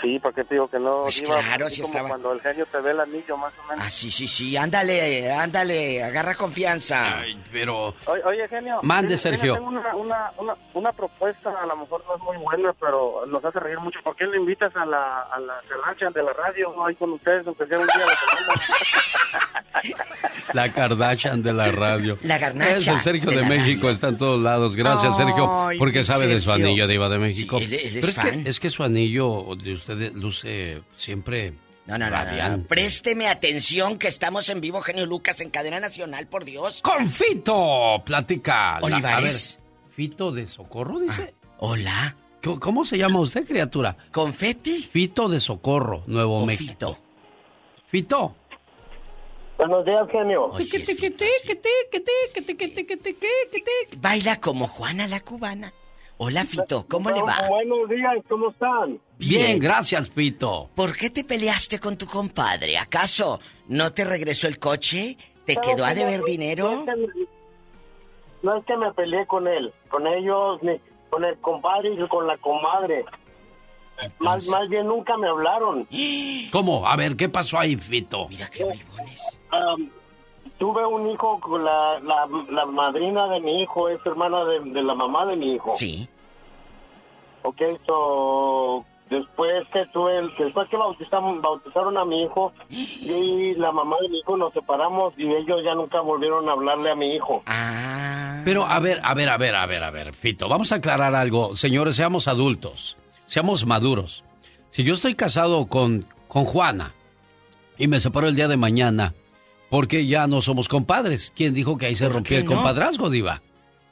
Sí, ¿para qué te digo que no? Pues Diva? claro, Así si como estaba- cuando el genio te ve el anillo, más o menos. Ah, sí, sí, sí. Ándale, ándale. Agarra confianza. pero... Oye, oye, genio. Mande, genio, Sergio. Tengo una, una, una, una propuesta, a lo mejor no es muy buena, pero nos hace reír mucho. ¿Por qué le invitas a la, a la Kardashian de la radio ahí con ustedes, aunque sea un día la semana? La Kardashian de la radio. La garnacha Ese Sergio de de, México está en todos lados. Gracias, Sergio, Ay, porque sabe de su Sergio. anillo de Iba de México. Sí, él- él es Pero es fan. que, es que su anillo de ustedes luce siempre No, no, no, no. Présteme atención que estamos en vivo, Genio Lucas, en cadena nacional, por Dios. Con Fito, platica. La- Olivares. a ver, Fito de Socorro, dice. hola. ¿Cómo, cómo se llama usted, criatura? ¿Confeti? Fito de Socorro, Nuevo México. Fito. Buenos días, genio. Baila como Juana la cubana. Hola, Fito, ¿cómo le va? Buenos días, ¿cómo están? Bien, gracias, Fito. ¿Por qué te peleaste con tu compadre? ¿Acaso no te regresó el coche? ¿Te quedó a deber dinero? No es que me peleé con él, con ellos, ni con el compadre y con la comadre. Más, más bien nunca me hablaron. ¿Cómo? A ver, ¿qué pasó ahí, Fito? Mira qué bribones. Um, tuve un hijo con la, la, la madrina de mi hijo, es hermana de, de la mamá de mi hijo. Sí. Ok, so, después que tuve, después que bautizaron, bautizaron a mi hijo, y la mamá de mi hijo nos separamos y ellos ya nunca volvieron a hablarle a mi hijo. Ah. Pero a ver, a ver, a ver, a ver, a ver, Fito, vamos a aclarar algo. Señores, seamos adultos, seamos maduros. Si yo estoy casado con, con Juana y me separo el día de mañana, ¿por qué ya no somos compadres? ¿Quién dijo que ahí se ¿Por rompió el no? compadrazgo, Diva?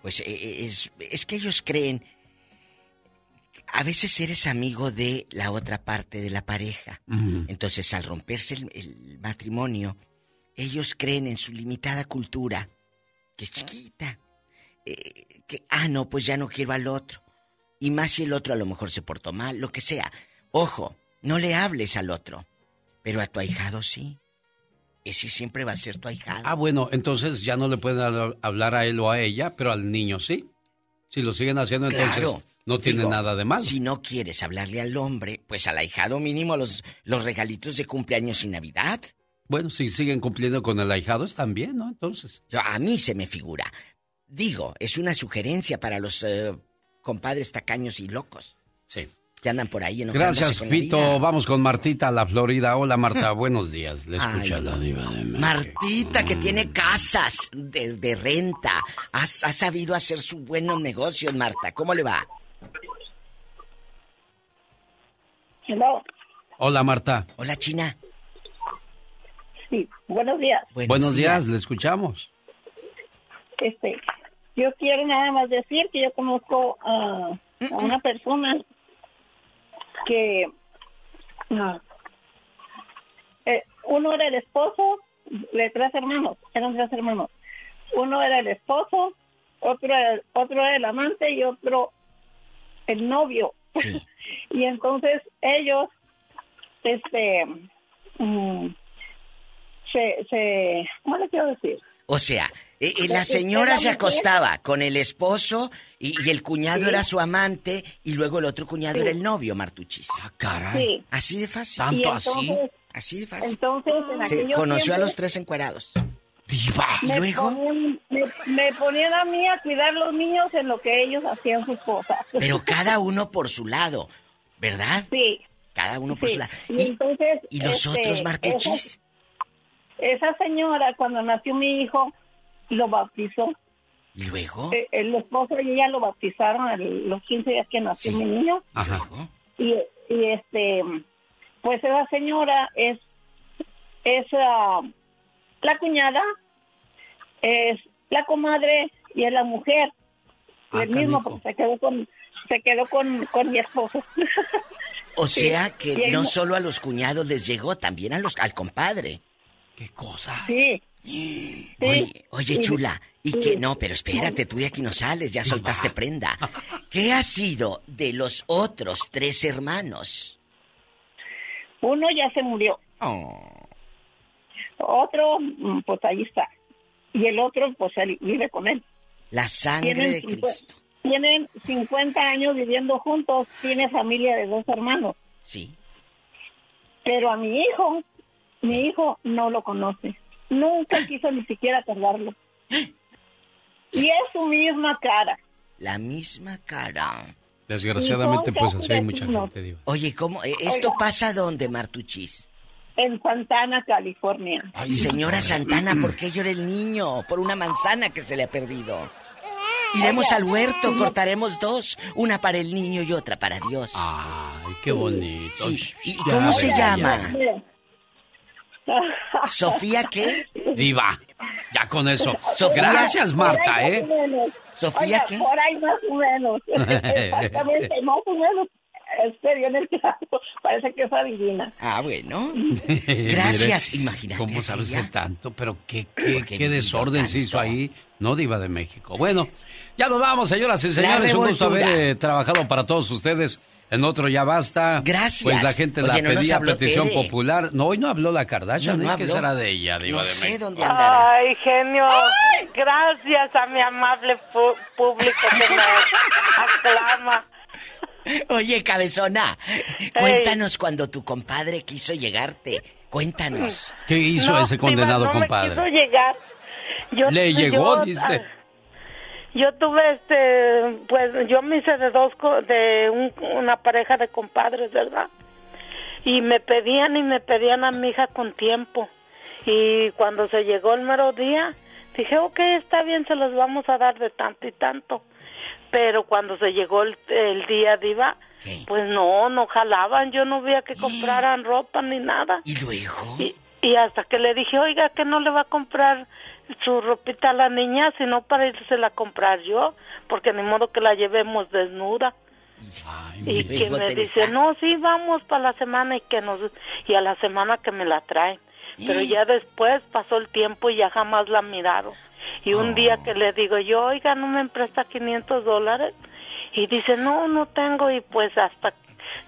Pues eh, es, es que ellos creen... A veces eres amigo de la otra parte de la pareja. Entonces, al romperse el, el matrimonio, ellos creen en su limitada cultura, que es chiquita, eh, que, ah, no, pues ya no quiero al otro. Y más si el otro a lo mejor se portó mal, lo que sea. Ojo, no le hables al otro, pero a tu ahijado sí. Ese siempre va a ser tu ahijado. Ah, bueno, entonces ya no le pueden hab- hablar a él o a ella, pero al niño sí. Si lo siguen haciendo, entonces Claro. no tiene Digo, nada de malo. Si no quieres hablarle al hombre, pues al ahijado mínimo los, los regalitos de cumpleaños y Navidad. Bueno, si siguen cumpliendo con el ahijado, están bien, ¿no? Entonces. Yo- a mí se me figura. Digo, es una sugerencia para los eh, compadres tacaños y locos. Sí. Que andan por ahí Gracias, con la vida. Fito. Vamos con Martita a la Florida. Hola, Marta. Buenos días. Le escucha Ay, la diva de México. Martita, que tiene casas de, de renta. Has, ha sabido hacer sus buenos negocios, Marta. ¿Cómo le va? Hello. Hola, Marta. Hola, China. Sí, buenos días. Buenos, días. le escuchamos. Este, yo quiero nada más decir que yo conozco a, a una persona que eh, uno era el esposo de tres hermanos, eran tres hermanos. Uno era el esposo, otro era, otro era el amante y otro el novio. y entonces ellos este, mm, se, se, ¿cómo le quiero decir? O sea, eh, eh, la señora se acostaba con el esposo y, y el cuñado era su amante y luego el otro cuñado Sí. era el novio, Martuchis. Ah, caray. Sí. Así de fácil. Y entonces- Así de fácil. Entonces, en Se conoció a los tres encuerados. me ¿Y luego? Ponían, me, me ponían a mí a cuidar los niños en lo que ellos hacían sus cosas. Pero cada uno por su lado, ¿verdad? Sí. Cada uno por su lado. Y entonces, ¿Y los este, otros, Martuchis? Esa, esa señora, cuando nació mi hijo, lo bautizó. ¿Y luego? Eh, El, esposo y ella lo bautizaron a los 15 días que nació mi niño. Ajá. Y, y este, pues esa señora es, es ah, la cuñada, es la comadre y es la mujer. Ah, el mismo, porque se quedó con, se quedó con, con mi esposo. O sea que no solo a los cuñados les llegó, también a los, al compadre. ¿Qué cosa? Sí. Oye, oye, chula, y Sí. que no, pero espérate, tú de aquí no sales, ya soltaste prenda. ¿Qué ha sido de los otros tres hermanos? Uno ya se murió. Oh. Otro, mm, pues ahí está. Y el otro, pues él vive con él. La sangre Tienen de Cristo. Tienen 50 años viviendo juntos, tiene familia de dos hermanos. Sí. Pero a mi hijo, mi hijo no lo conoce. Nunca quiso ni siquiera cargarlo. Y es su misma cara. La misma cara. Desgraciadamente, pues así hay mucha gente, Diva. Oye, ¿cómo? eh, ¿Esto Oiga. pasa dónde, Martuchis? En Santana, California. Ay, señora Santana, ¿por qué llora el niño? Por una manzana que se le ha perdido. Iremos Oiga, al huerto, cortaremos dos, una para el niño y otra para Dios. Ay, qué bonito. Sí. ¿Y Ya, cómo se ya, llama? Mira. ¿Sofía qué? Diva, ya con eso. Sofía. Gracias, Marta, Por ahí ¿eh? más o menos. ¿Sofía qué? Por ahí más o menos. Exactamente, más o menos. Este, en el clavo. Parece que es adivina. Ah, bueno. Gracias, imagínate. ¿Cómo sabes de tanto? Pero qué, qué, desorden se hizo tanto. ahí. No, Diva de México. Bueno, ya nos vamos, señoras y señores. Un gusto haber eh, trabajado para todos ustedes. En otro ya basta. Gracias. Pues la gente Oye, la no pedía petición Tere. popular. No, hoy no habló la Kardashian. No, ¿eh? no ¿Qué habló. será de ella, Diva No de sé México? dónde andará. Ay, genio, gracias a mi amable público que me aclama. Oye, cabezona, cuéntanos cuando tu compadre quiso llegarte. Cuéntanos. ¿Qué hizo No, ese condenado Diva, no compadre? Me quiso llegar. Yo- Le llegó, yo- dice. Yo tuve este, pues yo me hice de dos, de un- una pareja de compadres, ¿verdad? Y me pedían y me pedían a mi hija con tiempo. Y cuando se llegó el mero día, dije, ok, está bien, se los vamos a dar de tanto y tanto. Pero cuando se llegó el, el día, Diva, pues no, no jalaban, yo no veía que compraran ropa ni nada. ¿Y luego? Y, y hasta que le dije, oiga, que no le va a comprar su ropita a la niña, sino para irse a comprar yo, porque ni modo que la llevemos desnuda. y que me Teresa. dice, no, sí, vamos para la semana y que nos y a la semana que me la traen. Pero ya después pasó el tiempo y ya jamás la miraron. Y un día que le digo yo, oiga, ¿no me presta 500 dólares? Y dice, no, no tengo. Y pues hasta,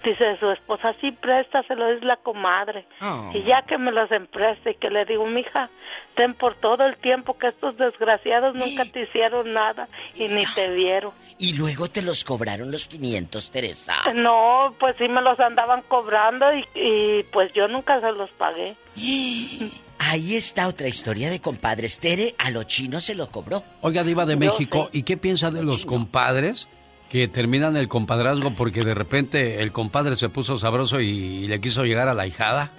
dice su esposa, sí, préstaselo, es la comadre. Oh. Y ya que me los empresta y que le digo, mija, ten por todo el tiempo que estos desgraciados nunca te hicieron nada y ni te vieron. Y luego te los cobraron los 500, Teresa. No, pues sí me los andaban cobrando y, y pues yo nunca se los pagué. Ahí está otra historia de compadres. Tere a los chinos se lo cobró. Oiga, Diva de Yo México, ¿y qué piensa de los compadres que terminan el compadrazgo porque de repente el compadre se puso sabroso y, le quiso llegar a la hijada?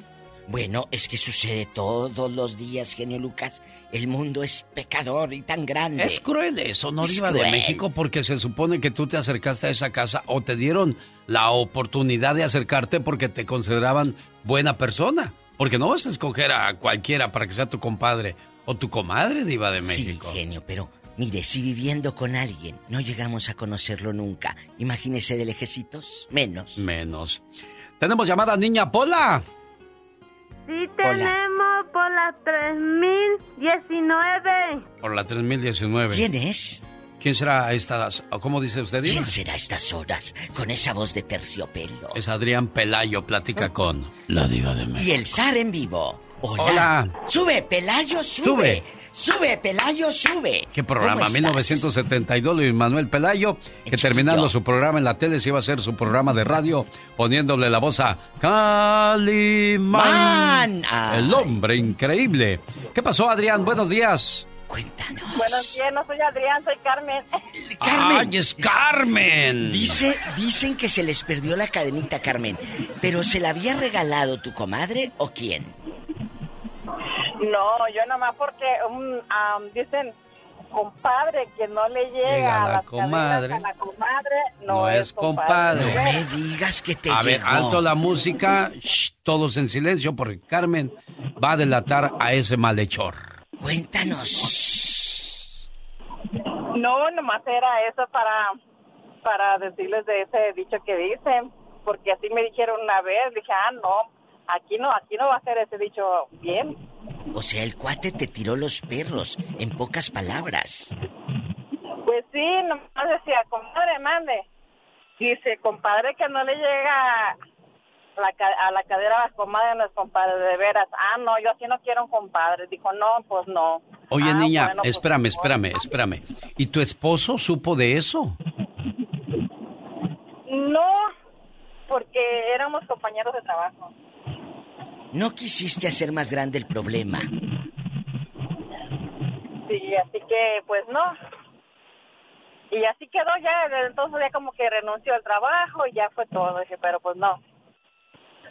Bueno, es que sucede todos los días, genio Lucas. El mundo es pecador y tan grande. Es cruel eso, ¿no, Es de. México? Porque se supone que tú te acercaste a esa casa o te dieron la oportunidad de acercarte porque te consideraban buena persona. Porque no vas a escoger a cualquiera para que sea tu compadre o tu comadre, Diva de México. Sí, genio, pero mire, si viviendo con alguien no llegamos a conocerlo nunca, imagínese de lejecitos, menos. Menos. Tenemos llamada Niña Pola. Sí, tenemos por las 3019. Por la 3019. ¿Quién es? ¿Quién será a estas, cómo dice usted? Diva? ¿Quién será a estas horas con esa voz de terciopelo? Es Adrián Pelayo, platica con la diva de México. Y el zar en vivo. Hola. Hola. Sube, Pelayo, sube. Sube. Sube, Pelayo, sube. ¿Qué programa? ¿Cómo estás? 1972, Luis Manuel Pelayo, que terminando su programa en la tele se iba a hacer su programa de radio poniéndole la voz a Calimán. Man. El hombre increíble. ¿Qué pasó, Adrián? Buenos días. Buenos días, no soy Adrián, soy Carmen. ¡Ay, es Carmen! Dice, dicen que se les perdió la cadenita, Carmen. ¿Pero se la había regalado tu comadre o quién? No, yo nomás porque um, am, dicen compadre que no le llega, Llega a la las comadre. cadenas a la comadre, no, No es compadre. No me digas que te A ver, alto la música, shh, todos en silencio, porque Carmen va a delatar a ese malhechor. Cuéntanos. No, nomás era eso para, para decirles de ese dicho que dicen, porque así me dijeron una vez, dije, ah, no, aquí no, aquí no va a ser ese dicho bien. O sea, el cuate te tiró los perros, en pocas palabras. Pues sí, nomás decía, compadre, mande. Dice, compadre, que no le llega la ca- a la cadera a la comadre, no es compadre, de veras. Ah, no, yo así no quiero un compadre. Dijo, no, pues no. Oye, Ah, niña, bueno, pues, espérame, espérame, espérame. ¿Y tu esposo supo de eso? No, porque éramos compañeros de trabajo. No quisiste hacer más grande el problema. Sí, así que, pues no. Y así quedó ya, entonces ya como que renunció al trabajo y ya fue todo. Dije, pero pues no.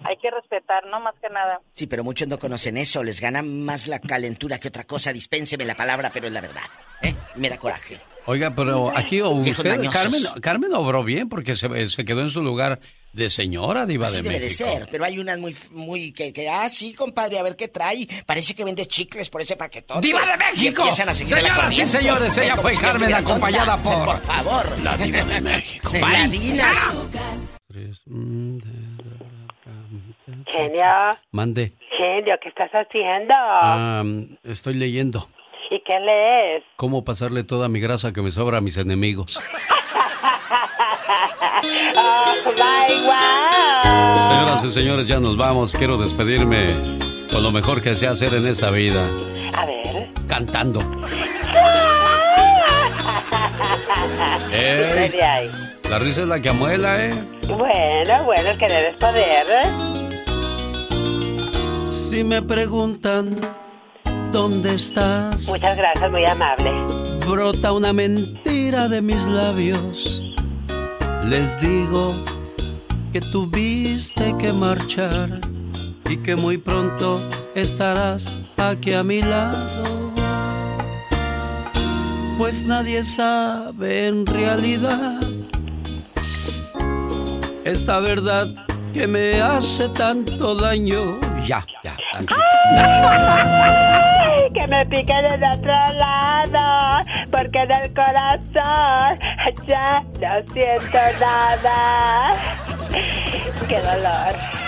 Hay que respetar, no más que nada. Sí, pero muchos no conocen eso, les gana más la calentura que otra cosa. Dispénseme la palabra, pero es la verdad. ¿eh? Me da coraje. Oiga, pero aquí usted. Carmen, Carmen obró bien porque se, se quedó en su lugar de señora diva Así de debe de México. ser, pero hay unas muy, muy que, que, ah, sí, compadre, a ver qué trae. Parece que vende chicles por ese paquetón. ¡Diva de México! Señoras y Señoras señores, ella fue Carmen, acompañada por- Por favor. La diva de México. Ladinas. Genio, Mande. genio, ¿qué estás haciendo? Ah, estoy leyendo ¿Y qué lees? cómo pasarle toda mi grasa que me sobra a mis enemigos. ¡Oh, my wow! Señoras y señores, ya nos vamos. Quiero despedirme con lo mejor que sé hacer en esta vida. A ver. Cantando. La risa es la que amuela, ¿eh? Bueno, bueno, el querer es poder. Si me preguntan dónde estás, Muchas gracias, muy amable. brota una mentira de mis labios. Les digo que tuviste que marchar y que muy pronto estarás aquí a mi lado. Pues nadie sabe en realidad esta verdad que me hace tanto daño. Ya, ya. Ay, que me pique del otro lado, porque en el corazón ya no siento nada. Qué dolor.